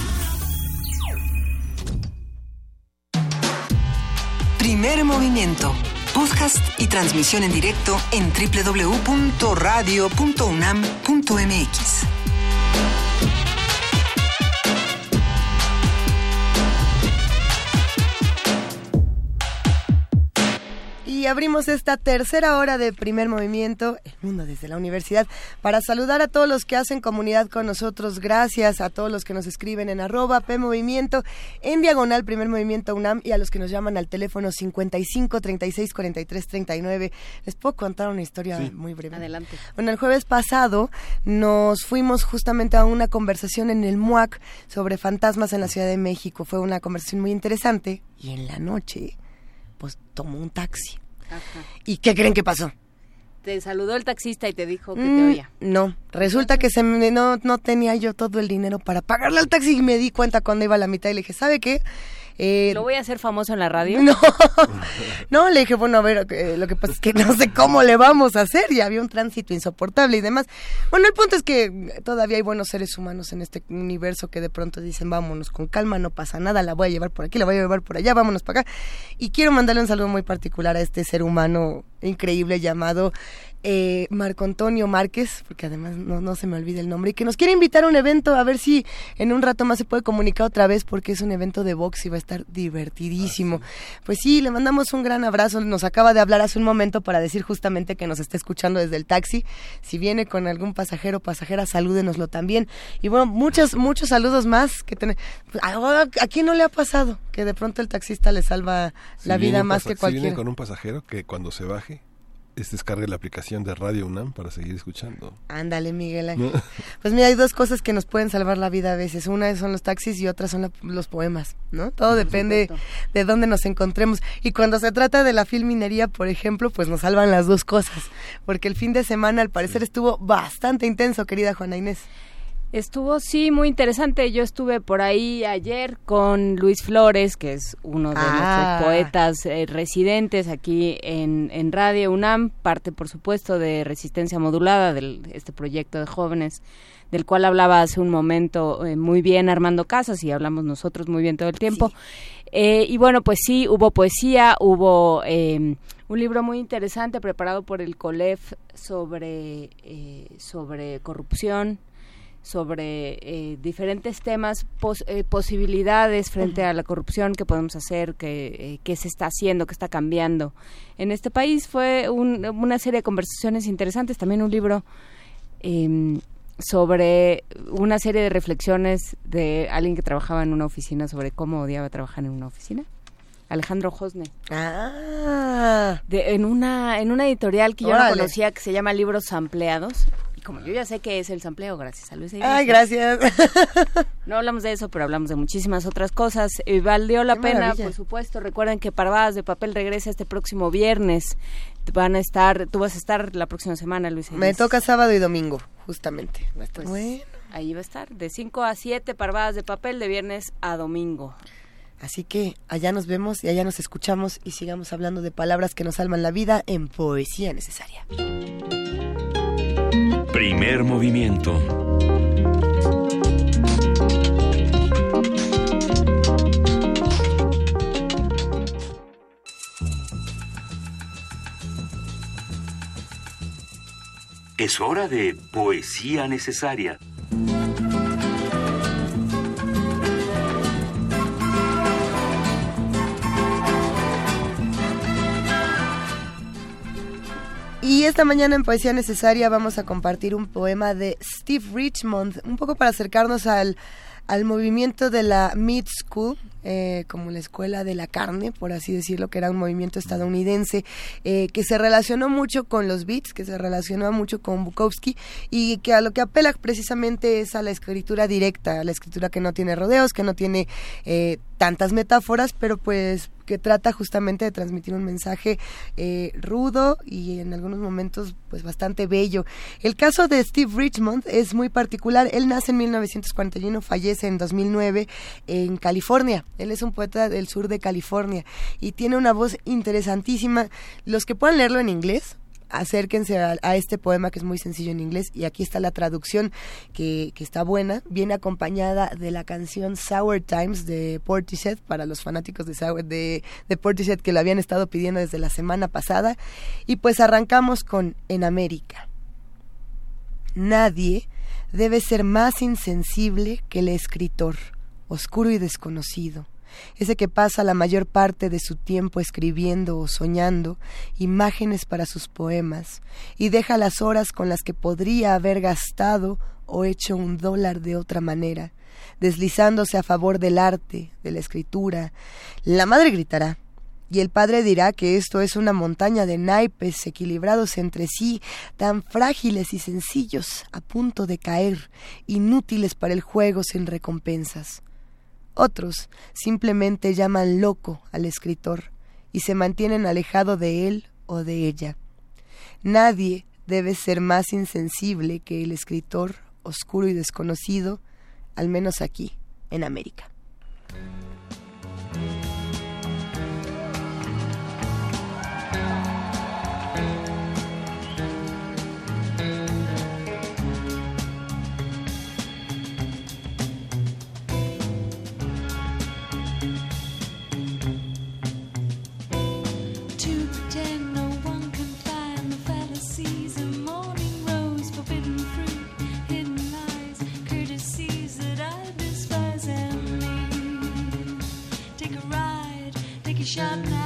Primer movimiento. Podcast y transmisión en directo en www.radio.unam.mx. Y abrimos esta tercera hora de primer movimiento, el mundo desde la universidad, para saludar a todos los que hacen comunidad con nosotros. Gracias a todos los que nos escriben en arroba P Movimiento, en diagonal primer movimiento UNAM y a los que nos llaman al teléfono 55 36 43 39. Les puedo contar una historia Sí. muy breve. Adelante. Bueno, el jueves pasado nos fuimos justamente a una conversación en el MUAC sobre fantasmas en la Ciudad de México. Fue una conversación muy interesante y en la noche, pues tomó un taxi. Ajá. ¿Y qué creen que pasó? Te saludó el taxista y te dijo que te Mm, oía. No, resulta que se me- no, no tenía yo todo el dinero para pagarle al taxi y me di cuenta cuando iba a la mitad y le dije, ¿sabe qué? Eh, ¿Lo voy a hacer famoso en la radio? No, no, le dije, bueno, a ver, eh, lo que pasa es que no sé cómo le vamos a hacer y había un tránsito insoportable y demás. Bueno, el punto es que todavía hay buenos seres humanos en este universo que de pronto dicen, vámonos con calma, no pasa nada, la voy a llevar por aquí, la voy a llevar por allá, vámonos para acá. Y quiero mandarle un saludo muy particular a este ser humano increíble llamado eh, Marco Antonio Márquez, porque además no, no se me olvida el nombre, y que nos quiere invitar a un evento, a ver si en un rato más se puede comunicar otra vez, porque es un evento de box y va a estar divertidísimo. Pues sí, le mandamos un gran abrazo, nos acaba de hablar hace un momento para decir justamente que nos está escuchando desde el taxi. Si viene con algún pasajero o pasajera, salúdenoslo también. Y bueno, muchos, muchos saludos más que tenemos. ¿A quién no le ha pasado? Que de pronto el taxista le salva Si la vida más que Si cualquiera. viene con un pasajero que cuando se baje, es descargue la aplicación de Radio UNAM para seguir escuchando. Ándale, Miguel Ángel. ¿No? Pues mira, hay dos cosas que nos pueden salvar la vida a veces. Una son los taxis y otra son la- los poemas, ¿no? Todo depende de dónde nos encontremos. Y cuando se trata de la filminería, por ejemplo, pues nos salvan las dos cosas. Porque el fin de semana, al parecer, estuvo bastante intenso, querida Juana Inés. Estuvo, sí, muy interesante. Yo estuve por ahí ayer con Luis Flores, que es uno de Ah. nuestros poetas eh, residentes aquí en, en Radio UNAM, parte, por supuesto, de Resistencia Modulada, de este proyecto de jóvenes, del cual hablaba hace un momento eh, muy bien Armando Casas y hablamos nosotros muy bien todo el tiempo. Eh, y bueno, pues sí, hubo poesía, hubo eh, un libro muy interesante preparado por el COLEF sobre, eh, sobre corrupción, sobre eh, diferentes temas, pos- eh, posibilidades frente a la corrupción que podemos hacer, que, eh, qué se está haciendo, qué está cambiando. En este país fue un- una serie de conversaciones interesantes, también un libro em, sobre una serie de reflexiones de alguien que trabajaba en una oficina sobre cómo odiaba trabajar en una oficina. Alejandro Josne. Ah. De, en una en una editorial que yo no conocía que se llama Libros Sampleados. Como yo ya sé qué es el sampleo, gracias a Luis Ay, gracias. No hablamos de eso, pero hablamos de muchísimas otras cosas. Y valió la Qué pena, maravilla. por supuesto. Recuerden que Parvadas de Papel regresa este próximo viernes. Van a estar, tú vas a estar la próxima semana, Luis. Me toca sábado y domingo, justamente. Estar Pues, bueno. Ahí va a estar, de 5 a 7 Parvadas de Papel, de viernes a domingo. Así que allá nos vemos y allá nos escuchamos y sigamos hablando de palabras que nos salvan la vida en poesía necesaria. Primer movimiento. Es hora de poesía necesaria. Y esta mañana en Poesía Necesaria vamos a compartir un poema de Steve Richmond, un poco para acercarnos al, al movimiento de la Meat School, eh, como la escuela de la carne, por así decirlo, que era un movimiento estadounidense eh, que se relacionó mucho con los beats, que se relacionó mucho con Bukowski y que a lo que apela precisamente es a la escritura directa, a la escritura que no tiene rodeos, que no tiene eh, tantas metáforas, pero pues que trata justamente de transmitir un mensaje eh, rudo y en algunos momentos pues bastante bello. El caso de Steve Richmond es muy particular. Él nace en 1941, fallece en 2009 en California. Él es un poeta del sur de California y tiene una voz interesantísima. Los que puedan leerlo en inglés, acérquense a, este poema que es muy sencillo en inglés y aquí está la traducción que, está buena. Viene acompañada de la canción Sour Times de Portishead para los fanáticos de, de, de Portishead que lo habían estado pidiendo desde la semana pasada. Y pues arrancamos con En América. Nadie debe ser más insensible que el escritor, oscuro y desconocido ese que pasa la mayor parte de su tiempo escribiendo o soñando imágenes para sus poemas y deja las horas con las que podría haber gastado o hecho un dólar de otra manera, deslizándose a favor del arte, de la escritura. La madre gritará, y el padre dirá que esto es una montaña de naipes equilibrados entre sí, tan frágiles y sencillos, a punto de caer, inútiles para el juego sin recompensas. Otros simplemente llaman loco al escritor y se mantienen alejado de él o de ella. Nadie debe ser más insensible que el escritor oscuro y desconocido, al menos aquí, en América. shall now.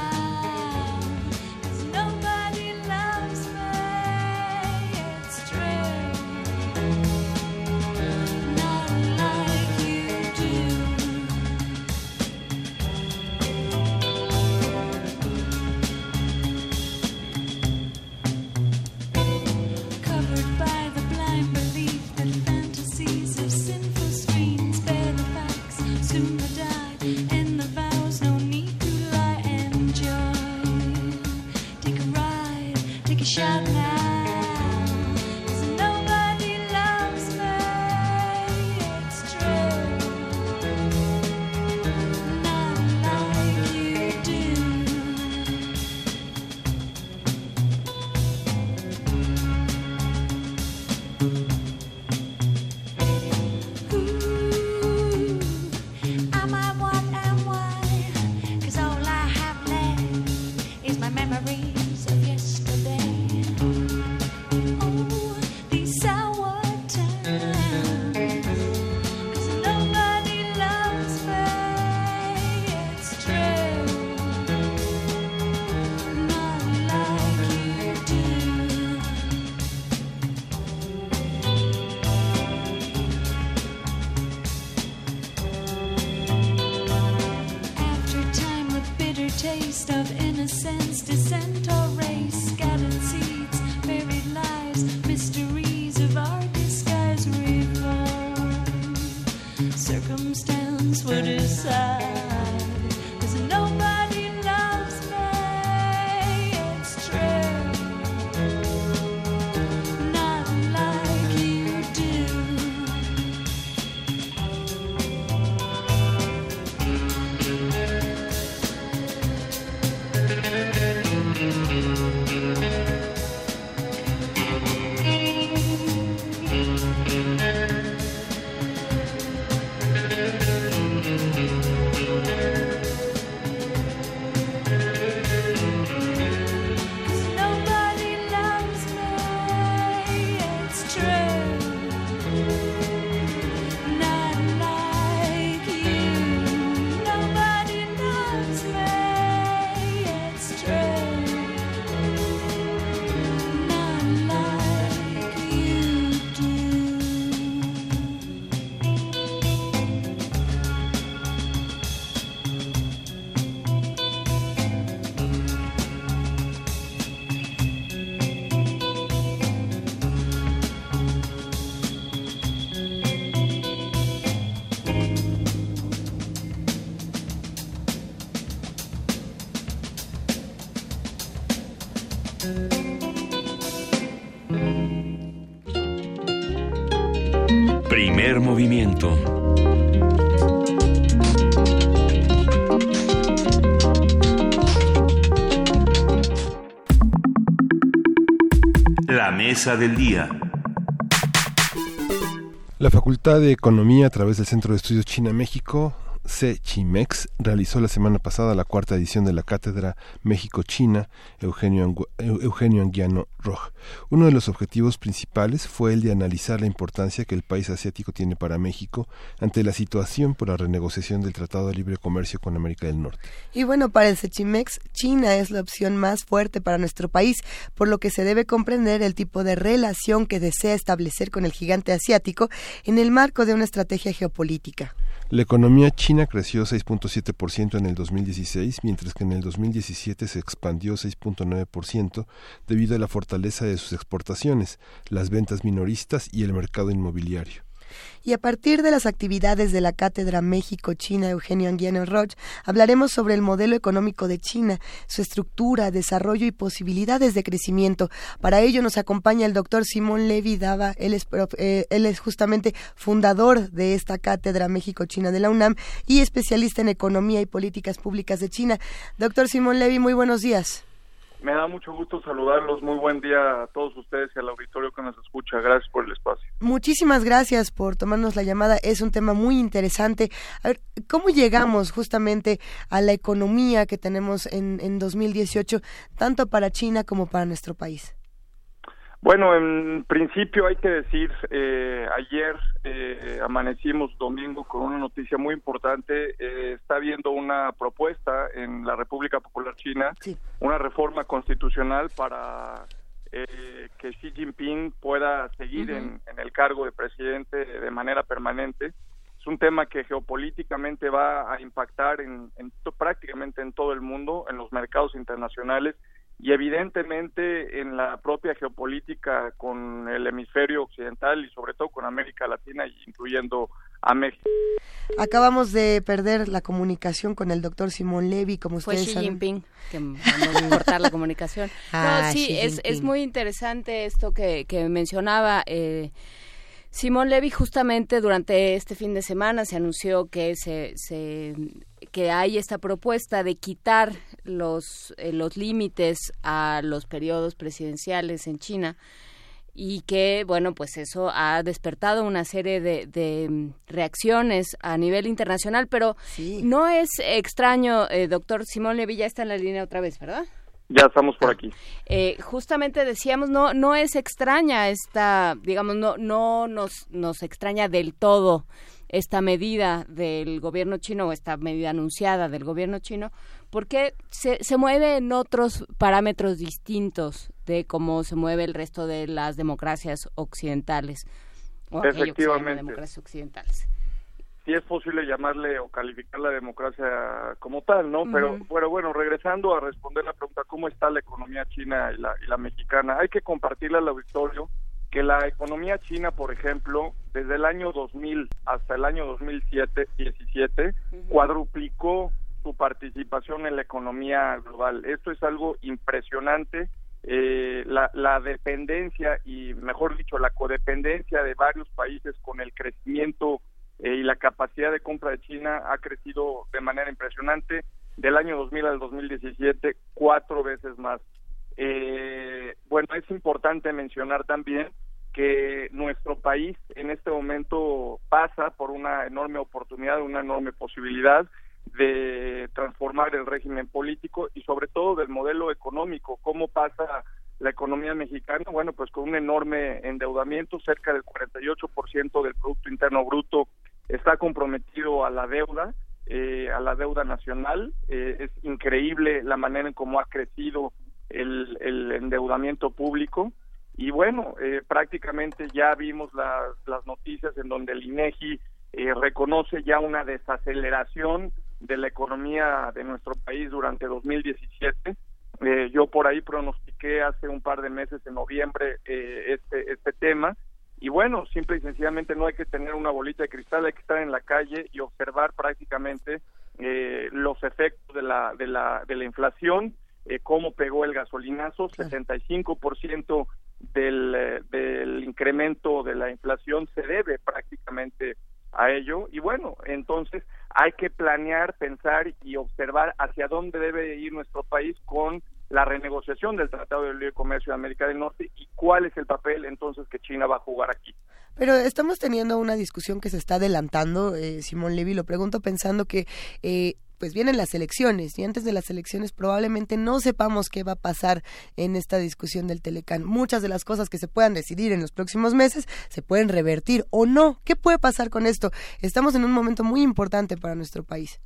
La mesa del día. La Facultad de Economía, a través del Centro de Estudios China-México, CECHIMEX, realizó la semana pasada la cuarta edición de la Cátedra México-China Eugenio, Eugenio Anguiano Roj. Uno de los objetivos principales fue el de analizar la importancia que el país asiático tiene para México ante la situación por la renegociación del Tratado de Libre Comercio con América del Norte. Y bueno, para el Sechimex, China es la opción más fuerte para nuestro país, por lo que se debe comprender el tipo de relación que desea establecer con el gigante asiático en el marco de una estrategia geopolítica. La economía china creció 6.7% en el 2016, mientras que en el 2017 se expandió 6.9% debido a la fortaleza de sus exportaciones, las ventas minoristas y el mercado inmobiliario. Y a partir de las actividades de la Cátedra México-China Eugenio Anguiano Roch, hablaremos sobre el modelo económico de China, su estructura, desarrollo y posibilidades de crecimiento. Para ello nos acompaña el doctor Simón Levi Dava, él es, eh, él es justamente fundador de esta Cátedra México-China de la UNAM y especialista en economía y políticas públicas de China. Doctor Simón Levi, muy buenos días. Me da mucho gusto saludarlos. Muy buen día a todos ustedes y al auditorio que nos escucha. Gracias por el espacio. Muchísimas gracias por tomarnos la llamada. Es un tema muy interesante. A ver, ¿cómo llegamos justamente a la economía que tenemos en, en 2018, tanto para China como para nuestro país? Bueno, en principio hay que decir, eh, ayer eh, amanecimos domingo con una noticia muy importante. Eh, está habiendo una propuesta en la República Popular China, una reforma constitucional para eh, que Xi Jinping pueda seguir en, en el cargo de presidente de manera permanente. Es un tema que geopolíticamente va a impactar en, en prácticamente en todo el mundo, en los mercados internacionales y evidentemente en la propia geopolítica con el hemisferio occidental y sobre todo con América Latina, incluyendo a México. Acabamos de perder la comunicación con el doctor Simón Levy, como Fue ustedes Xi saben. Jinping que mandó a cortar la comunicación. Ah, no, sí, es, es muy interesante esto que, que mencionaba. Eh, Simón Levy justamente durante este fin de semana se anunció que se, se que hay esta propuesta de quitar los eh, los límites a los periodos presidenciales en China y que bueno pues eso ha despertado una serie de, de, reacciones a nivel internacional pero no es extraño eh, doctor Simón Levy ya está en la línea otra vez verdad Ya estamos por aquí. eh, justamente decíamos no no es extraña esta digamos no no nos nos extraña del todo esta medida del gobierno chino o esta medida anunciada del gobierno chino porque se, se mueve en otros parámetros distintos de cómo se mueve el resto de las democracias occidentales o Efectivamente. democracias occidentales si es posible llamarle o calificar la democracia como tal, ¿no? Pero, Ujú. pero bueno, regresando a responder la pregunta, ¿cómo está la economía china y la, y la mexicana? Hay que compartirle al auditorio que la economía china, por ejemplo, desde el año 2000 hasta el año 2007, 17, cuadruplicó su participación en la economía global. Esto es algo impresionante. Eh, la, la dependencia y, mejor dicho, la codependencia de varios países con el crecimiento eh, y la capacidad de compra de China ha crecido de manera impresionante. Del año 2000 al 2017, cuatro veces más. Eh, bueno, es importante mencionar también que nuestro país en este momento pasa por una enorme oportunidad, una enorme posibilidad de transformar el régimen político y sobre todo del modelo económico. ¿Cómo pasa la economía mexicana? Bueno, pues con un enorme endeudamiento, cerca del 48% del Producto Interno Bruto está comprometido a la deuda, eh, a la deuda nacional. Eh, es increíble la manera en cómo ha crecido el, endeudamiento público. Y bueno, eh, prácticamente ya vimos las, las noticias en donde el INEGI eh, reconoce ya una desaceleración de la economía de nuestro país durante 2017. Eh, yo por ahí pronostiqué hace un par de meses, en noviembre, eh, este, este tema. Y bueno, simple y sencillamente no hay que tener una bolita de cristal, hay que estar en la calle y observar prácticamente eh, los efectos de la, de la, de la inflación, eh, cómo pegó el gasolinazo, 75% del, eh, del incremento de la inflación se debe prácticamente a ello. Y bueno, entonces hay que planear, pensar y observar hacia dónde debe ir nuestro país con la renegociación del Tratado de Libre Comercio de América del Norte y cuál es el papel entonces que China va a jugar aquí. Pero estamos teniendo una discusión que se está adelantando, eh, Simón Levy, lo pregunto pensando que eh, pues vienen las elecciones y antes de las elecciones probablemente no sepamos qué va a pasar en esta discusión del Telecán. Muchas de las cosas que se puedan decidir en los próximos meses se pueden revertir o no. ¿Qué puede pasar con esto? Estamos en un momento muy importante para nuestro país.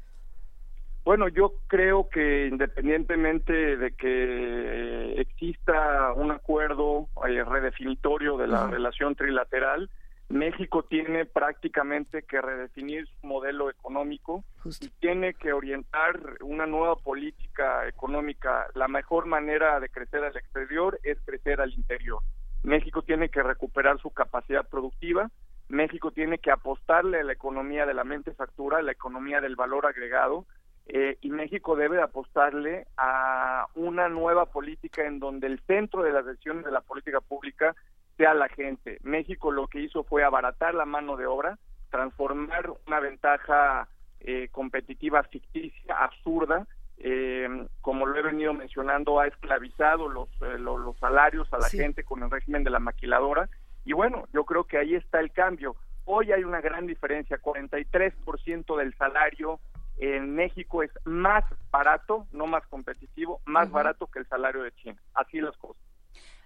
Bueno, yo creo que independientemente de que exista un acuerdo eh, redefinitorio de la relación trilateral, México tiene prácticamente que redefinir su modelo económico y tiene que orientar una nueva política económica. La mejor manera de crecer al exterior es crecer al interior. México tiene que recuperar su capacidad productiva. México tiene que apostarle a la economía de la mente factura, a la economía del valor agregado, eh, y México debe apostarle a una nueva política en donde el centro de las decisiones de la política pública sea la gente. México lo que hizo fue abaratar la mano de obra, transformar una ventaja eh, competitiva ficticia, absurda, eh, como lo he venido mencionando, ha esclavizado los, eh, lo- los salarios a la Sí. gente con el régimen de la maquiladora. Y bueno, yo creo que ahí está el cambio. Hoy hay una gran diferencia, 43% del salario en México es más barato, no más competitivo, más barato que el salario de China. Así las cosas.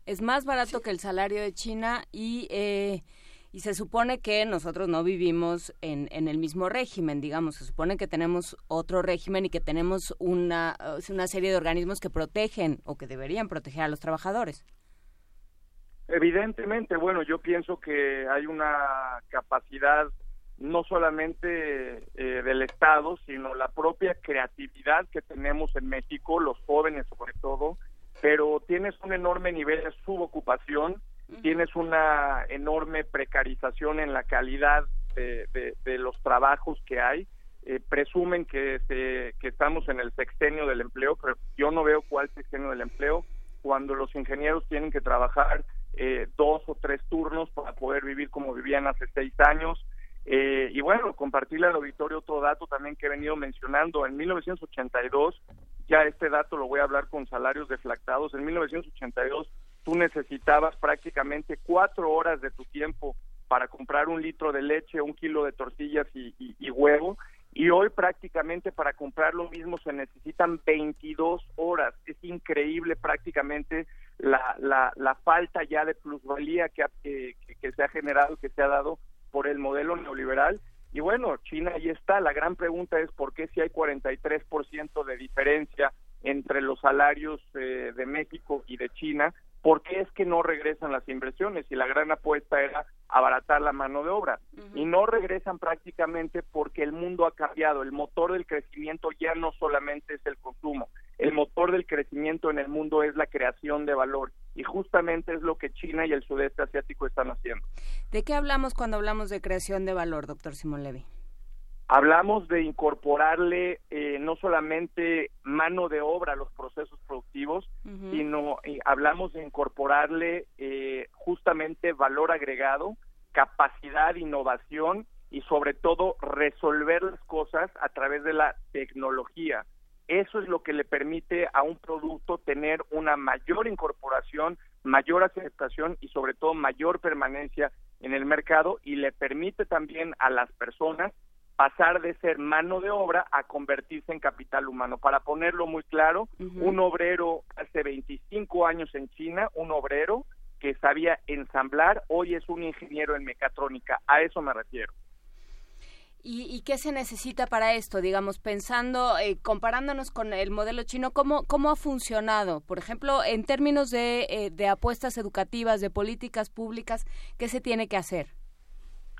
es más barato que el salario de China y eh, y se supone que nosotros no vivimos en, en el mismo régimen, digamos, se supone que tenemos otro régimen y que tenemos una, eh, una serie de organismos que protegen o que deberían proteger a los trabajadores. Evidentemente, bueno, yo pienso que hay una capacidad no solamente eh, del Estado, sino la propia creatividad que tenemos en México, los jóvenes sobre todo, pero tienes un enorme nivel de subocupación, tienes una enorme precarización en la calidad de, de- de los trabajos que hay. Eh, presumen que, se- que estamos en el sexenio del empleo, pero yo no veo cuál sexenio del empleo cuando los ingenieros tienen que trabajar eh, dos o tres turnos para poder vivir como vivían hace seis años. Eh, y bueno, compartirle al auditorio otro dato también que he venido mencionando. En 1982, ya este dato lo voy a hablar con salarios deflactados, en 1982 tú necesitabas prácticamente cuatro horas de tu tiempo para comprar un litro de leche, un kilo de tortillas y, y- y huevo. Y hoy prácticamente para comprar lo mismo se necesitan 22 horas. Es increíble prácticamente la, la, la falta ya de plusvalía que, que- que se ha generado, que se ha dado por el modelo neoliberal. Y bueno, China ahí está. La gran pregunta es por qué si hay 43% de diferencia entre los salarios eh, de México y de China, ¿por qué es que no regresan las inversiones? Y la gran apuesta era abaratar la mano de obra. Y no regresan prácticamente porque el mundo ha cambiado. El motor del crecimiento ya no solamente es el consumo. El motor del crecimiento en el mundo es la creación de valor. Justamente es lo que China y el sudeste asiático están haciendo. ¿De qué hablamos cuando hablamos de creación de valor, doctor Simón Levy? Hablamos de incorporarle eh, no solamente mano de obra a los procesos productivos, sino eh, hablamos de incorporarle eh, justamente valor agregado, capacidad, innovación y sobre todo resolver las cosas a través de la tecnología. Eso es lo que le permite a un producto tener una mayor incorporación, mayor aceptación y sobre todo mayor permanencia en el mercado y le permite también a las personas pasar de ser mano de obra a convertirse en capital humano. Para ponerlo muy claro, un obrero hace 25 años en China, un obrero que sabía ensamblar, hoy es un ingeniero en mecatrónica. A eso me refiero. ¿Y, y qué se necesita para esto? Digamos, pensando, eh, comparándonos con el modelo chino, ¿cómo, ¿cómo ha funcionado? Por ejemplo, en términos de, eh, de apuestas educativas, de políticas públicas, ¿qué se tiene que hacer?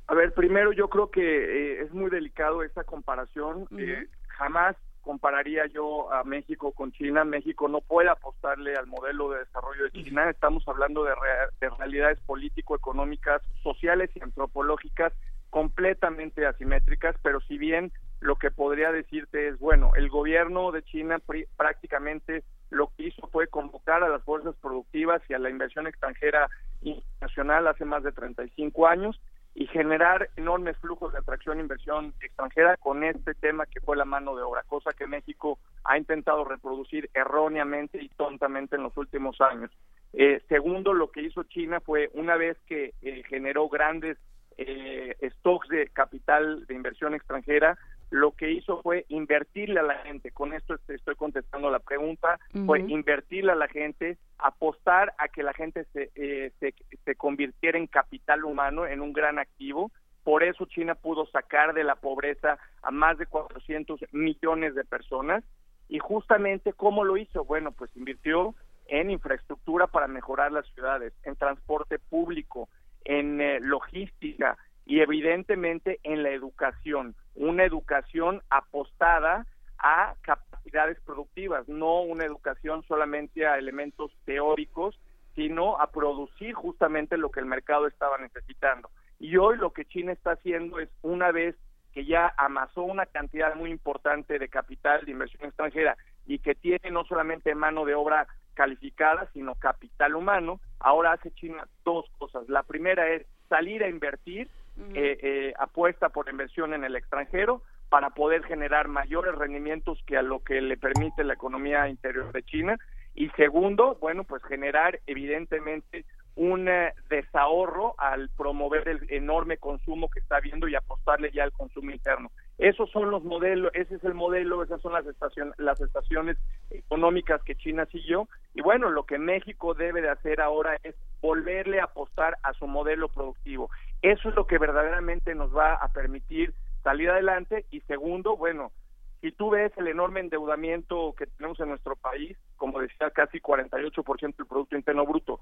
A ver, primero yo creo que eh, es muy delicado esta comparación. Eh, jamás compararía yo a México con China. México no puede apostarle al modelo de desarrollo de China. Estamos hablando de, rea- de realidades político-económicas, sociales y antropológicas completamente asimétricas, pero si bien lo que podría decirte es, bueno, el gobierno de China pri- prácticamente lo que hizo fue convocar a las fuerzas productivas y a la inversión extranjera internacional hace más de 35 años y generar enormes flujos de atracción e inversión extranjera con este tema que fue la mano de obra, cosa que México ha intentado reproducir erróneamente y tontamente en los últimos años. Eh, segundo, lo que hizo China fue, una vez que eh, generó grandes eh, stocks de capital de inversión extranjera, lo que hizo fue invertirle a la gente. Con esto estoy contestando la pregunta. Fue invertirle a la gente, apostar a que la gente se, eh, se, se convirtiera en capital humano, en un gran activo. Por eso China pudo sacar de la pobreza a más de 400 millones de personas. Y justamente, ¿cómo lo hizo? Bueno, pues invirtió en infraestructura para mejorar las ciudades, en transporte público, en eh, logística y evidentemente en la educación, una educación apostada a capacidades productivas, no una educación solamente a elementos teóricos, sino a producir justamente lo que el mercado estaba necesitando. Y hoy lo que China está haciendo es, una vez que ya amasó una cantidad muy importante de capital de inversión extranjera y que tiene no solamente mano de obra calificada, sino capital humano, ahora hace China dos cosas. La primera es salir a invertir, eh, eh, apuesta por inversión en el extranjero para poder generar mayores rendimientos que a lo que le permite la economía interior de China. Y segundo, bueno, pues generar evidentemente un eh, desahorro al promover el enorme consumo que está habiendo y apostarle ya al consumo interno. Esos son los modelos, ese es el modelo, esas son las estaciones, las estaciones económicas que China siguió. Y bueno, lo que México debe de hacer ahora es volverle a apostar a su modelo productivo. Eso es lo que verdaderamente nos va a permitir salir adelante. Y segundo, bueno, si tú ves el enorme endeudamiento que tenemos en nuestro país, como decía, casi 48% del Producto Interno Bruto,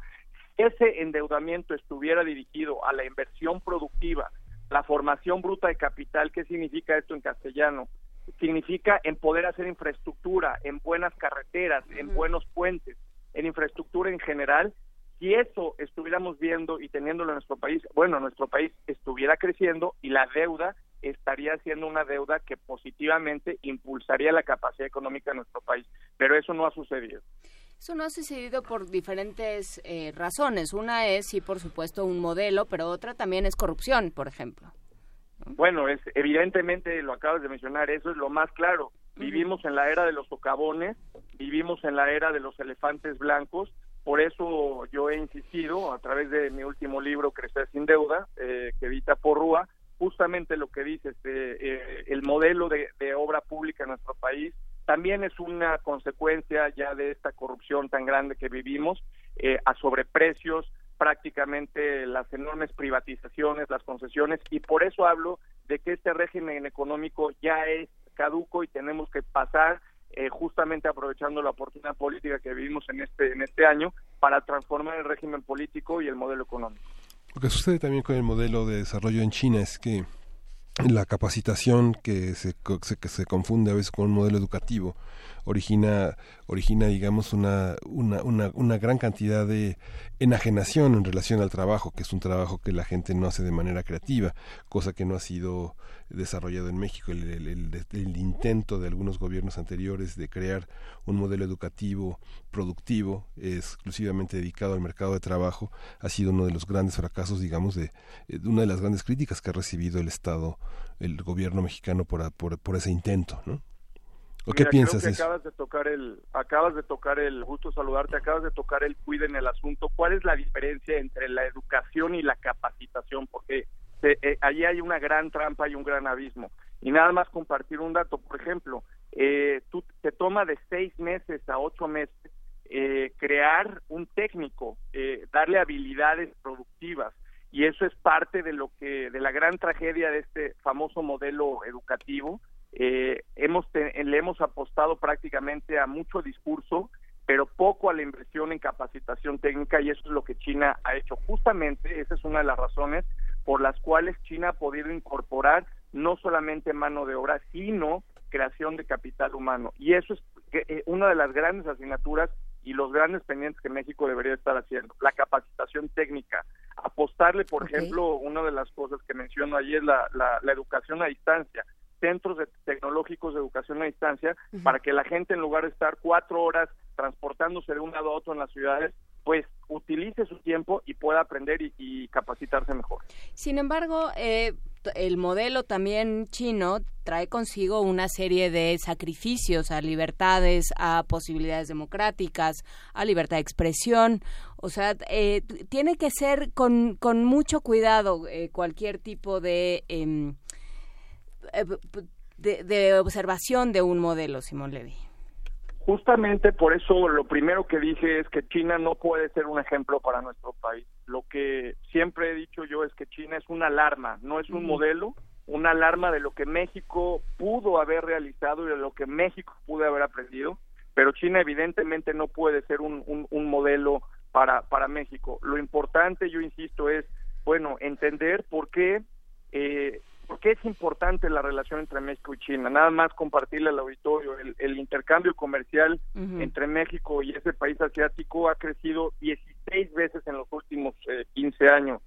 ese endeudamiento estuviera dirigido a la inversión productiva, la formación bruta de capital, ¿qué significa esto en castellano? Significa en poder hacer infraestructura, en buenas carreteras, en buenos puentes, en infraestructura en general. Si eso estuviéramos viendo y teniéndolo en nuestro país, bueno, nuestro país estuviera creciendo y la deuda estaría siendo una deuda que positivamente impulsaría la capacidad económica de nuestro país. Pero eso no ha sucedido. Eso no ha sucedido por diferentes eh, razones. Una es, sí, por supuesto, un modelo, pero otra también es corrupción, por ejemplo. Bueno, es evidentemente lo acabas de mencionar, eso es lo más claro. Vivimos en la era de los socavones, vivimos en la era de los elefantes blancos, por eso yo he insistido a través de mi último libro Crecer sin deuda, eh, que evita Porrúa, justamente lo que dices, eh, eh, el modelo de, de obra pública en nuestro país también es una consecuencia ya de esta corrupción tan grande que vivimos, eh, a sobreprecios, prácticamente las enormes privatizaciones, las concesiones, y por eso hablo de que este régimen económico ya es caduco y tenemos que pasar eh, justamente aprovechando la oportunidad política que vivimos en este en este año para transformar el régimen político y el modelo económico. Lo que sucede también con el modelo de desarrollo en China es que la capacitación que se, que se confunde a veces con un modelo educativo origina origina digamos una, una, una, una gran cantidad de enajenación en relación al trabajo que es un trabajo que la gente no hace de manera creativa cosa que no ha sido desarrollado en México el, intento de algunos gobiernos anteriores de crear un modelo educativo productivo exclusivamente dedicado al mercado de trabajo ha sido uno de los grandes fracasos digamos de, de una de las grandes críticas que ha recibido el Estado el gobierno mexicano por, por, por ese intento ¿no? ¿O qué Mira, piensas creo que eso? acabas de tocar el acabas de tocar el gusto saludarte acabas de tocar el cuide en el asunto. Cuál es la diferencia entre la educación y la capacitación porque se- eh, allí hay una gran trampa y un gran abismo. Y nada más compartir un dato por ejemplo eh, tú te toma de seis meses a ocho meses eh, crear un técnico eh, darle habilidades productivas. Y eso es parte de lo que de la gran tragedia de este famoso modelo educativo eh, hemos te- le hemos apostado prácticamente a mucho discurso pero poco a la inversión en capacitación técnica y eso es lo que China ha hecho justamente esa es una de las razones por las cuales China ha podido incorporar no solamente mano de obra sino creación de capital humano. Y eso es eh, una de las grandes asignaturas y los grandes pendientes que México debería estar haciendo la capacitación técnica. Apostarle por ejemplo una de las cosas que menciono allí es la, la, la educación a distancia centros de- tecnológicos de educación a distancia para que la gente en lugar de estar cuatro horas transportándose de un lado a otro en las ciudades pues utilice su tiempo y pueda aprender y, y capacitarse mejor Sin embargo, eh, el modelo también chino trae consigo una serie de sacrificios a libertades, a posibilidades democráticas, a libertad de expresión. O sea, eh, tiene que ser con, con mucho cuidado eh, cualquier tipo de, em, de, de observación de un modelo, Simón Levy. Justamente por eso lo primero que dije es que China no puede ser un ejemplo para nuestro país. Lo que siempre he dicho yo es que China es una alarma, no es un modelo, una alarma de lo que México pudo haber realizado y de lo que México pudo haber aprendido, pero China evidentemente no puede ser un, un, un modelo para, para México. Lo importante, yo insisto, es, bueno, entender por qué eh, ¿Por qué es importante la relación entre México y China? Nada más compartirle al auditorio, el, el intercambio comercial entre México y ese país asiático ha crecido 16 veces en los últimos eh, 15 años.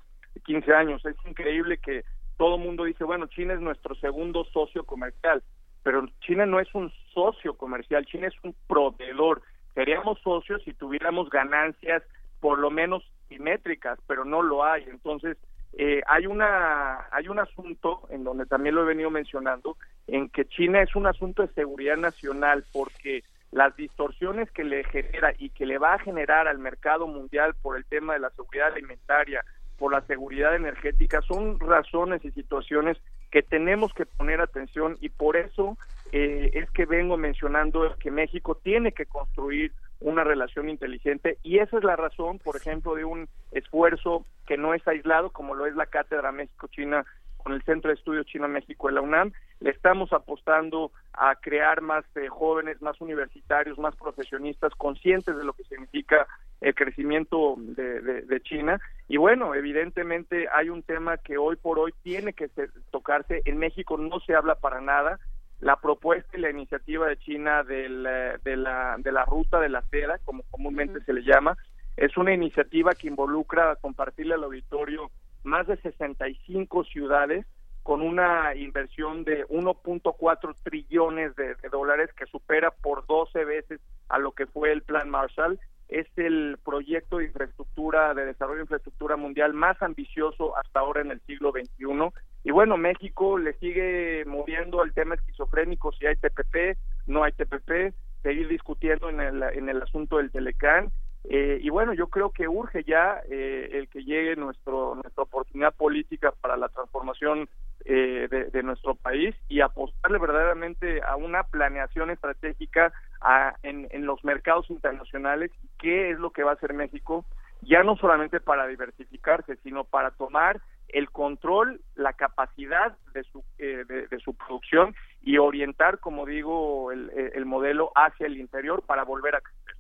15 años. Es increíble que todo el mundo dice, bueno, China es nuestro segundo socio comercial, pero China no es un socio comercial, China es un proveedor. Seríamos socios si tuviéramos ganancias por lo menos simétricas, pero no lo hay. Entonces, eh, hay una hay un asunto en donde también lo he venido mencionando en que China es un asunto de seguridad nacional porque las distorsiones que le genera y que le va a generar al mercado mundial por el tema de la seguridad alimentaria, por la seguridad energética, son razones y situaciones que tenemos que poner atención y por eso eh, es que vengo mencionando que México tiene que construir una relación inteligente y esa es la razón, por ejemplo, de un esfuerzo que no es aislado como lo es la Cátedra México-China con el Centro de Estudios China-México de la UNAM. Le estamos apostando a crear más eh, jóvenes, más universitarios, más profesionistas conscientes de lo que significa el crecimiento de, de- de China. Y bueno, evidentemente hay un tema que hoy por hoy tiene que ser- tocarse. En México no se habla para nada. La propuesta y la iniciativa de China del, eh, de, la, de la ruta de la seda, como comúnmente se le llama, es una iniciativa que involucra compartirle al auditorio más de 65 ciudades con una inversión de 1.4 trillones de, de dólares que supera por 12 veces a lo que fue el Plan Marshall. Es el proyecto de infraestructura, de desarrollo de infraestructura mundial más ambicioso hasta ahora en el siglo XXI. Y bueno, México le sigue moviendo el tema esquizofrénico, si hay TPP, no hay TPP, seguir discutiendo en el, en el asunto del Telecán. Eh, y bueno, yo creo que urge ya eh, el que llegue nuestro, nuestra oportunidad política para la transformación eh, de, de nuestro país y apostarle verdaderamente a una planeación estratégica a- en, los mercados internacionales. ¿Qué es lo que va a hacer México? Ya no solamente para diversificarse, sino para tomar el control, la capacidad de su, eh, de, su producción y orientar, como digo, el, el modelo hacia el interior para volver a crecer.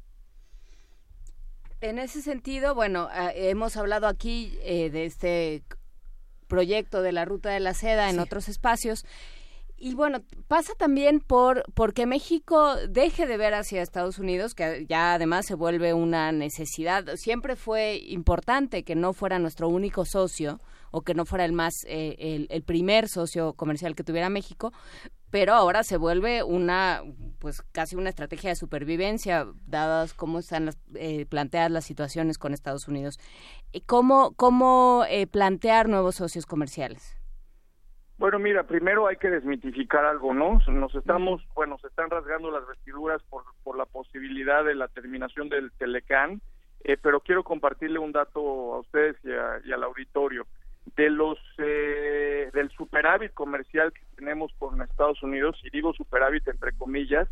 En ese sentido, bueno, ah, hemos hablado aquí eh, de este proyecto de la Ruta de la Seda en otros espacios. Y bueno, pasa también por porque México deje de ver hacia Estados Unidos, que ya además se vuelve una necesidad. Siempre fue importante que no fuera nuestro único socio o que no fuera el más eh, el, el primer socio comercial que tuviera México, pero ahora se vuelve una pues casi una estrategia de supervivencia dadas cómo están las, eh, planteadas las situaciones con Estados Unidos. ¿Y ¿Cómo cómo eh, plantear nuevos socios comerciales? Bueno, mira, primero hay que desmitificar algo, ¿no? Nos estamos, bueno, se están rasgando las vestiduras por, por la posibilidad de la terminación del Telecán, eh, pero quiero compartirle un dato a ustedes y, a- y al auditorio. De los, eh, del superávit comercial que tenemos con Estados Unidos, y digo superávit entre comillas,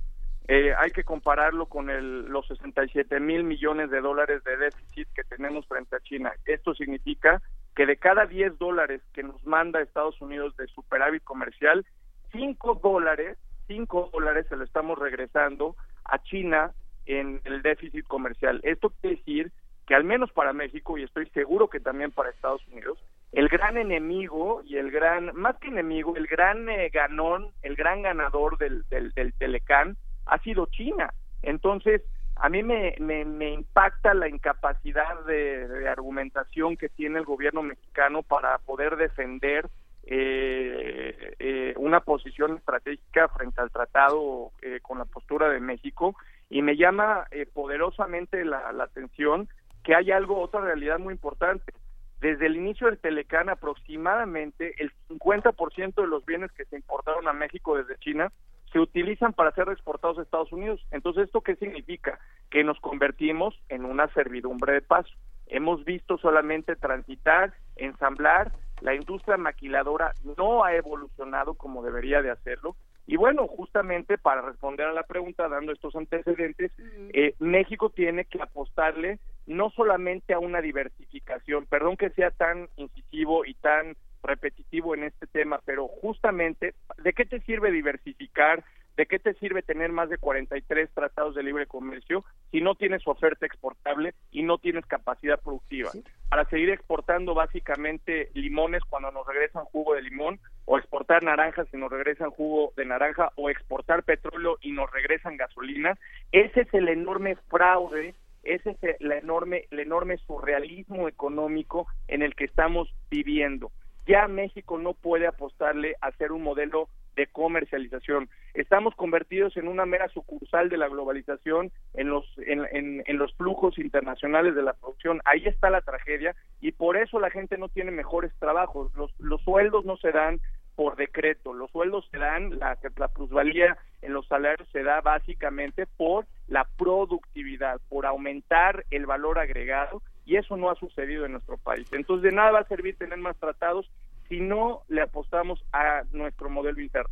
eh, hay que compararlo con el, los 67 mil millones de dólares de déficit que tenemos frente a China. Esto significa que de cada 10 dólares que nos manda Estados Unidos de superávit comercial, 5 dólares, 5 dólares se lo estamos regresando a China en el déficit comercial. Esto quiere decir que al menos para México, y estoy seguro que también para Estados Unidos, el gran enemigo y el gran, más que enemigo, el gran eh, ganón, el gran ganador del, del, Telecán ha sido China. Entonces, a mí me, me, me impacta la incapacidad de, de argumentación que tiene el gobierno mexicano para poder defender eh, eh, una posición estratégica frente al tratado eh, con la postura de México y me llama eh, poderosamente la, la atención que hay algo, otra realidad muy importante. Desde el inicio del Telecán, aproximadamente el 50% de los bienes que se importaron a México desde China se utilizan para ser exportados a Estados Unidos. Entonces, ¿esto qué significa? Que nos convertimos en una servidumbre de paso. Hemos visto solamente transitar, ensamblar, la industria maquiladora no ha evolucionado como debería de hacerlo. Y bueno, justamente para responder a la pregunta, dando estos antecedentes, eh, México tiene que apostarle no solamente a una diversificación, perdón que sea tan incisivo y tan repetitivo en este tema, pero justamente, ¿de qué te sirve diversificar? ¿De qué te sirve tener más de 43 tratados de libre comercio si no tienes oferta exportable y no tienes capacidad productiva? Para seguir exportando básicamente limones cuando nos regresan jugo de limón, o exportar naranjas y nos regresan jugo de naranja, o exportar petróleo y nos regresan gasolina, ese es el enorme fraude ese es el enorme, el enorme surrealismo económico en el que estamos viviendo. Ya México no puede apostarle a ser un modelo de comercialización. Estamos convertidos en una mera sucursal de la globalización en los, en, en- los flujos internacionales de la producción. Ahí está la tragedia y por eso la gente no tiene mejores trabajos. Los, los sueldos no se dan por decreto. Los sueldos se dan, la, la plusvalía en los salarios se da básicamente por la productividad, por aumentar el valor agregado y eso no ha sucedido en nuestro país. Entonces de nada va a servir tener más tratados si no le apostamos a nuestro modelo interno.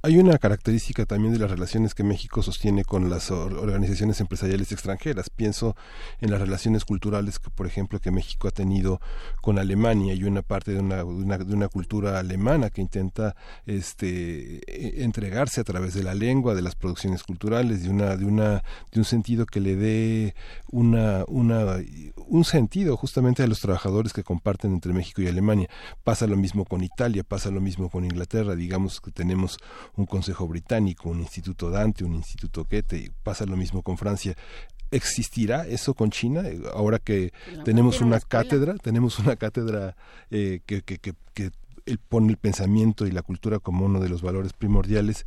Hay una característica también de las relaciones que México sostiene con las or- organizaciones empresariales extranjeras. Pienso en las relaciones culturales, que, por ejemplo, que México ha tenido con Alemania y una parte de una, de una, de una cultura alemana que intenta este, e- entregarse a través de la lengua, de las producciones culturales, de una, de una, de un sentido que le dé una, una, un sentido justamente a los trabajadores que comparten entre México y Alemania. Pasa lo mismo con Italia, pasa lo mismo con Inglaterra. Digamos que tenemos un Consejo Británico, un Instituto Dante, un Instituto Goethe, y pasa lo mismo con Francia. ¿Existirá eso con China? Eh, Ahora que la tenemos una cátedra, tenemos una cátedra eh, que, que, que, que él pone el pensamiento y la cultura como uno de los valores primordiales.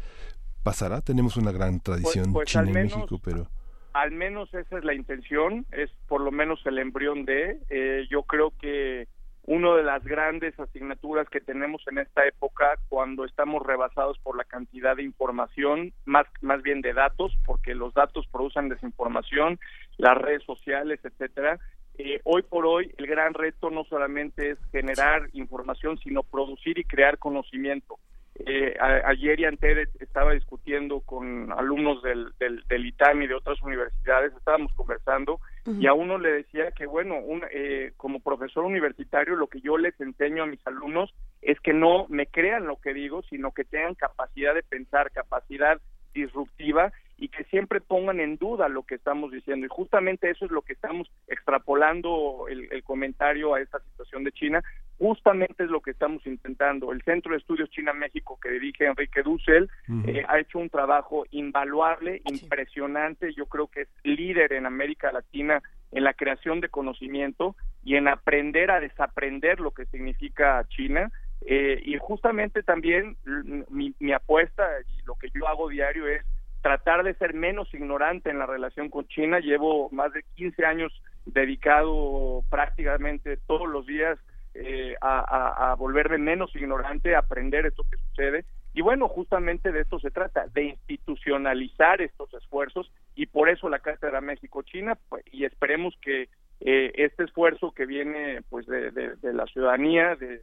¿Pasará? Tenemos una gran tradición pues china al en menos- México, pero... Al menos esa es la intención, es por lo menos el embrión de. eh, yo creo que una de las grandes asignaturas que tenemos en esta época, cuando estamos rebasados por la cantidad de información, más, más bien de datos, porque los datos producen desinformación, las redes sociales, etcétera. eh, hoy por hoy el gran reto no solamente es generar información, sino producir y crear conocimiento. Eh, a- ayer y antes estaba discutiendo con alumnos del, del, del ITAM y de otras universidades, estábamos conversando y a uno le decía que, bueno, un, eh, como profesor universitario, lo que yo les enseño a mis alumnos es que no me crean lo que digo, sino que tengan capacidad de pensar, capacidad disruptiva y que siempre pongan en duda lo que estamos diciendo. Y justamente eso es lo que estamos extrapolando el, el comentario a esta situación de China. Justamente es lo que estamos intentando. El Centro de Estudios China-México que dirige Enrique Dussel eh, ha hecho un trabajo invaluable, impresionante. Yo creo que es líder en América Latina en la creación de conocimiento y en aprender a desaprender lo que significa China. Eh, y justamente también mi, mi apuesta y lo que yo hago diario es tratar de ser menos ignorante en la relación con China. Llevo más de 15 años dedicado prácticamente todos los días eh, a, volverme menos ignorante, a aprender esto que sucede. Y bueno, justamente de esto se trata, de institucionalizar estos esfuerzos y por eso la Cátedra México-China pues, y esperemos que eh, este esfuerzo que viene pues de, de- la ciudadanía, de-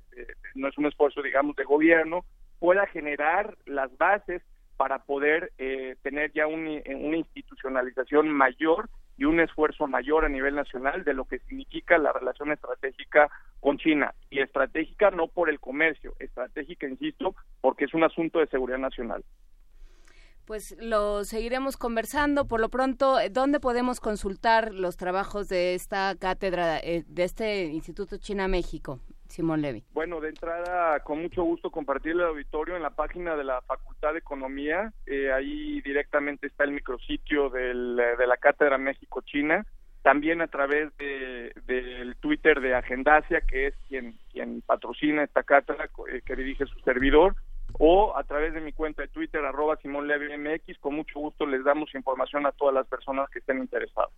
no es un esfuerzo digamos de gobierno, pueda generar las bases para poder eh, tener ya un- una institucionalización mayor y un esfuerzo mayor a nivel nacional de lo que significa la relación estratégica con China. Y estratégica no por el comercio, estratégica, insisto, porque es un asunto de seguridad nacional. Pues lo seguiremos conversando. Por lo pronto, eh, ¿dónde podemos consultar los trabajos de esta cátedra, eh, de este Instituto China-México, Simón Levy? Bueno, de entrada, con mucho gusto compartir el auditorio en la página de la Facultad de Economía. Eh, ahí directamente está el micrositio de la Cátedra México-China. También a través de, del Twitter de Agendacia, que es quien, quien patrocina esta cátedra eh, que dirige su servidor. O a través de mi cuenta de Twitter, arroba Simón Levy MX. Con mucho gusto les damos información a todas las personas que estén interesadas.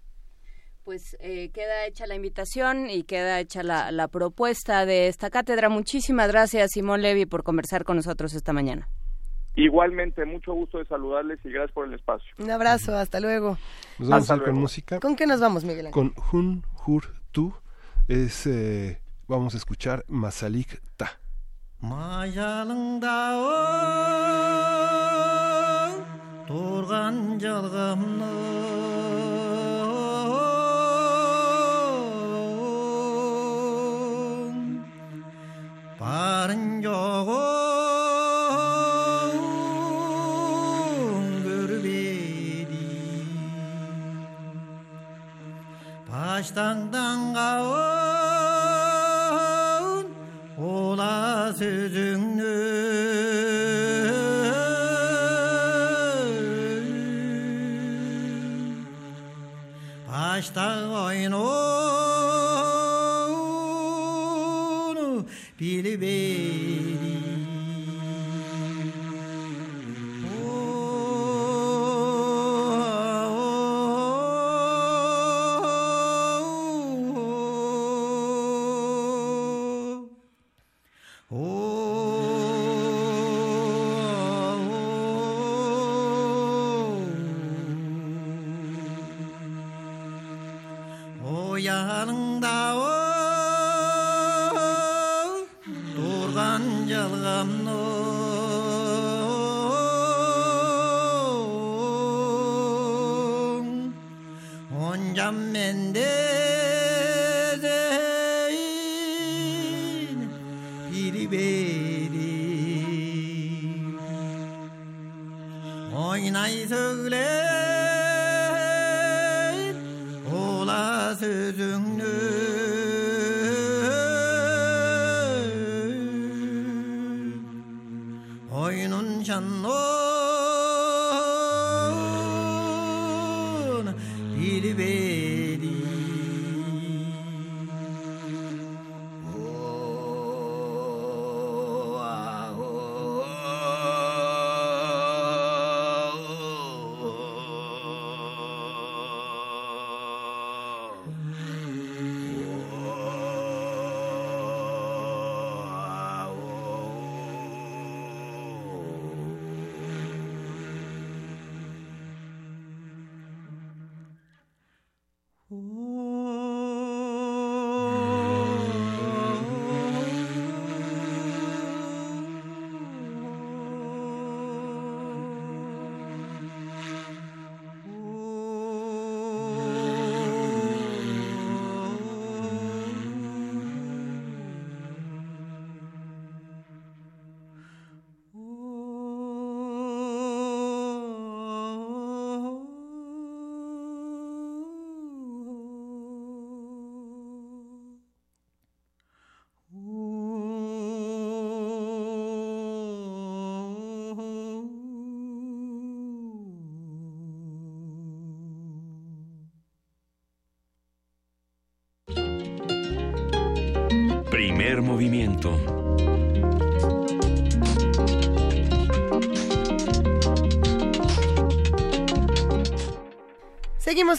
Pues eh, queda hecha la invitación y queda hecha la, la propuesta de esta cátedra. Muchísimas gracias, Simón Levy, por conversar con nosotros esta mañana. Igualmente, mucho gusto de saludarles y gracias por el espacio. Un abrazo, hasta luego. Nos vamos Hasta a ir con música. ¿Con qué nos vamos, Miguel Ángel? Con Hun Hur Tu. Es, eh, vamos a escuchar Masalik Ta. yolum gürbedi Baştandan kavun ola sözünü. Baştan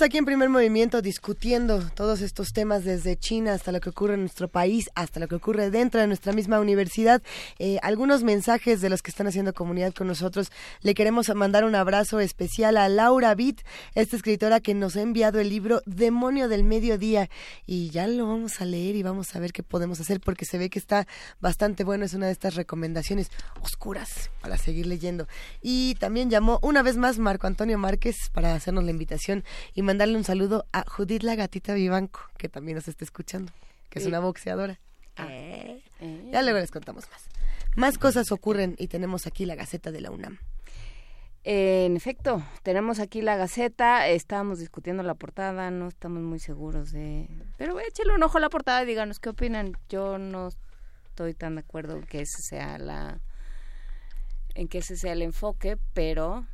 Aquí en primer movimiento discutiendo todos estos temas desde China hasta lo que ocurre en nuestro país, hasta lo que ocurre dentro de nuestra misma universidad. Eh, algunos mensajes de los que están haciendo comunidad con nosotros. Le queremos mandar un abrazo especial a Laura Bitt, esta escritora que nos ha enviado el libro Demonio del Mediodía. Y ya lo vamos a leer y vamos a ver qué podemos hacer porque se ve que está bastante bueno. Es una de estas recomendaciones oscuras para seguir leyendo. Y también llamó una vez más Marco Antonio Márquez para hacernos la invitación mandarle un saludo a Judith la gatita Vivanco, que también nos está escuchando, que es una boxeadora. Eh, Ya luego les contamos más. Más cosas ocurren y tenemos aquí la Gaceta de la UNAM. Eh, en efecto, tenemos aquí la Gaceta, estábamos discutiendo la portada, no estamos muy seguros de... Pero échale un ojo a la portada y díganos qué opinan. Yo no estoy tan de acuerdo en que ese sea la... en que ese sea el enfoque, pero...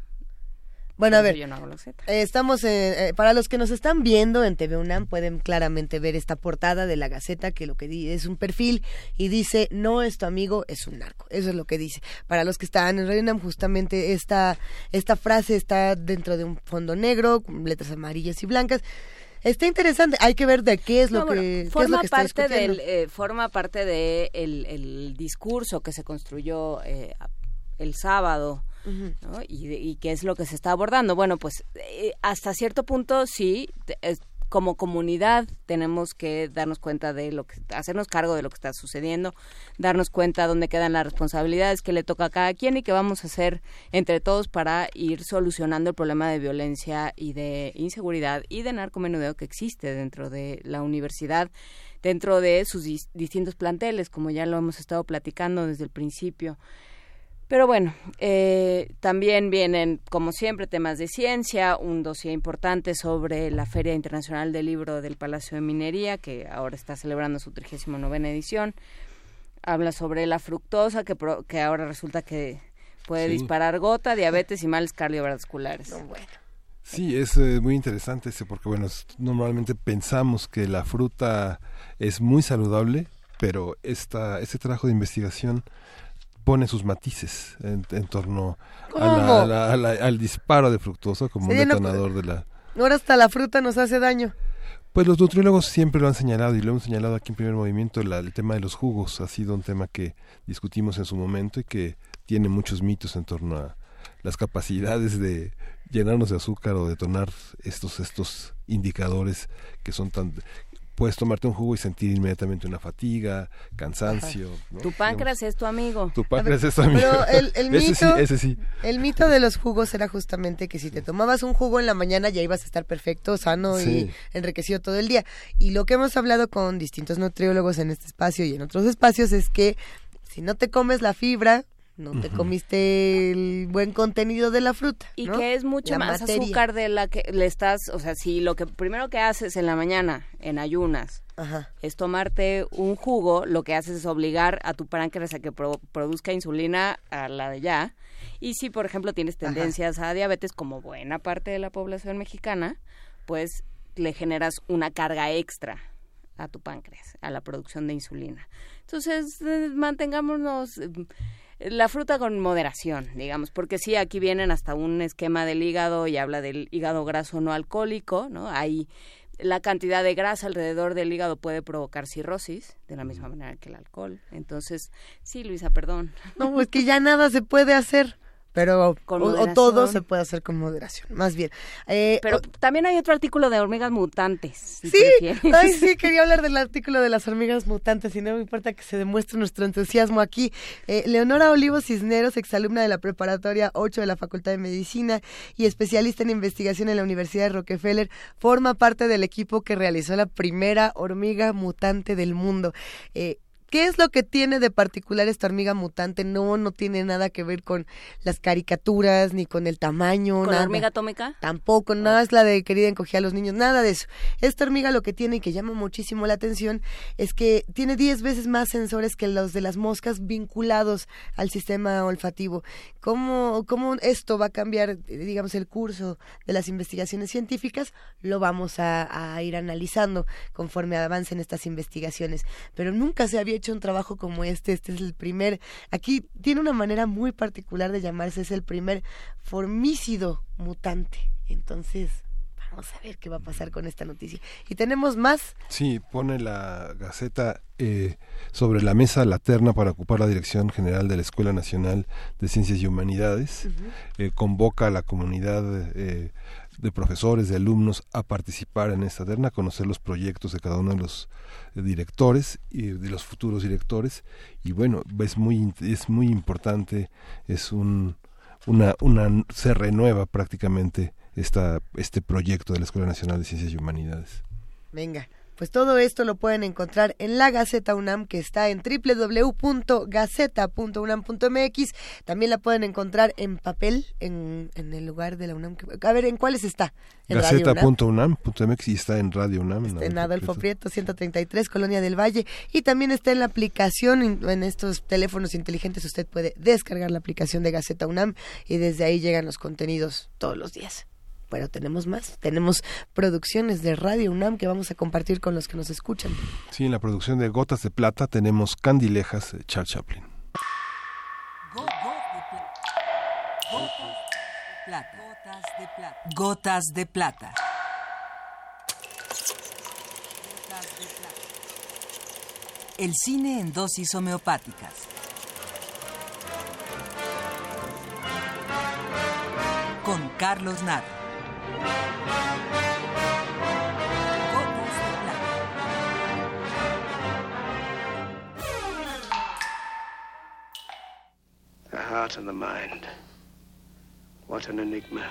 Bueno, a ver, Yo no hago la Gaceta. Eh, estamos, eh, eh, para los que nos están viendo en TV UNAM, pueden claramente ver esta portada de la Gaceta, que lo que di es un perfil y dice, no es tu amigo, es un narco. Eso es lo que dice. Para los que están en Radio UNAM, justamente esta, esta frase está dentro de un fondo negro, con letras amarillas y blancas. Está interesante, hay que ver de qué es lo No, que, bueno, qué es forma lo que está parte del eh, forma parte de el, el discurso que se construyó eh, el sábado Y, qué es lo que se está abordando. Bueno pues eh, hasta cierto punto sí como comunidad tenemos que darnos cuenta de lo que hacernos cargo de lo que está sucediendo darnos cuenta dónde quedan las responsabilidades que le toca a cada quien y qué vamos a hacer entre todos para ir solucionando el problema de violencia y de inseguridad y de narcomenudeo que existe dentro de la universidad dentro de sus dis- distintos planteles como ya lo hemos estado platicando desde el principio pero bueno, eh, también vienen, como siempre, temas de ciencia, un dossier importante sobre la Feria Internacional del Libro del Palacio de Minería, que ahora está celebrando su 39 edición. Habla sobre la fructosa, que, pro- que ahora resulta que puede Sí. disparar gota, diabetes y males cardiovasculares. Sí, es eh, muy interesante ese porque bueno, normalmente pensamos que la fruta es muy saludable, pero esta este trabajo de investigación pone sus matices en, en torno a la- a la- a la- al disparo de fructosa como un no- detonador de la Ahora hasta la fruta nos hace daño. pues los nutriólogos siempre lo han señalado y lo hemos señalado aquí en primer movimiento, la- el tema de los jugos ha sido un tema que discutimos en su momento y que tiene muchos mitos en torno a las capacidades de llenarnos de azúcar o detonar estos estos indicadores que son tan puedes tomarte un jugo y sentir inmediatamente una fatiga, cansancio. ¿no? Tu páncreas es tu amigo. Tu páncreas es tu amigo. Pero el, el Ese mito, sí, ese sí. el mito de los jugos era justamente que si te tomabas un jugo en la mañana ya ibas a estar perfecto, sano Sí. y enriquecido todo el día. Y lo que hemos hablado con distintos nutriólogos en este espacio y en otros espacios es que si no te comes la fibra, no te comiste el buen contenido de la fruta. Y ¿no? que es mucho La más materia. azúcar de la que le estás, o sea, si lo que primero que haces en la mañana, en ayunas, Ajá. es tomarte un jugo, lo que haces es obligar a tu páncreas a que pro- produzca insulina a la de ya. Y si, por ejemplo, tienes tendencias a diabetes, como buena parte de la población mexicana, pues le generas una carga extra a tu páncreas, a la producción de insulina. Entonces, eh, mantengámonos eh, la fruta con moderación, digamos, porque sí, aquí vienen hasta un esquema del hígado y habla del hígado graso no alcohólico, ¿no? Hay la cantidad de grasa alrededor del hígado puede provocar cirrosis, de la misma manera que el alcohol. Entonces, sí, Luisa, perdón. No, pues que ya nada se puede hacer. Pero Con o- o, todo se puede hacer con moderación, más bien. Eh, Pero o- también hay otro artículo de hormigas mutantes. si Sí, ay, sí, quería hablar del artículo de las hormigas mutantes y no me importa que se demuestre nuestro entusiasmo aquí. Eh, Leonora Olivo Cisneros, exalumna de la preparatoria 8 de la Facultad de Medicina y especialista en investigación en la Universidad de Rockefeller, forma parte del equipo que realizó la primera hormiga mutante del mundo. Eh, ¿Qué es lo que tiene de particular esta hormiga mutante? No, no tiene nada que ver con las caricaturas ni con el tamaño. ¿Con la hormiga atómica? Tampoco, nada es la de querida encogía a los niños, nada de eso. Esta hormiga lo que tiene y que llama muchísimo la atención es que tiene 10 veces más sensores que los de las moscas vinculados al sistema olfativo. ¿Cómo, cómo esto va a cambiar, digamos, el curso de las investigaciones científicas? Lo vamos a, a ir analizando conforme avancen estas investigaciones. Pero nunca se había hecho un trabajo como este. Este es el primer, aquí tiene una manera muy particular de llamarse, es el primer formícido mutante. Entonces, vamos a ver qué va a pasar con esta noticia. Y tenemos más. Sí, pone la Gaceta eh, sobre la mesa la terna para ocupar la dirección general de la Escuela Nacional de Ciencias y Humanidades. Eh, convoca a la comunidad eh, de profesores, de alumnos a participar en esta terna, a conocer los proyectos de cada uno de los eh, directores y de los futuros directores. Y bueno, es muy, es muy importante, es un, una, una, se renueva prácticamente esta, este proyecto de la Escuela Nacional de Ciencias y Humanidades. Venga, pues todo esto lo pueden encontrar en la Gaceta UNAM que está en www.gaceta.unam.mx. También la pueden encontrar en papel en, en el lugar de la UNAM. A ver, ¿en cuáles está? Gaceta.unam.mx y está en Radio UNAM. en en Adolfo Prieto. Prieto 133, Colonia del Valle. Y también está en la aplicación, en estos teléfonos inteligentes, usted puede descargar la aplicación de Gaceta UNAM y desde ahí llegan los contenidos todos los días. Pero tenemos más, tenemos producciones de Radio UNAM que vamos a compartir con los que nos escuchan. Sí, en la producción de Gotas de Plata tenemos Candilejas de Charles Chaplin. Plata. Gotas de plata. Gotas de plata. El cine en dosis homeopáticas. Con Carlos Naro. The heart and the mind. What an enigma.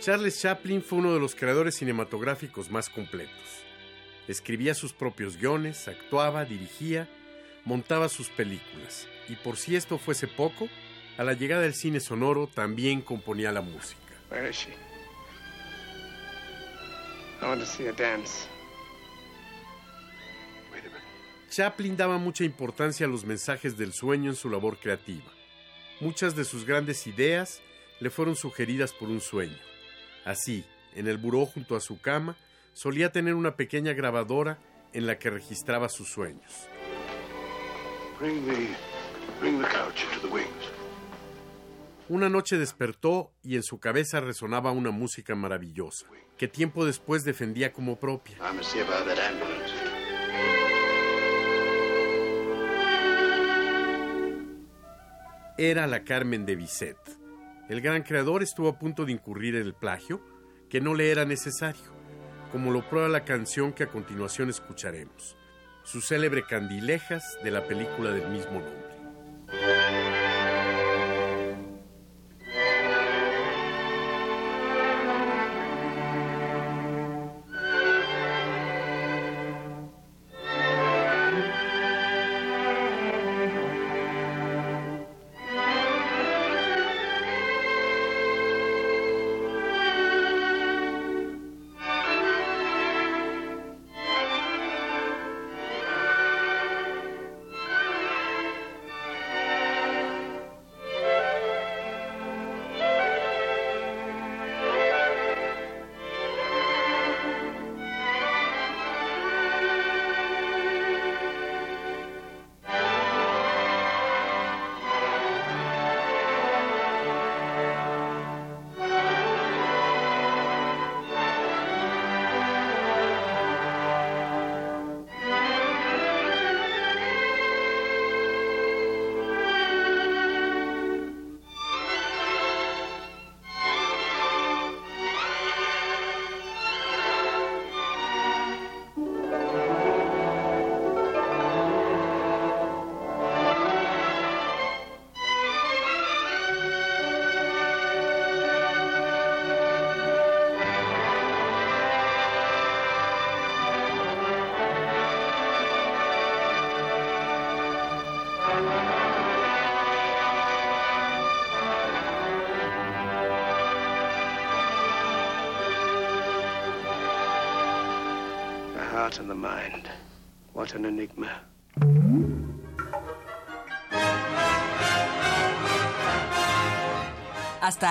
Charles Chaplin fue uno de los creadores cinematográficos más completos. Escribía sus propios guiones, actuaba, dirigía, montaba sus películas. Y por si esto fuese poco, a la llegada del cine sonoro también componía la música. Where is she? I want to see her dance. Chaplin daba mucha importancia a los mensajes del sueño en su labor creativa. Muchas de sus grandes ideas le fueron sugeridas por un sueño. Así, en el buró junto a su cama, solía tener una pequeña grabadora en la que registraba sus sueños. Bring the, bring the couch into the wings. Una noche despertó y en su cabeza resonaba una música maravillosa, que tiempo después defendía como propia. Ambulance. Era la Carmen de Bizet. El gran creador estuvo a punto de incurrir en el plagio, que no le era necesario, como lo prueba la canción que a continuación escucharemos, su célebre Candilejas de la película del mismo nombre.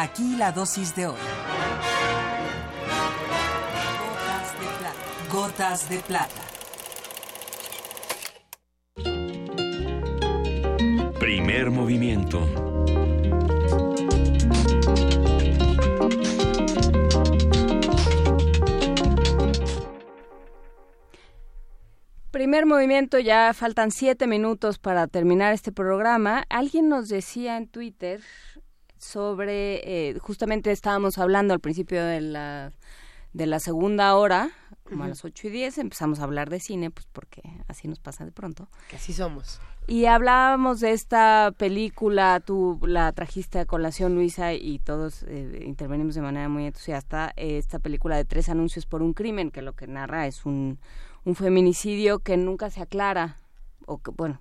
Aquí la dosis de hoy. Gotas de plata. Gotas de plata. Primer movimiento. Primer movimiento, ya faltan siete minutos para terminar este programa. Alguien nos decía en Twitter, sobre, eh, justamente estábamos hablando al principio de la, de la segunda hora, como a las ocho y diez, empezamos a hablar de cine, pues porque así nos pasa de pronto. Que así somos. Y hablábamos de esta película, tú la trajiste a colación, Luisa, y todos eh, intervenimos de manera muy entusiasta, esta película de tres anuncios por un crimen, que lo que narra es un, un feminicidio que nunca se aclara, o que, bueno,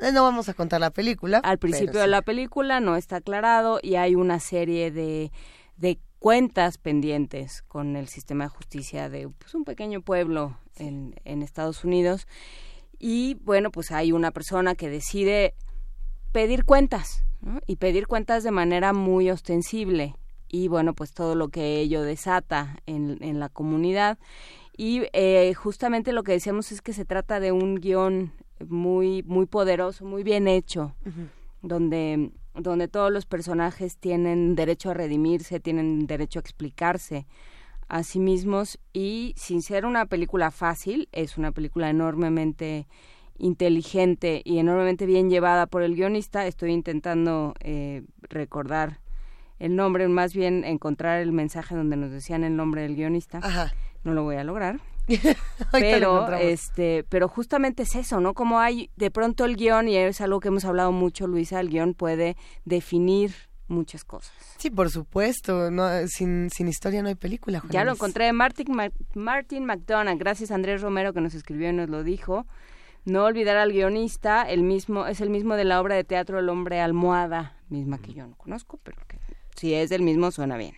No vamos a contar la película. al principio de la película no está aclarado y hay una serie de, de cuentas pendientes con el sistema de justicia de pues, un pequeño pueblo en, en Estados Unidos. Y bueno, pues hay una persona que decide pedir cuentas ¿no? y pedir cuentas de manera muy ostensible. Y bueno, pues todo lo que ello desata en, en la comunidad. Y eh, justamente lo que decíamos es que se trata de un guion muy, muy poderoso, muy bien hecho, donde, donde todos los personajes tienen derecho a redimirse, tienen derecho a explicarse a sí mismos y sin ser una película fácil, es una película enormemente inteligente y enormemente bien llevada por el guionista. Estoy intentando eh, recordar el nombre, más bien encontrar el mensaje donde nos decían el nombre del guionista. No lo voy a lograr. Pero este pero justamente es eso no como hay de pronto el guion y es algo que hemos hablado mucho Luisa el guion puede definir muchas cosas Sí, por supuesto. No, sin, sin historia no hay película. Juan ya lo encontré Martin Ma- Martin McDonagh gracias a Andrés Romero que nos escribió y nos lo dijo no olvidar al guionista el mismo es el mismo de la obra de teatro El hombre almohada misma que yo no conozco pero que si es del mismo suena bien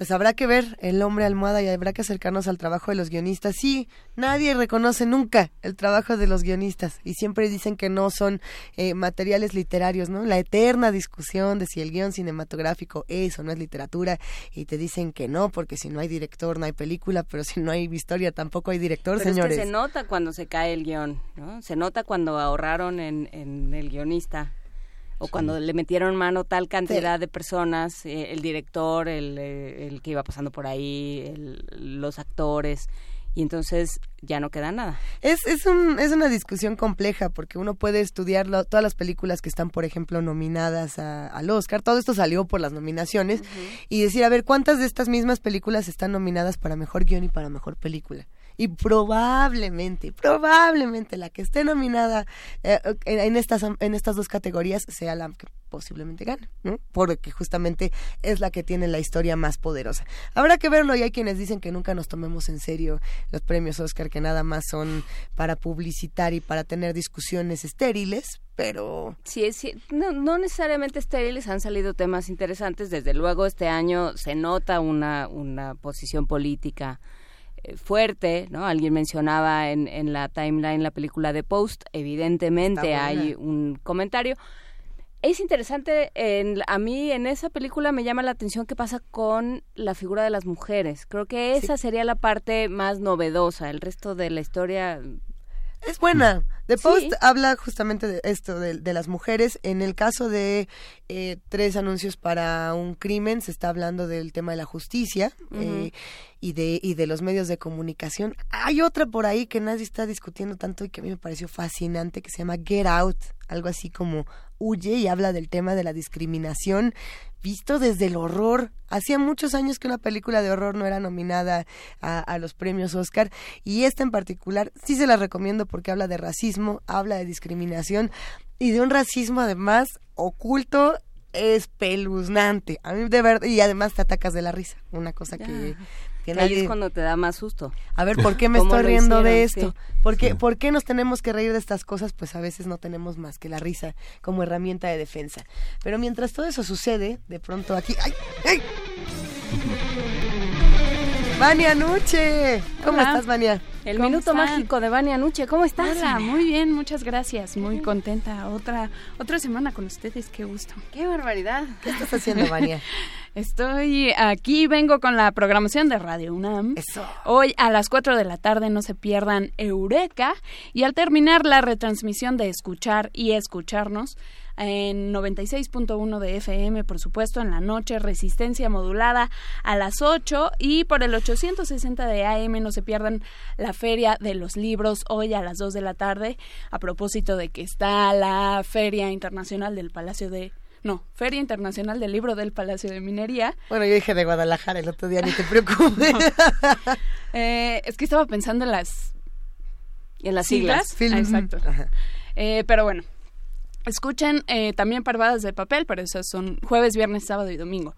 Pues habrá que ver el hombre almohada y habrá que acercarnos al trabajo de los guionistas. Sí, nadie reconoce nunca el trabajo de los guionistas y siempre dicen que no son eh, materiales literarios, ¿no? La eterna discusión de si el guion cinematográfico es o no es literatura y te dicen que no, porque si no hay director no hay película, pero si no hay historia tampoco hay director, Pero señores. es que se nota cuando se cae el guion, ¿no? Se nota cuando ahorraron en, en el guionista o cuando le metieron mano tal cantidad de personas, eh, el director, el, eh, el que iba pasando por ahí, el- los actores, y entonces ya no queda nada. Es, es, un, es una discusión compleja porque uno puede estudiar lo- todas las películas que están, por ejemplo, nominadas a- al Oscar. Todo esto salió por las nominaciones y decir, a ver, ¿cuántas de estas mismas películas están nominadas para mejor guion y para mejor película? Y probablemente, probablemente la que esté nominada eh, en, estas, en estas dos categorías sea la que posiblemente gane, ¿no? Porque justamente es la que tiene la historia más poderosa. Habrá que verlo y hay quienes dicen que nunca nos tomemos en serio los premios Oscar, que nada más son para publicitar y para tener discusiones estériles, pero... Sí, ci- no, no necesariamente estériles, han salido temas interesantes. Desde luego este año se nota una, una posición política fuerte, ¿no? Alguien mencionaba en, en la timeline la película de Post, evidentemente hay un comentario. Es interesante, en, a mí en esa película me llama la atención qué pasa con la figura de las mujeres. Creo que esa sería la parte más novedosa. El resto de la historia Es buena. The Post Sí. habla justamente de esto, de, de las mujeres. En el caso de eh, tres anuncios para un crimen, se está hablando del tema de la justicia eh, y, de, y de los medios de comunicación. Hay otra por ahí que nadie está discutiendo tanto y que a mí me pareció fascinante, que se llama Get Out, algo así como huye y habla del tema de la discriminación visto desde el horror. Hacía muchos años que una película de horror no era nominada a, los premios Oscar y esta en particular sí se la recomiendo porque habla de racismo, habla de discriminación y de un racismo además oculto espeluznante. A mí de verdad y además te atacas de la risa, una cosa que, que que ahí es cuando te da más susto. a ver, ¿por qué me ¿Cómo estoy riendo de esto? Sí. ¿Por, qué, ¿Por qué nos tenemos que reír de estas cosas? Pues a veces no tenemos más que la risa como herramienta de defensa. Pero mientras todo eso sucede, de pronto aquí... ¡Ay! ¡Ay! ¡Vania Nuche! ¿Cómo Hola. estás, Vania? El ¿Cómo minuto están? mágico de Vania Nuche, ¿cómo estás? Hola, muy bien, muchas gracias. Muy contenta. Otra otra semana con ustedes, qué gusto. ¡Qué barbaridad! ¿Qué estás haciendo, Vania? Estoy aquí, vengo con la programación de Radio UNAM. Eso. Hoy a las 4 de la tarde no se pierdan Eureka y al terminar la retransmisión de Escuchar y Escucharnos, en 96.1 de FM, por supuesto, en la noche, resistencia modulada a las 8 y por el 860 de AM no se pierdan la Feria de los Libros hoy a las 2 de la tarde, a propósito de que está la Feria Internacional del Palacio de... No, Feria Internacional del Libro del Palacio de Minería. Bueno, yo dije de Guadalajara el otro día, ni te preocupes. Eh, es que estaba pensando en las... En las siglas. Ah, exacto. Eh, pero bueno, Escuchen eh, también Parvadas de Papel, pero esas son jueves, viernes, sábado y domingo.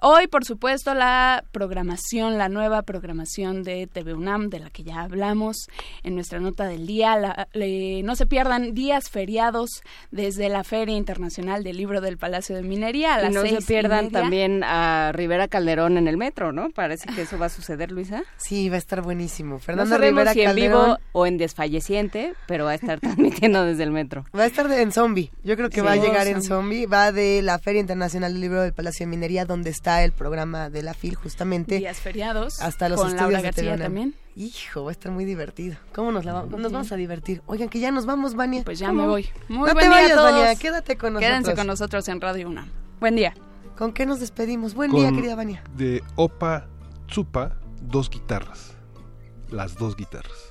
Hoy, por supuesto, la programación, la nueva programación de TV UNAM, de la que ya hablamos en nuestra nota del día. La- le- no se pierdan días feriados desde la Feria Internacional del Libro del Palacio de Minería a Y no se y pierdan media. también a Rivera Calderón en el metro, ¿no? Parece que eso va a suceder, Luisa. Sí, va a estar buenísimo. No Fernanda sabemos Rivera si en Calderón vivo o en desfalleciente, pero va a estar transmitiendo desde el metro. va a estar de- en zombie. Yo creo que Sí. va a llegar Oh, en zombie. Va de la Feria Internacional del Libro del Palacio de Minería, donde está el programa de la FIL, justamente. Días feriados. Hasta los con estudios Laura de García también. Hijo, va a estar muy divertido. ¿Cómo nos, la va- nos vamos a divertir? Oigan, que ya nos vamos, Vania. Pues ya ¿Cómo? me voy. Muy no buen te día vayas. Vania. Quédate con nosotros. Quédense con nosotros en Radio UNAM. Buen día. ¿Con qué nos despedimos? Buen Con- día, querida Vania. De Opa Tsupa, dos guitarras. Las dos guitarras.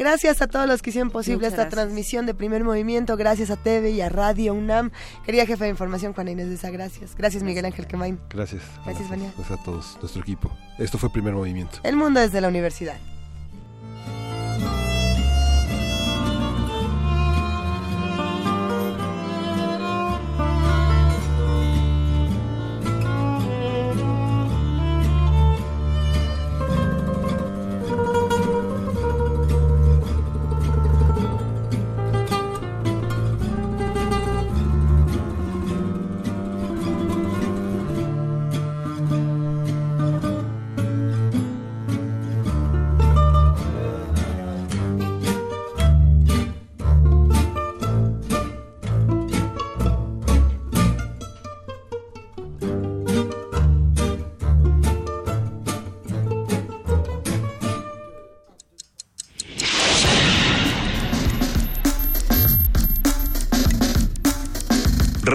Gracias a todos los que hicieron posible Muchas esta gracias. transmisión de Primer Movimiento. Gracias a TV y a Radio UNAM. Querida jefa de información, Juana Inés de esa, gracias. Gracias, Miguel Ángel Quemain. Gracias. Gracias, Vania. Gracias a todos, nuestro equipo. Esto fue Primer Movimiento. El mundo desde la universidad.